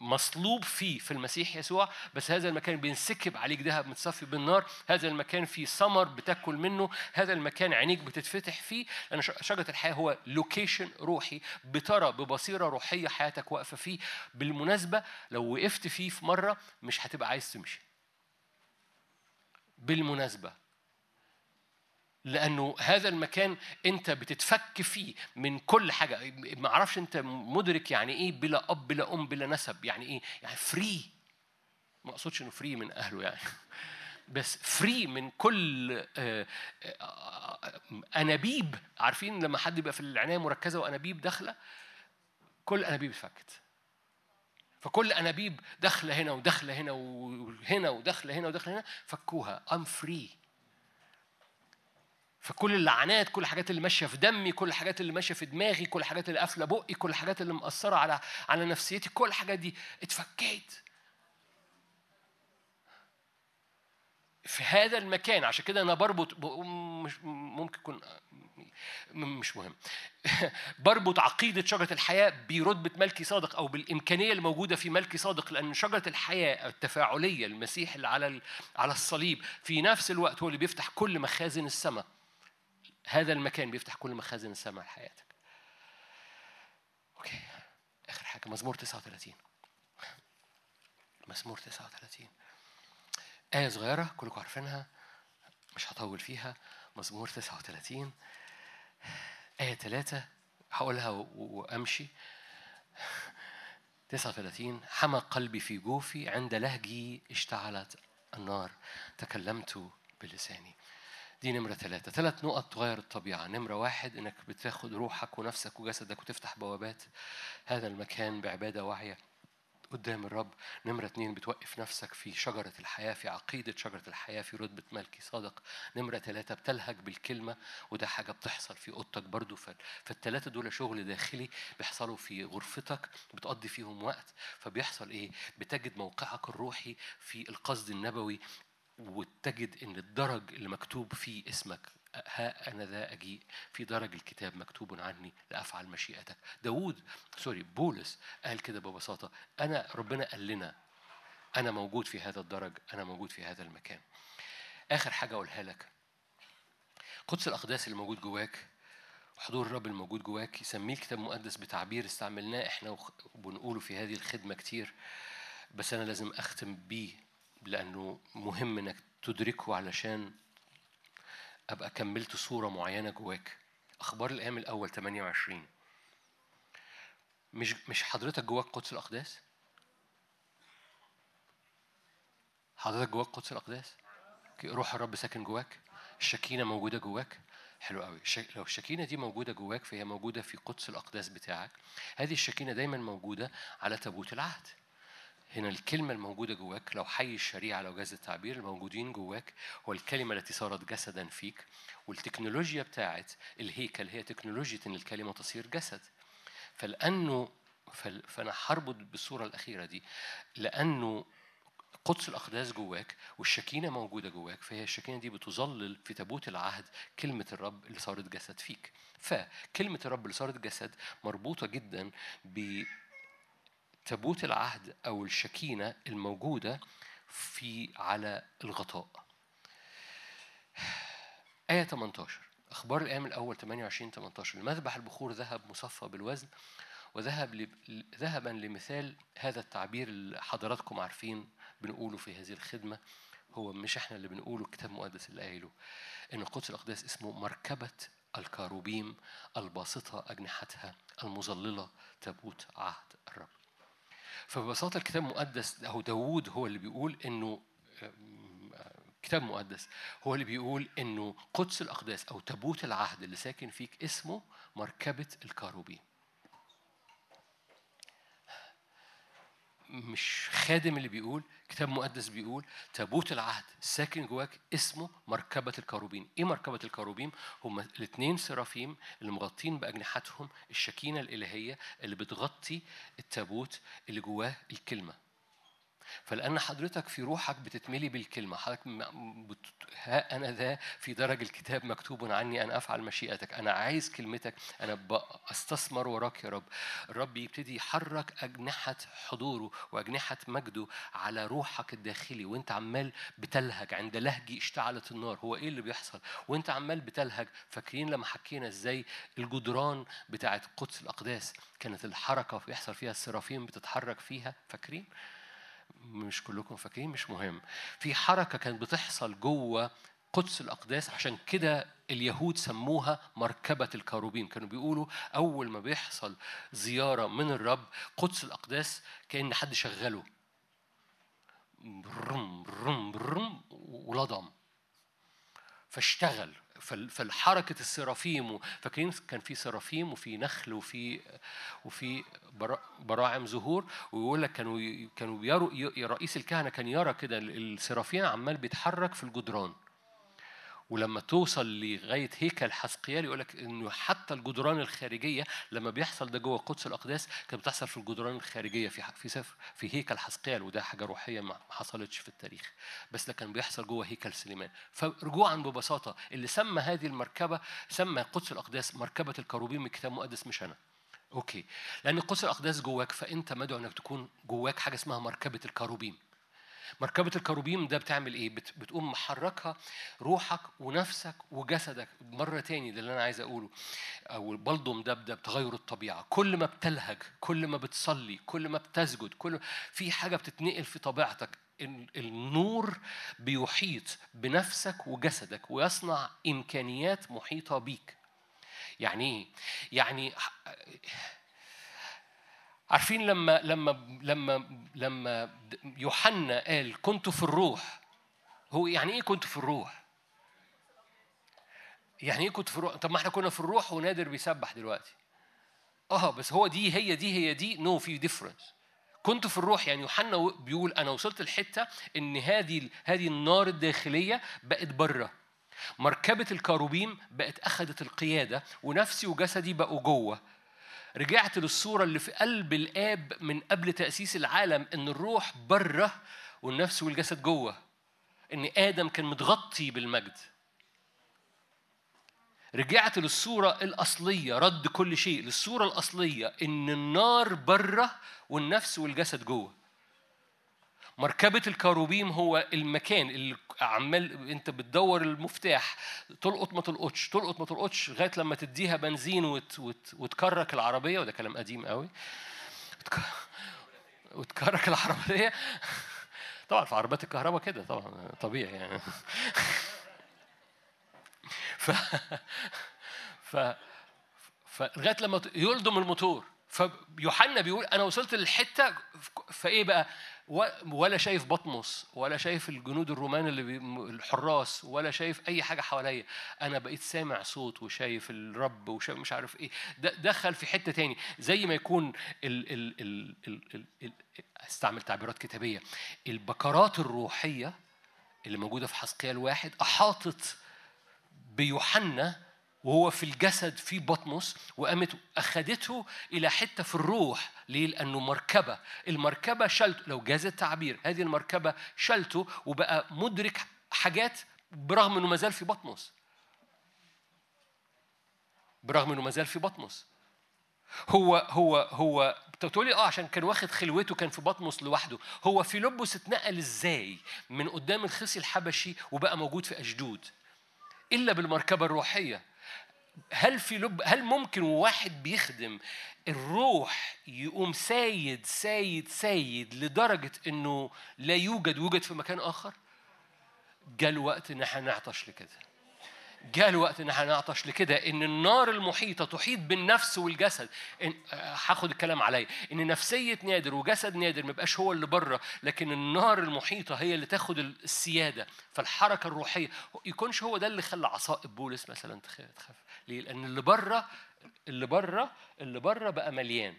مصلوب فيه في المسيح يسوع بس هذا المكان بينسكب عليك ذهب متصفي بالنار هذا المكان فيه ثمر بتاكل منه هذا المكان عينيك بتتفتح فيه. لأن شجرة الحياة هو لوكيشن روحي بترى ببصيرة روحية حياتك واقفة فيه. بالمناسبة لو وقفت فيه في مرة مش هتبقى عايز تمشي. بالمناسبة. لأنه هذا المكان أنت بتتفك فيه من كل حاجة. ما أعرفش أنت مدرك يعني إيه بلا أب بلا أم بلا نسب. يعني إيه؟ يعني free ما أقصدش إنه free من أهله يعني. *laughs* بس free من كل آه، آه، أنابيب. عارفين لما حد يبقى في العناية مركزة وأنابيب داخلة؟ كل أنابيب اتفكت. فكل أنابيب داخلة هنا وداخلة هنا وهنا وداخلة هنا وداخلة هنا فكوها. I'm free فكل اللعنات كل الحاجات اللي ماشية في دمي كل الحاجات اللي ماشية في دماغي كل الحاجات اللي قافلة بقي كل الحاجات اللي مأثرة على على نفسيتي كل الحاجات دي. اتفكيت في هذا المكان عشان كده أنا بربط مش ممكن يكون مش مهم. *laughs* بربط عقيدة شجرة الحياة برتبة ملكي صادق أو بالإمكانية الموجودة في ملكي صادق لأن شجرة الحياة التفاعلية المسيح اللي على على الصليب في نفس الوقت هو اللي بيفتح كل مخازن السماء. هذا المكان بيفتح كل مخازن السماء لحياتك. أوكي. آخر حاجة. مزمور 39 مزمور 39 آية صغيرة كلكم عارفينها مش هطول فيها. مزمور 39 آية 3 هقولها وأمشي. 39 حمى قلبي في جوفي عند لهجي اشتعلت النار. تكلمت بلساني. دي نمرة ثلاثة ثلاث نقط تغير الطبيعة. نمرة واحد إنك بتاخد روحك ونفسك وجسدك وتفتح بوابات هذا المكان بعبادة واعية. قدام الرب نمرة اتنين بتوقف نفسك في شجرة الحياة في عقيدة شجرة الحياة في رتبة ملكي صادق. نمرة ثلاثة بتلهج بالكلمة وده حاجة بتحصل في أوضتك برضو. فالتلاتة دول شغل داخلي بيحصلوا في غرفتك بتقضي فيهم وقت. فبيحصل إيه؟ بتجد موقعك الروحي في القصد النبوي وتجد إن الدرج اللي مكتوب فيه اسمك ها أنا ذا اجيء في درج الكتاب مكتوب عني لأفعل مشيئتك. داوود سوري بولس قال كده ببساطة أنا ربنا قال لنا أنا موجود في هذا الدرج أنا موجود في هذا المكان. آخر حاجة أقولها لك. قدس الأقداس اللي موجود جواك وحضور الرب الموجود جواك يسميه الكتاب المقدس بتعبير استعملناه إحنا وبنقوله في هذه الخدمة كتير بس أنا لازم أختم بيه لأنه مهم إنك تدركه علشان أبقى كملت صورة معينة جواك. أخبار الأيام الأول 28 مش مش حضرتك جواك قدس الأقداس؟ حضرتك جواك قدس الأقداس؟ روح الرب ساكن جواك. الشكينة موجودة جواك. حلو قوي لو الشكينة دي موجودة جواك فهي موجودة في قدس الأقداس بتاعك. هذه الشكينة دايما موجودة على تابوت العهد. هنا الكلمة الموجودة جواك لو حي الشريعة لو جاز التعبير الموجودين جواك هو الكلمة التي صارت جسدا فيك والتكنولوجيا بتاعت الهيكل هي تكنولوجيا إن الكلمة تصير جسد. فلأنه فل- فأنا هربط بالصورة الأخيرة دي لأنه قدس الأقداس جواك والشكينة موجودة جواك فهي الشكينة دي بتظلل في تابوت العهد كلمة الرب اللي صارت جسد فيك. فكلمة الرب اللي صارت جسد مربوطة جدا ب تابوت العهد أو الشكينة الموجودة في على الغطاء. آية 18 أخبار الأيام الأول 28 18 المذبح البخور ذهب مصفى بالوزن وذهب. ذهبا لمثال هذا التعبير اللي حضراتكم عارفين بنقوله في هذه الخدمة هو مش إحنا اللي بنقوله الكتاب المقدس اللي قايله ان قدس الأقداس اسمه مركبة الكاروبيم الباسطة أجنحتها المظللة تابوت عهد الرب فببساطة الكتاب المقدس أو داوود هو اللي بيقول إنه كتاب مقدس هو اللي بيقول إنه قدس الأقداس أو تابوت العهد اللي ساكن فيك اسمه مركبة الكاروبيم مش خادم اللي بيقول كتاب مقدس بيقول تابوت العهد ساكن جواك اسمه مركبة الكروبين إيه مركبة الكروبين هم الاثنين سرافيم اللي مغطين بأجنحتهم الشكينة الإلهية اللي بتغطي التابوت اللي جواه الكلمة. فلأن حضرتك في روحك بتتملي بالكلمة حضرتك بت... ها أنا ذا في درج الكتاب مكتوب عني أن أفعل مشيئتك أنا عايز كلمتك أنا بستثمر وراك يا رب. الرب يبتدي يحرك أجنحة حضوره وأجنحة مجده على روحك الداخلي وأنت عمال بتلهج عند لهجي اشتعلت النار. هو إيه اللي بيحصل؟ وأنت عمال بتلهج. فاكرين لما حكينا إزاي الجدران بتاعت قدس الأقداس كانت الحركة بيحصل فيها السرافيم بتتحرك فيها؟ فاكرين؟ مش كلكم فاكرين مش مهم. في حركة كانت بتحصل جوه قدس الأقداس عشان كده اليهود سموها مركبة الكروبيم كانوا بيقولوا أول ما بيحصل زيارة من الرب قدس الأقداس كأن حد شغله. برم برم برم ولضم. فاشتغل. فالحركة السرافيم فاكرين كان في سرافيم وفي نخل وفي وفي برا- براعم زهور ويقول لك كانوا كانوا رئيس الكهنة كان يرى كده ال- السرافيم عمال بيتحرك في الجدران. ولما توصل لغاية هيكل حسقيال يقول لك إنه حتى الجدران الخارجية لما بيحصل ده جوه قدس الأقداس كانت بتحصل في الجدران الخارجية في في سفر في هيكل حسقيال وده حاجة روحية ما حصلتش في التاريخ. بس ده كان بيحصل جوه هيكل سليمان. فرجوعا ببساطة اللي سمى هذه المركبة سمى قدس الأقداس مركبة الكروبيم الكتاب المقدس مش أنا. أوكي. لأن قدس الأقداس جواك فأنت مدعو إنك تكون جواك حاجة اسمها مركبة الكروبيم. مركبة الكروبيم ده بتعمل؟ بت- بتقوم محركها روحك ونفسك وجسدك مرة تاني ده اللي أنا عايز أقوله أو برضه مدبدب تغير الطبيعة كل ما بتلهج كل ما بتصلي كل ما بتسجد كل في حاجة بتتنقل في طبيعتك ال- النور بيحيط بنفسك وجسدك ويصنع إمكانيات محيطة بيك يعني إيه؟ يعني عارفين لما لما لما لما يوحنا قال كنت في الروح هو يعني إيه كنت في الروح؟ يعني إيه كنت في الروح؟ طب ما إحنا كنا في الروح ونادر بيسبح دلوقتي. آه بس هو دي هي دي هي دي no في difference. كنت في الروح يعني يوحنا بيقول أنا وصلت الحته إن هذه هذه النار الداخلية بقت بره. مركبة الكروبيم بقت أخذت القيادة ونفسي وجسدي بقوا جوه. رجعت للصورة اللي في قلب الآب من قبل تأسيس العالم إن الروح برة والنفس والجسد جوه. إن آدم كان متغطي بالمجد. رجعت للصورة الأصلية رد كل شيء للصورة الأصلية إن النار برة والنفس والجسد جوه. مركبة الكروبيم هو المكان اللي عمال انت بتدور المفتاح تلقط ما تلقطش تلقط ما تلقطش لغاية لما تديها بنزين وت وت وتكرك العربية وده كلام قديم قوي. وتك- وتكرك العربية. *laughs* طبعا في عربيات الكهرباء كده طبعا طبيعي يعني. *laughs* ف ف فلغايه لما يلضم الموتور. فيوحنا بيقول أنا وصلت للحتة فإيه بقى؟ ولا شايف بطمس ولا شايف الجنود الرومان اللي بي الحراس ولا شايف أي حاجة حواليا. أنا بقيت سامع صوت وشايف الرب وشايف مش عارف إيه. دخل في حتة تاني. زي ما يكون ال ال ال ال ال ال استعمل تعبيرات كتابية. البكرات الروحية اللي موجودة في حسقيال واحد أحاطت بيوحنا وهو في الجسد في بطمس وقامت أخدته إلى حتة في الروح ليه؟ لأنه مركبة. المركبة شلته. لو جاز التعبير هذه المركبة شلته وبقى مدرك حاجات برغم إنه ما زال في بطمس برغم إنه ما زال في بطمس هو هو هو أنت بتقولي آه عشان كان واخد خلوته كان في بطمس لوحده. هو في لبس اتنقل إزاي؟ من قدام الخصي الحبشي وبقى موجود في أشدود. إلا بالمركبة الروحية. هل في لب هل ممكن واحد بيخدم الروح يقوم side side side لدرجة إنه لا يوجد يوجد في مكان آخر؟ جاء الوقت إن إحنا نعطش لكده. جاء الوقت إن إحنا نعطش لكده إن النار المحيطة تحيط بالنفس والجسد. إن هاخد الكلام عليا. إن نفسية نادر وجسد نادر ما يبقاش هو اللي بره لكن النار المحيطة هي اللي تاخد السيادة فالحركه الروحية. يكونش هو ده اللي خلى عصائب بولس مثلا تخاف. ليه؟ لأن اللي بره اللي بره اللي بره بقى مليان.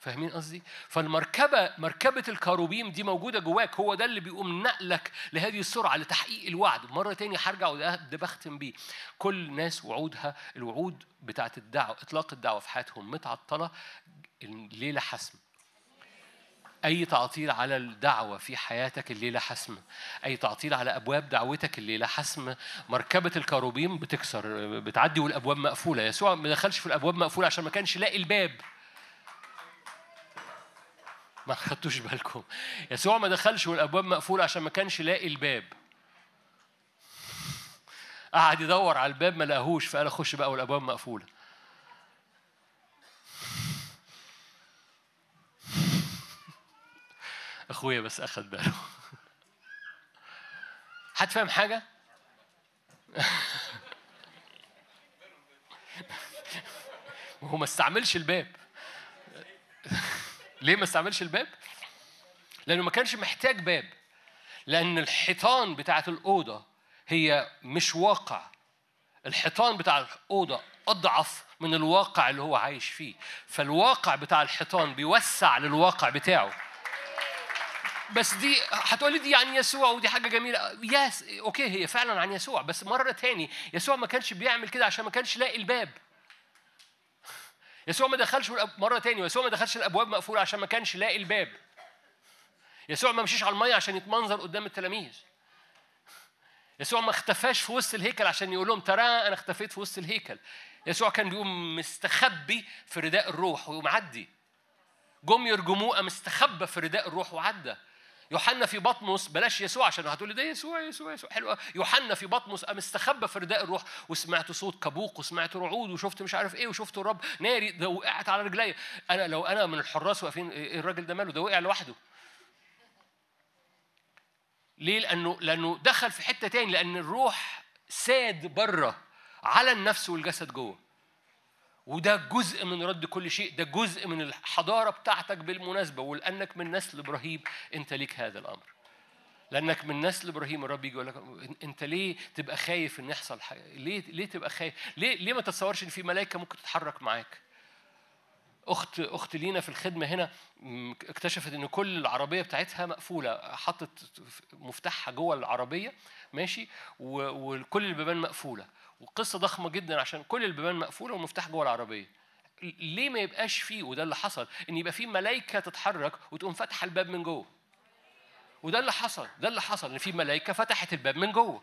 فاهمين قصدي؟ فالمركبة مركبة الكروبيم دي موجودة جواك هو ده اللي بيقوم نقلك لهذه السرعة لتحقيق الوعد. مرة تاني هرجع وده ده بختم بيه. كل ناس وعودها الوعود بتاعت الدعوة إطلاق الدعوة في حياتهم متعطلة الليلة حسم. أي تعطيل على الدعوة في حياتك الليلة حسم. أي تعطيل على أبواب دعوتك الليلة حسم. مركبة الكروبيم بتكسر بتعدي والأبواب مقفولة. يسوع ما دخلش في الأبواب مقفولة عشان ما كانش لاقي الباب. ما خدتوش بالكم. يسوع ما دخلش والأبواب مقفولة عشان ما كانش لاقي الباب. قعد يدور على الباب ما لقاهوش فقال أخش بقى والأبواب مقفولة. أخويا بس أخد باله. حد فاهم حاجة؟ *laughs* هو ما استعملش الباب. ليه ما استعملش الباب؟ لأنه ما كانش محتاج باب. لأن الحيطان بتاعت الأوضة هي مش واقع. الحيطان بتاع الأوضة أضعف من الواقع اللي هو عايش فيه. فالواقع بتاع الحيطان بيوسع للواقع بتاعه. بس دي هتقولي دي عن يسوع ودي حاجة جميلة. yes okay هي فعلا عن يسوع. بس مرة تاني يسوع ما كانش بيعمل كده عشان ما كانش لاقي الباب. يسوع ما دخلش مرة تاني يسوع ما دخلش الأبواب مقفولة عشان ما كانش لاقي الباب. يسوع ما مشيش على المية عشان يتمنظر قدام التلاميذ. يسوع ما اختفاش في وسط الهيكل عشان يقول لهم ترى أنا اختفيت في وسط الهيكل. يسوع كان بيقوم مستخبي في رداء الروح ومعدي. جم يرجموه قام في رداء الروح وعدى. يوحنا في بطمس بلاش يسوع عشان هتقولي ده يسوع يسوع يسوع. حلو. يوحنا في بطمس قام استخبى في رداء الروح وسمعت صوت كبوق وسمعت رعود وشفت مش عارف إيه وشفت الرب ناري ده وقعت على رجلي. أنا لو أنا من الحراس واقفين إيه الراجل ده ماله؟ ده وقع لوحده. ليه؟ لأنه لأنه دخل في حتة تاني لأن الروح ساد بره على النفس والجسد جوه. وده جزء من رد كل شيء ده جزء من الحضارة بتاعتك بالمناسبة ولأنك من نسل إبراهيم أنت ليك هذا الأمر. لأنك من نسل إبراهيم الرب يجي يقول لك أنت ليه تبقى خايف إن يحصل حاجة؟ ليه ليه تبقى خايف؟ ليه ليه ما تتصورش إن في ملائكة ممكن تتحرك معاك؟ اخت أخت لينا في الخدمة هنا اكتشفت إن كل العربية بتاعتها مقفولة حطت مفتاحها جوه العربية ماشي؟ وكل البيبان مقفولة. وقصة ضخمة جدا عشان كل البيبان مقفولة والمفتاح جوه العربية. ليه ما يبقاش فيه وده اللي حصل إن يبقى فيه ملائكه تتحرك وتقوم فاتحه الباب من جوه. وده اللي حصل ده اللي حصل إن في ملائكه فتحت الباب من جوه.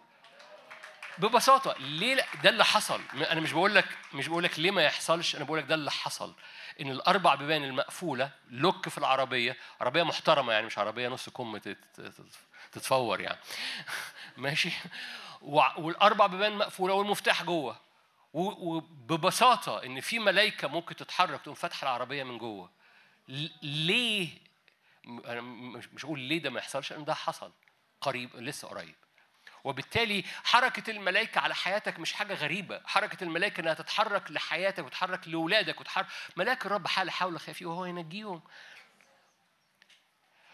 ببساطة ليه ده اللي حصل. أنا مش بقول لك مش بقول لك ليه ما يحصلش أنا بقول لك ده اللي حصل. إن الأربع بيبان المقفولة لوك في العربية عربية محترمة يعني مش عربية نص كم تت- تت- تتفور يعني. *laughs* ماشي؟ والأربع بيبان مقفولة والمفتاح جوه. وببساطة إن في ملائكه ممكن تتحرك تقوم فاتحة العربية من جوه. ليه؟ أنا مش هقول ليه ده ما يحصلش لأن ده حصل قريب لسه قريب. وبالتالي حركة الملائكة على حياتك مش حاجة غريبة. حركة الملائكة إنها تتحرك لحياتك وتتحرك لأولادك وتحرك. ملاك الرب حال حول خافيه وهو ينجيهم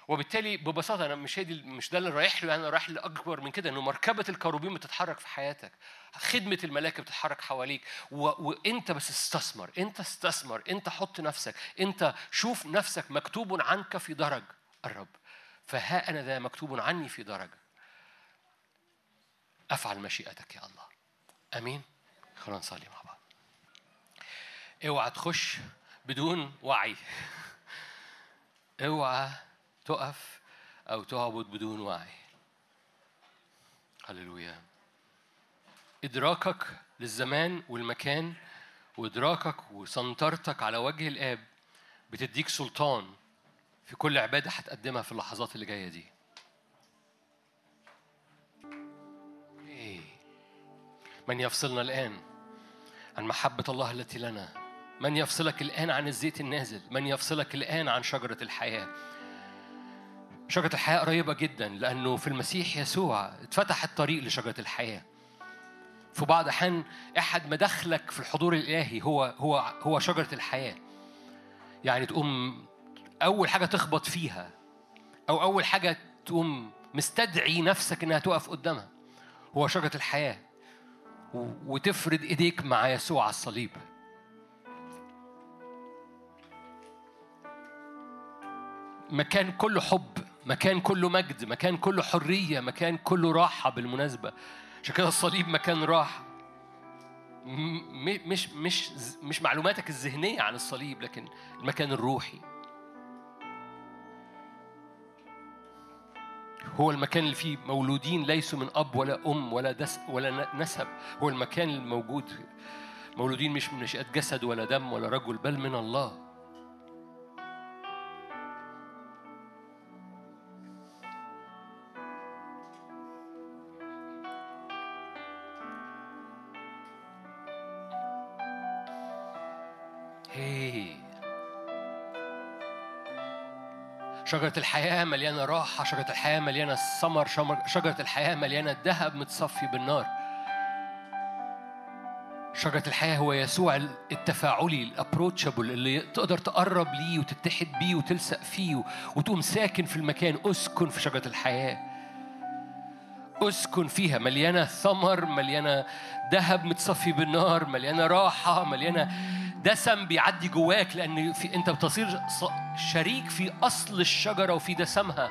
وبالتالي ببساطة أنا مش هي مش ده اللي رايح له. أنا رايح لأكبر من كده إنه مركبة الكروبين بتتحرك في حياتك. خدمة الملائكة بتتحرك حواليك. و... وأنت بس استثمر. أنت استثمر. أنت حط نفسك. أنت شوف نفسك مكتوب عنك في درج. الرب. فها أنا ذا مكتوب عني في درج. أفعل مشيئتك يا الله. آمين. خلينا نصلي مع بعض. اوعى تخش بدون وعي. *laughs* اوعى تقف أو تعبد بدون وعي. هللويا. إدراكك للزمان والمكان وإدراكك وسنطرتك على وجه الآب بتديك سلطان في كل عبادة هتقدمها في اللحظات اللي جاية دي. من يفصلنا الآن عن محبة الله التي لنا. من يفصلك الآن عن الزيت النازل. من يفصلك الآن عن شجرة الحياة. شجرة الحياة قريبة جدا لأنه في المسيح يسوع اتفتح الطريق لشجرة الحياة. في بعض الأحيان أحد مداخلك في الحضور الإلهي هو هو هو شجرة الحياة. يعني تقوم أول حاجة تخبط فيها أو أول حاجة تقوم مستدعي نفسك إنها تقف قدامها هو شجرة الحياة. وتفرد إيديك مع يسوع على الصليب. مكان كله حب مكان كله مجد مكان كله حرية مكان كله راحة بالمناسبة. عشان كده الصليب مكان راحة. مش مش مش معلوماتك الذهنية عن الصليب لكن المكان الروحي. هو المكان اللي فيه مولودين ليسوا من أب ولا أم ولا دس ولا نسب. هو المكان الموجود مولودين مش من نشأة جسد ولا دم ولا رجل بل من الله. شجرة الحياة مليانة راحة شجرة الحياة مليانة شمر- شجرة الحياة مليانة ذهب متصفي بالنار. شجرة الحياة هو يسوع التفاعلي الابروتشابل اللي تقدر تقرب ليه وتتحد بيه وتلصق فيه وتقوم ساكن في المكان. اسكن في شجرة الحياة. اسكن فيها. مليانة ثمر مليانة ذهب متصفي بالنار مليانة راحة مليانة دسم بيعدي جواك لأن في أنت بتصير شريك في أصل الشجرة وفي دسمها.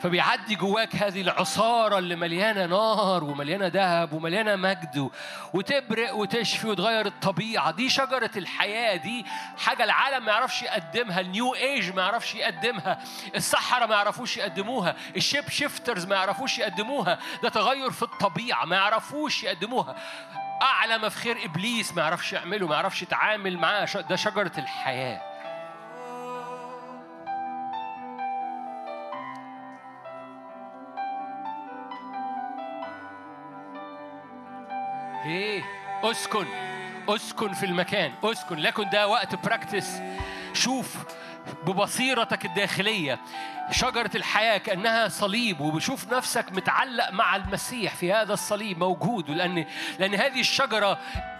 فبيعدي جواك هذه العصارة اللي مليانة نار ومليانة ذهب ومليانة مجد وتبرق وتشفي وتغير الطبيعة. دي شجرة الحياة دي حاجة العالم ما يعرفش يقدمها ال New Age ما يعرفش يقدمها السحرة ما يعرفوش يقدموها ال shape shifters ما يعرفوش يقدموها ده تغير في الطبيعة ما يعرفوش يقدموها. أعلى ما في خير إبليس ما يعرفش يعمله ما يعرفش يتعامل معاه. ده شجرة الحياة. إيه؟ أسكن أسكن في المكان أسكن. لكن ده وقت براكتس شوف ببصيرتك الداخلية. شجرة الحياة كأنها صليب وبشوف نفسك متعلق مع المسيح في هذا الصليب موجود لأن لأن هذه الشجرة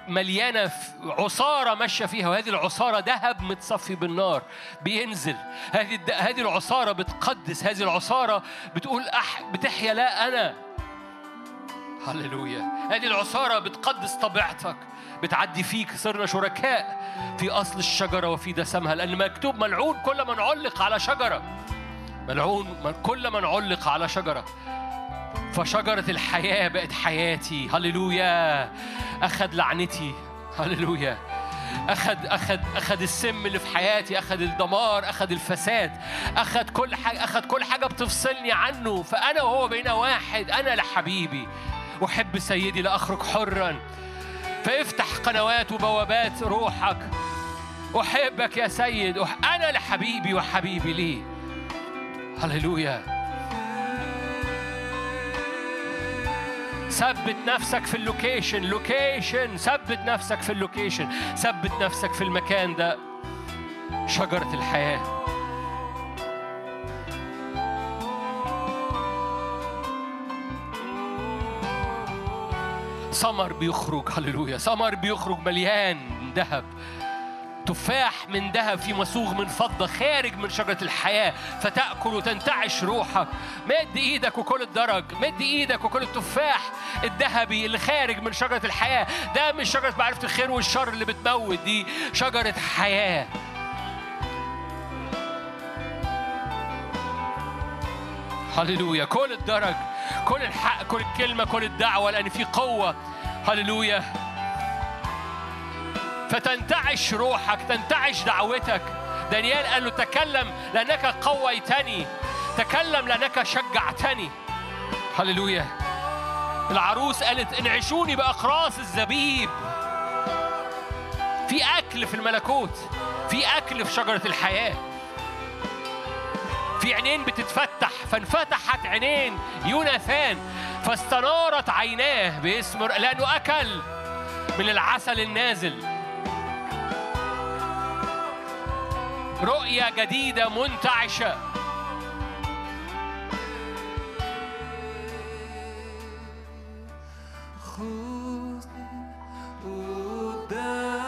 مليانة عصارة ماشية فيها وهذه العصارة ذهب متصفي بالنار بينزل. هذه هذه العصارة بتقدس هذه العصارة بتقول أح بتحيا لا أنا. هللويا. هذه العصارة بتقدس طبيعتك. بتعدي فيك صرنا شركاء في أصل الشجرة وفي دسمها لأن مكتوب ملعون كل من علق على شجرة. ملعون كل من علق على شجرة. فشجرة الحياة بقت حياتي. هللويا. أخذ لعنتي. هللويا. أخذ أخذ أخذ السم اللي في حياتي أخذ الدمار أخذ الفساد. أخذ كل حاجة أخذ كل حاجة بتفصلني عنه. فأنا وهو بقينا واحد. أنا لحبيبي. أحب سيدي لأخرج حرا. فافتح قنوات وبوابات روحك. أحبك يا سيد. أنا لحبيبي وحبيبي لي. هللويا. ثبت نفسك في ال location. location. ثبت نفسك في ال location. ثبت نفسك في المكان ده. شجرة الحياة. ثمر بيخرج هللويا. ثمر بيخرج مليان ذهب. تفاح من ذهب في مصوغ من فضة خارج من شجرة الحياة. فتأكل وتنتعش روحك. مد إيدك وكل الدرج. مد إيدك وكل التفاح الذهبي اللي خارج من شجرة الحياة. ده مش شجرة معرفة الخير والشر اللي بتموت دي. شجرة حياة. هللويا. كل الدرج. كل الحق كل الكلمة كل الدعوة لأن في قوة. هللويا. فتنتعش روحك تنتعش دعوتك. دانيال قال له تكلم لأنك قويتني. تكلم لأنك شجعتني. هللويا. العروس قالت انعشوني بأقراص الزبيب. في أكل في الملكوت في أكل في شجرة الحياة. في عينين بتتفتح فانفتحت عينين يوناثان فاستنارت عيناه باسم لأنه أكل من العسل النازل. رؤية جديدة منتعشة. خذني قدام.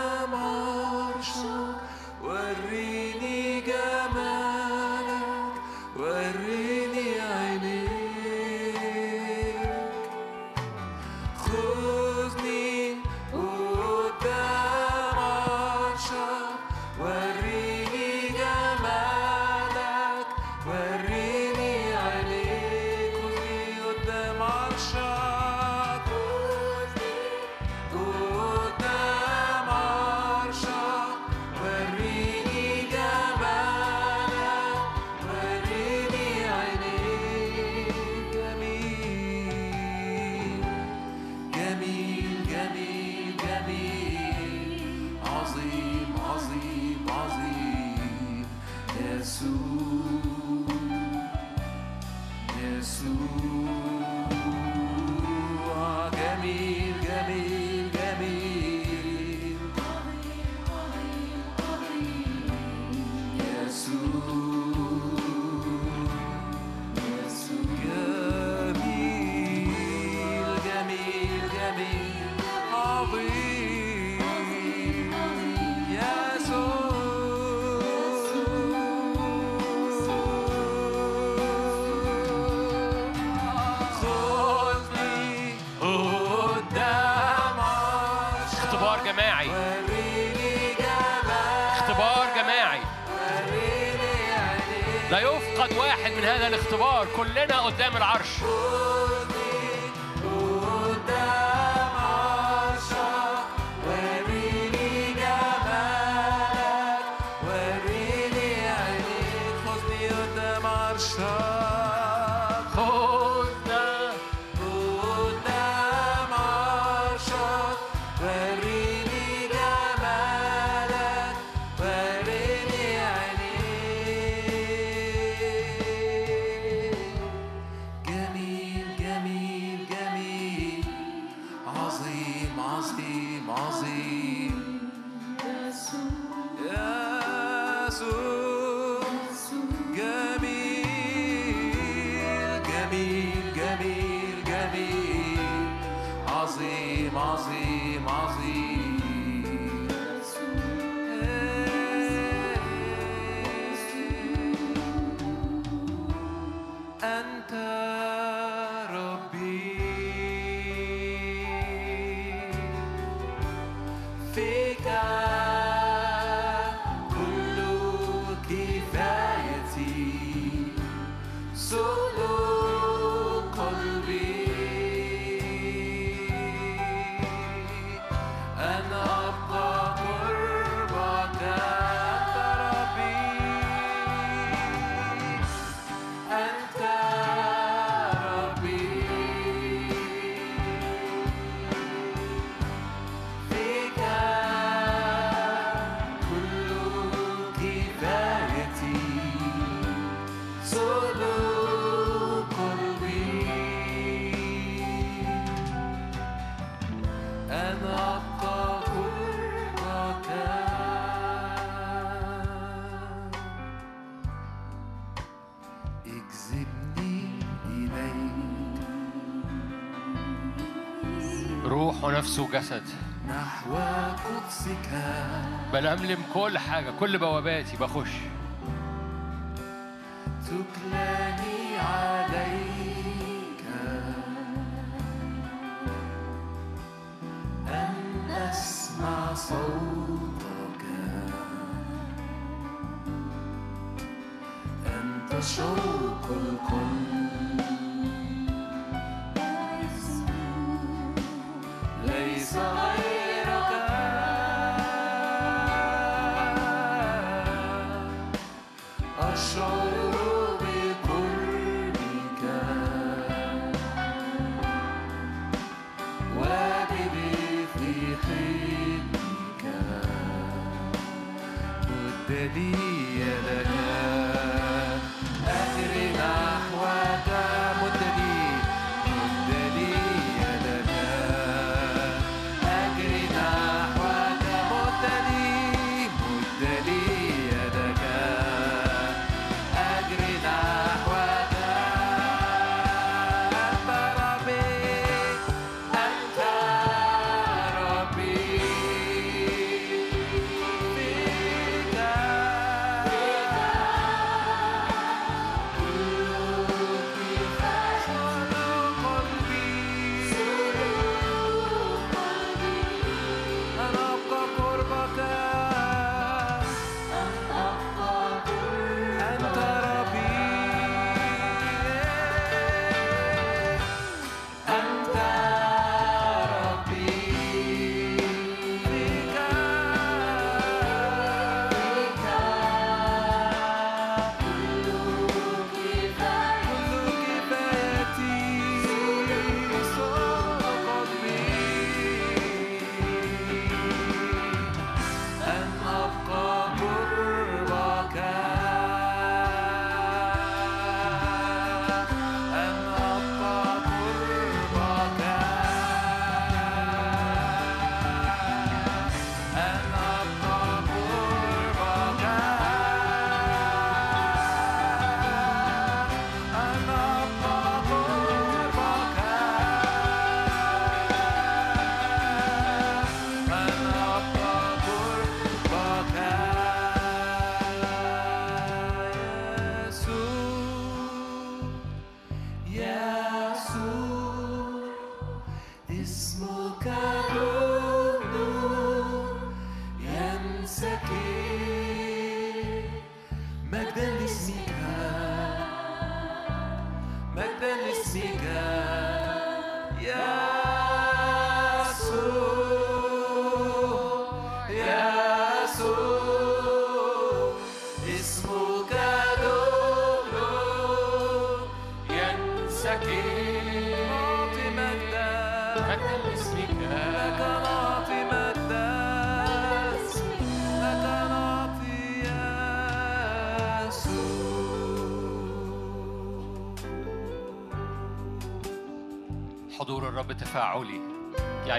بنفسك بلملم كل حاجة كل بواباتي بخش. تكلاني عليك. أن أسمع صوتك. أنت شوق الكل You.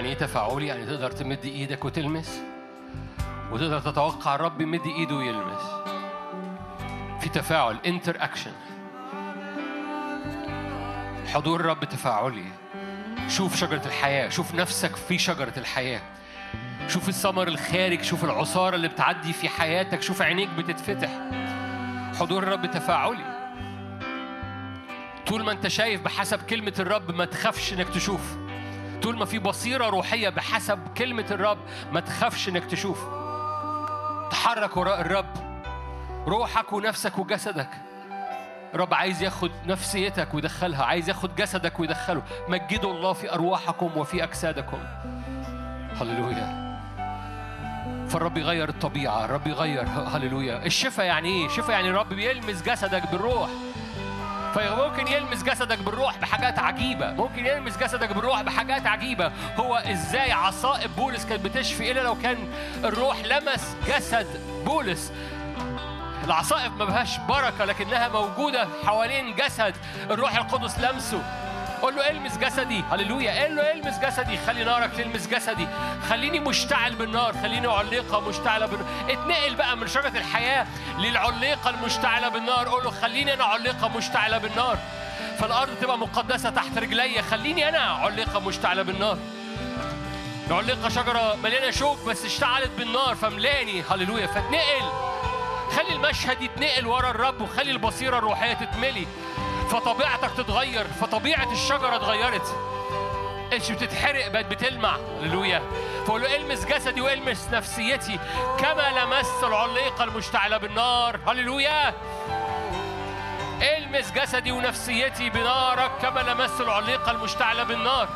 يعني إيه تفاعلي؟ يعني تقدر تمد إيدك وتلمس؟ وتقدر تتوقع الرب يمد إيده ويلمس. في تفاعل انتر اكشن حضور الرب تفاعلي شوف شجرة الحياة شوف نفسك في شجرة الحياة. شوف الثمر الخارج شوف العصارة اللي بتعدي في حياتك شوف عينيك بتتفتح. حضور الرب تفاعلي طول ما أنت شايف بحسب كلمة الرب ما تخافش إنك تشوف. طول ما في بصيرة روحية بحسب كلمة الرب ما تخافش إنك تشوف. تحرك وراء الرب. روحك ونفسك وجسدك. الرب عايز ياخد نفسيتك ويدخلها عايز ياخد جسدك ويدخله. مجدوا الله في أرواحكم وفي أجسادكم. هللويا. فالرب يغير الطبيعة الرب يغير هللويا. الشفاء يعني إيه؟ الشفاء يعني الرب بيلمس جسدك بالروح. فممكن يلمس جسدك بالروح بحاجات عجيبة. ممكن يلمس جسدك بالروح بحاجات عجيبة. هو إزاي عصائب بولس كانت بتشفي إلا لو كان الروح لمس جسد بولس. العصائب ما بهاش بركة لكنها موجودة حوالين جسد الروح القدس لمسه. قول له المس جسدي؟ هللويا. قول له المس جسدي؟ خلي نارك تلمس جسدي. خليني مشتعل بالنار. خليني عليقة مشتعلة بالنار. اتنقل بقى من شجرة الحياة للعليقة المشتعلة بالنار. قول له خليني أنا عليقة مشتعلة بالنار. فالأرض تبقى مقدسة تحت رجلي. خليني أنا عليقة مشتعلة بالنار. العليقة شجرة مليانة شوك بس اشتعلت بالنار. فملاني هللويا. فاتنقل. خلي المشهد يتنقل ورا الرب وخلي البصيرة الروحية تتملي. فطبيعتك تتغير فطبيعة الشجرة اتغيرت. مش بتتحرق بقت بتلمع. هللويا. فقول له إلمس جسدي وإلمس نفسيتي كما لمست العليقة المشتعلة بالنار. هللويا. إلمس جسدي ونفسيتي بنارك كما لمست العليقة المشتعلة بالنار.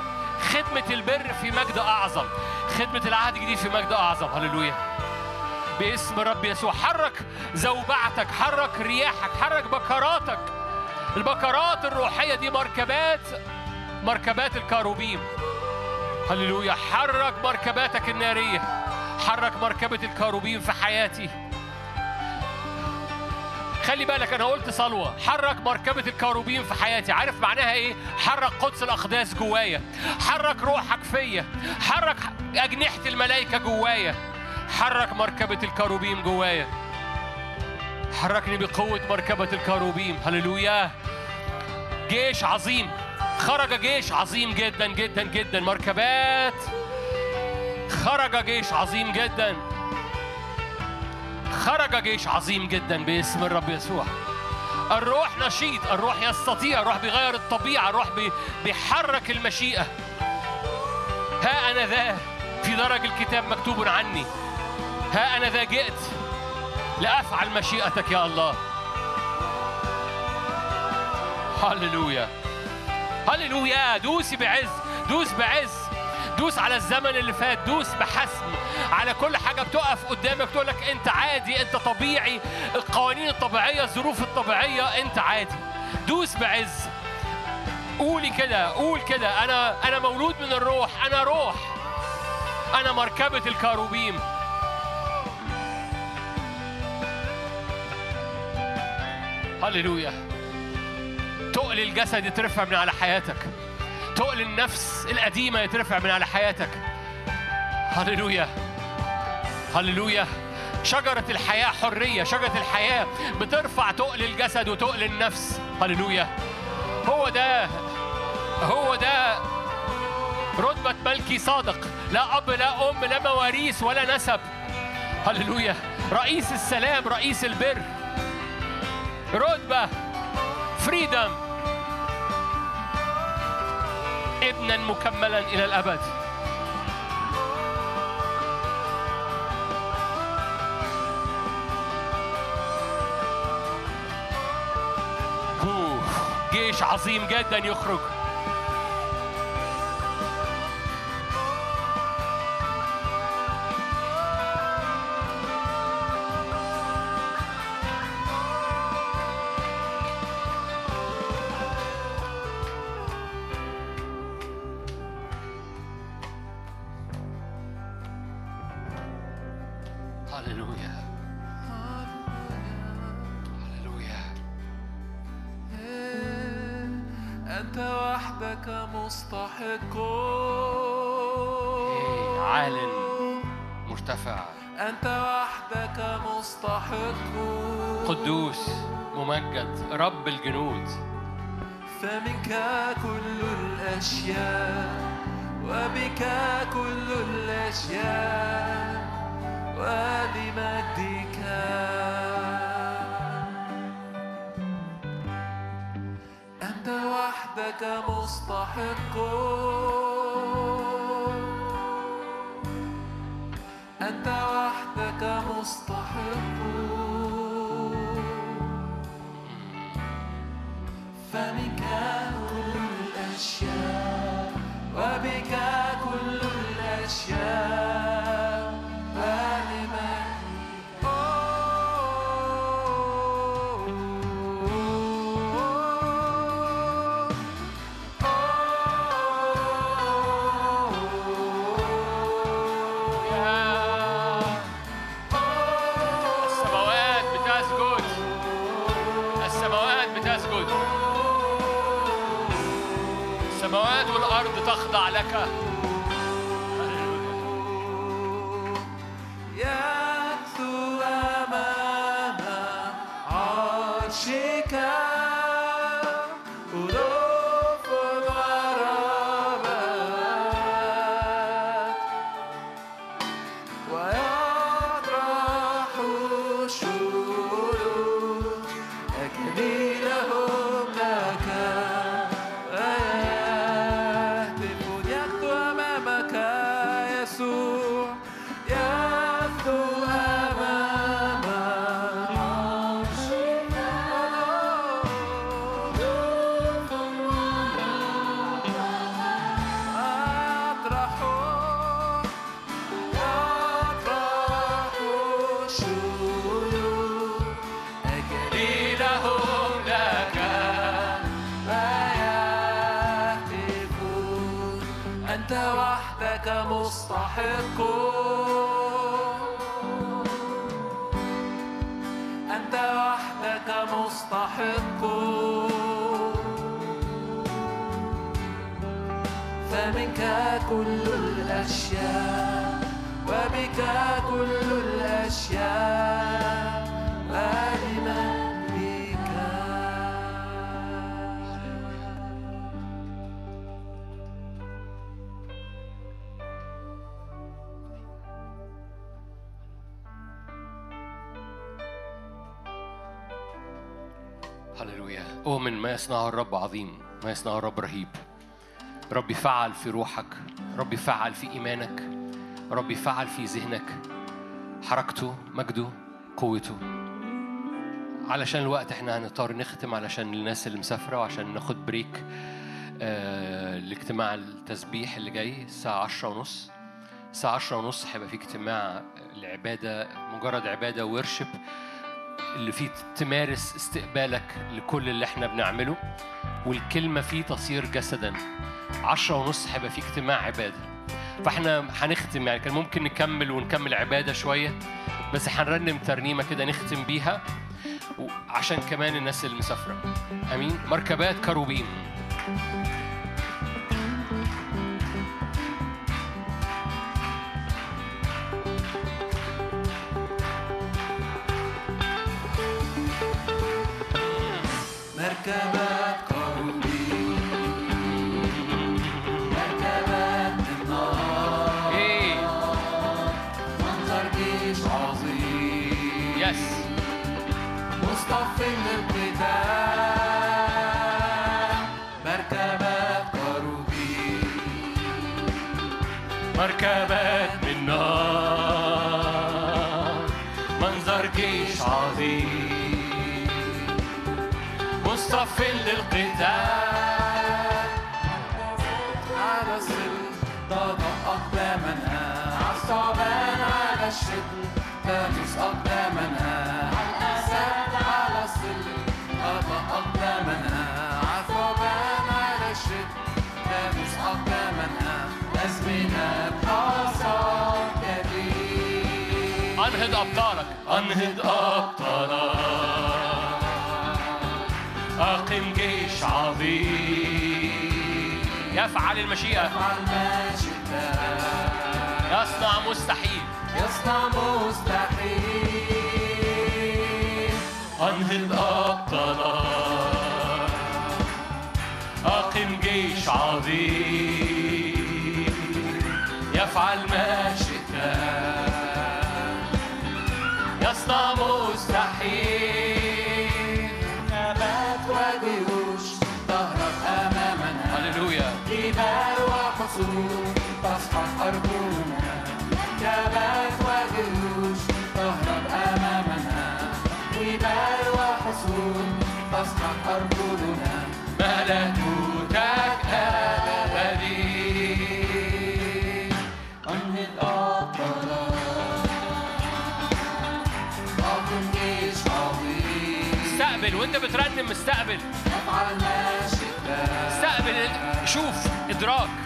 خدمة البر في مجد أعظم. خدمة العهد الجديد في مجد أعظم. هللويا. باسم رب يسوع حرك زوبعتك حرك رياحك حرك بكراتك. البكرات الروحية دي مركبات مركبات الكاروبيم. هللويا حرك مركباتك النارية. حرك مركبة الكاروبيم في حياتي. خلي بالك أنا قلت صلوة. حرك مركبة الكاروبيم في حياتي. عارف معناها إيه؟ حرك قدس الأقداس جوايا. حرك روحك فيا. حرك أجنحة الملائكة جوايا. حرك مركبة الكاروبيم جوايا. حركني بقوة مركبة الكاروبيم. هللويا. جيش عظيم. خرج جيش عظيم جدا جدا جدا. مركبات. خرج جيش عظيم جدا. خرج جيش عظيم جدا باسم الرب يسوع. الروح نشيط الروح يستطيع الروح بيغير الطبيعة الروح بي- بيحرك المشيئة. ها أنا ذا في درج الكتاب مكتوب عني. ها أنا ذا جئت. لأفعل مشيئتك يا الله. هللويا. هللويا. دوسي بعز. دوس بعز. دوس على الزمن اللي فات. دوس بحسم. على كل حاجة بتقف قدامك تقول لك أنت عادي أنت طبيعي. القوانين الطبيعية الظروف الطبيعية أنت عادي. دوس بعز. قولي كده قول كده. أنا أنا مولود من الروح. أنا روح. أنا مركبة الكاروبيم. هللويا. تقل الجسد يترفع من على حياتك. تقل النفس القديمة يترفع من على حياتك. هللويا. هللويا. شجرة الحياة حرية شجرة الحياة بترفع تقل الجسد وتقل النفس. هللويا. هو ده هو ده رتبة ملكي صادق. لا أب لا أم لا مواريث ولا نسب. هللويا. رئيس السلام رئيس البر. رتبة. فريدم ابنا مكملا إلى الأبد. جيش عظيم جدا يخرج. ممجد رب الجنود. فمنك كل الأشياء وبك كل الأشياء ولمجدك أنت وحدك مستحق. أنت وحدك مستحق. فمنك كل الأشياء وبك كل الأشياء. وحدك مستحق. أنت وحدك مستحق. فمنك كل الأشياء وبك كل يصنعه الرب عظيم ما يصنعه الرب رهيب. رب فعل في روحك رب فعل في إيمانك رب فعل في ذهنك. حركته مجده قوته. علشان الوقت إحنا هنضطر نختم علشان الناس اللي مسافرة وعشان ناخد بريك آه لاجتماع التسبيح اللي جاي الساعة عشرة ونص. الساعة عشرة ونص هيبقى في اجتماع العبادة مجرد عبادة ورشب اللي فيه تمارس استقبالك لكل اللي إحنا بنعمله والكلمة فيه تصير جسدا. عشرة ونص هيبقى فيه اجتماع عبادة. فاحنا هنختم يعني كان ممكن نكمل ونكمل عبادة شوية بس هنرنم ترنيمة كده نختم بيها عشان كمان الناس اللي مسافرة. أمين؟ مركبات كروبيم مركبات مصطف للقتال. على السل تضع أقدامنا. على الثعبان على الشبل تدوس أقدامنا على الأسد أقدامنا. على الثعبان على الشبل تدوس أقدامنا. أزمنة كبير. انهض أبطالك. انهض أبطالك. عظيم يفعل المشيئة. افعل ما شئت يصنع مستحيل. يصنع مستحيل. أنهض أبطالا أقم جيش عظيم. يفعل ما شئت يصنع مستحيل. وانت بترنم استقبل. افعل ما شئت. استقبل شوف إدراك.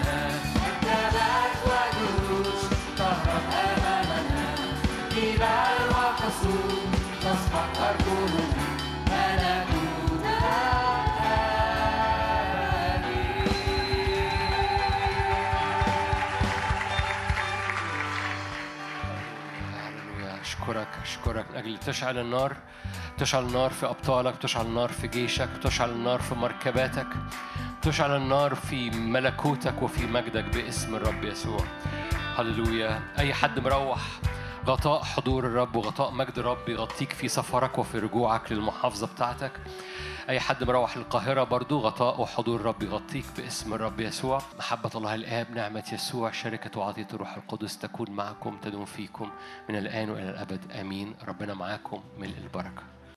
أشكرك أشكرك من أجل تشعل النار تشعل النار في أبطالك تشعل النار في جيشك تشعل النار في مركباتك تشعل النار في ملكوتك وفي مجدك باسم الرب يسوع. هللويا. أي حد مروح غطاء حضور الرب وغطاء مجد الرب يغطيك في سفرك وفي رجوعك للمحافظة بتاعتك. أي حد مروح القاهرة برضو غطاء وحضور الرب يغطيك باسم الرب يسوع. محبة الله الآب نعمة يسوع شركة وعطية الروح القدس تكون معكم تدوم فيكم من الآن وإلى الأبد. آمين. ربنا معاكم. ملء البركة.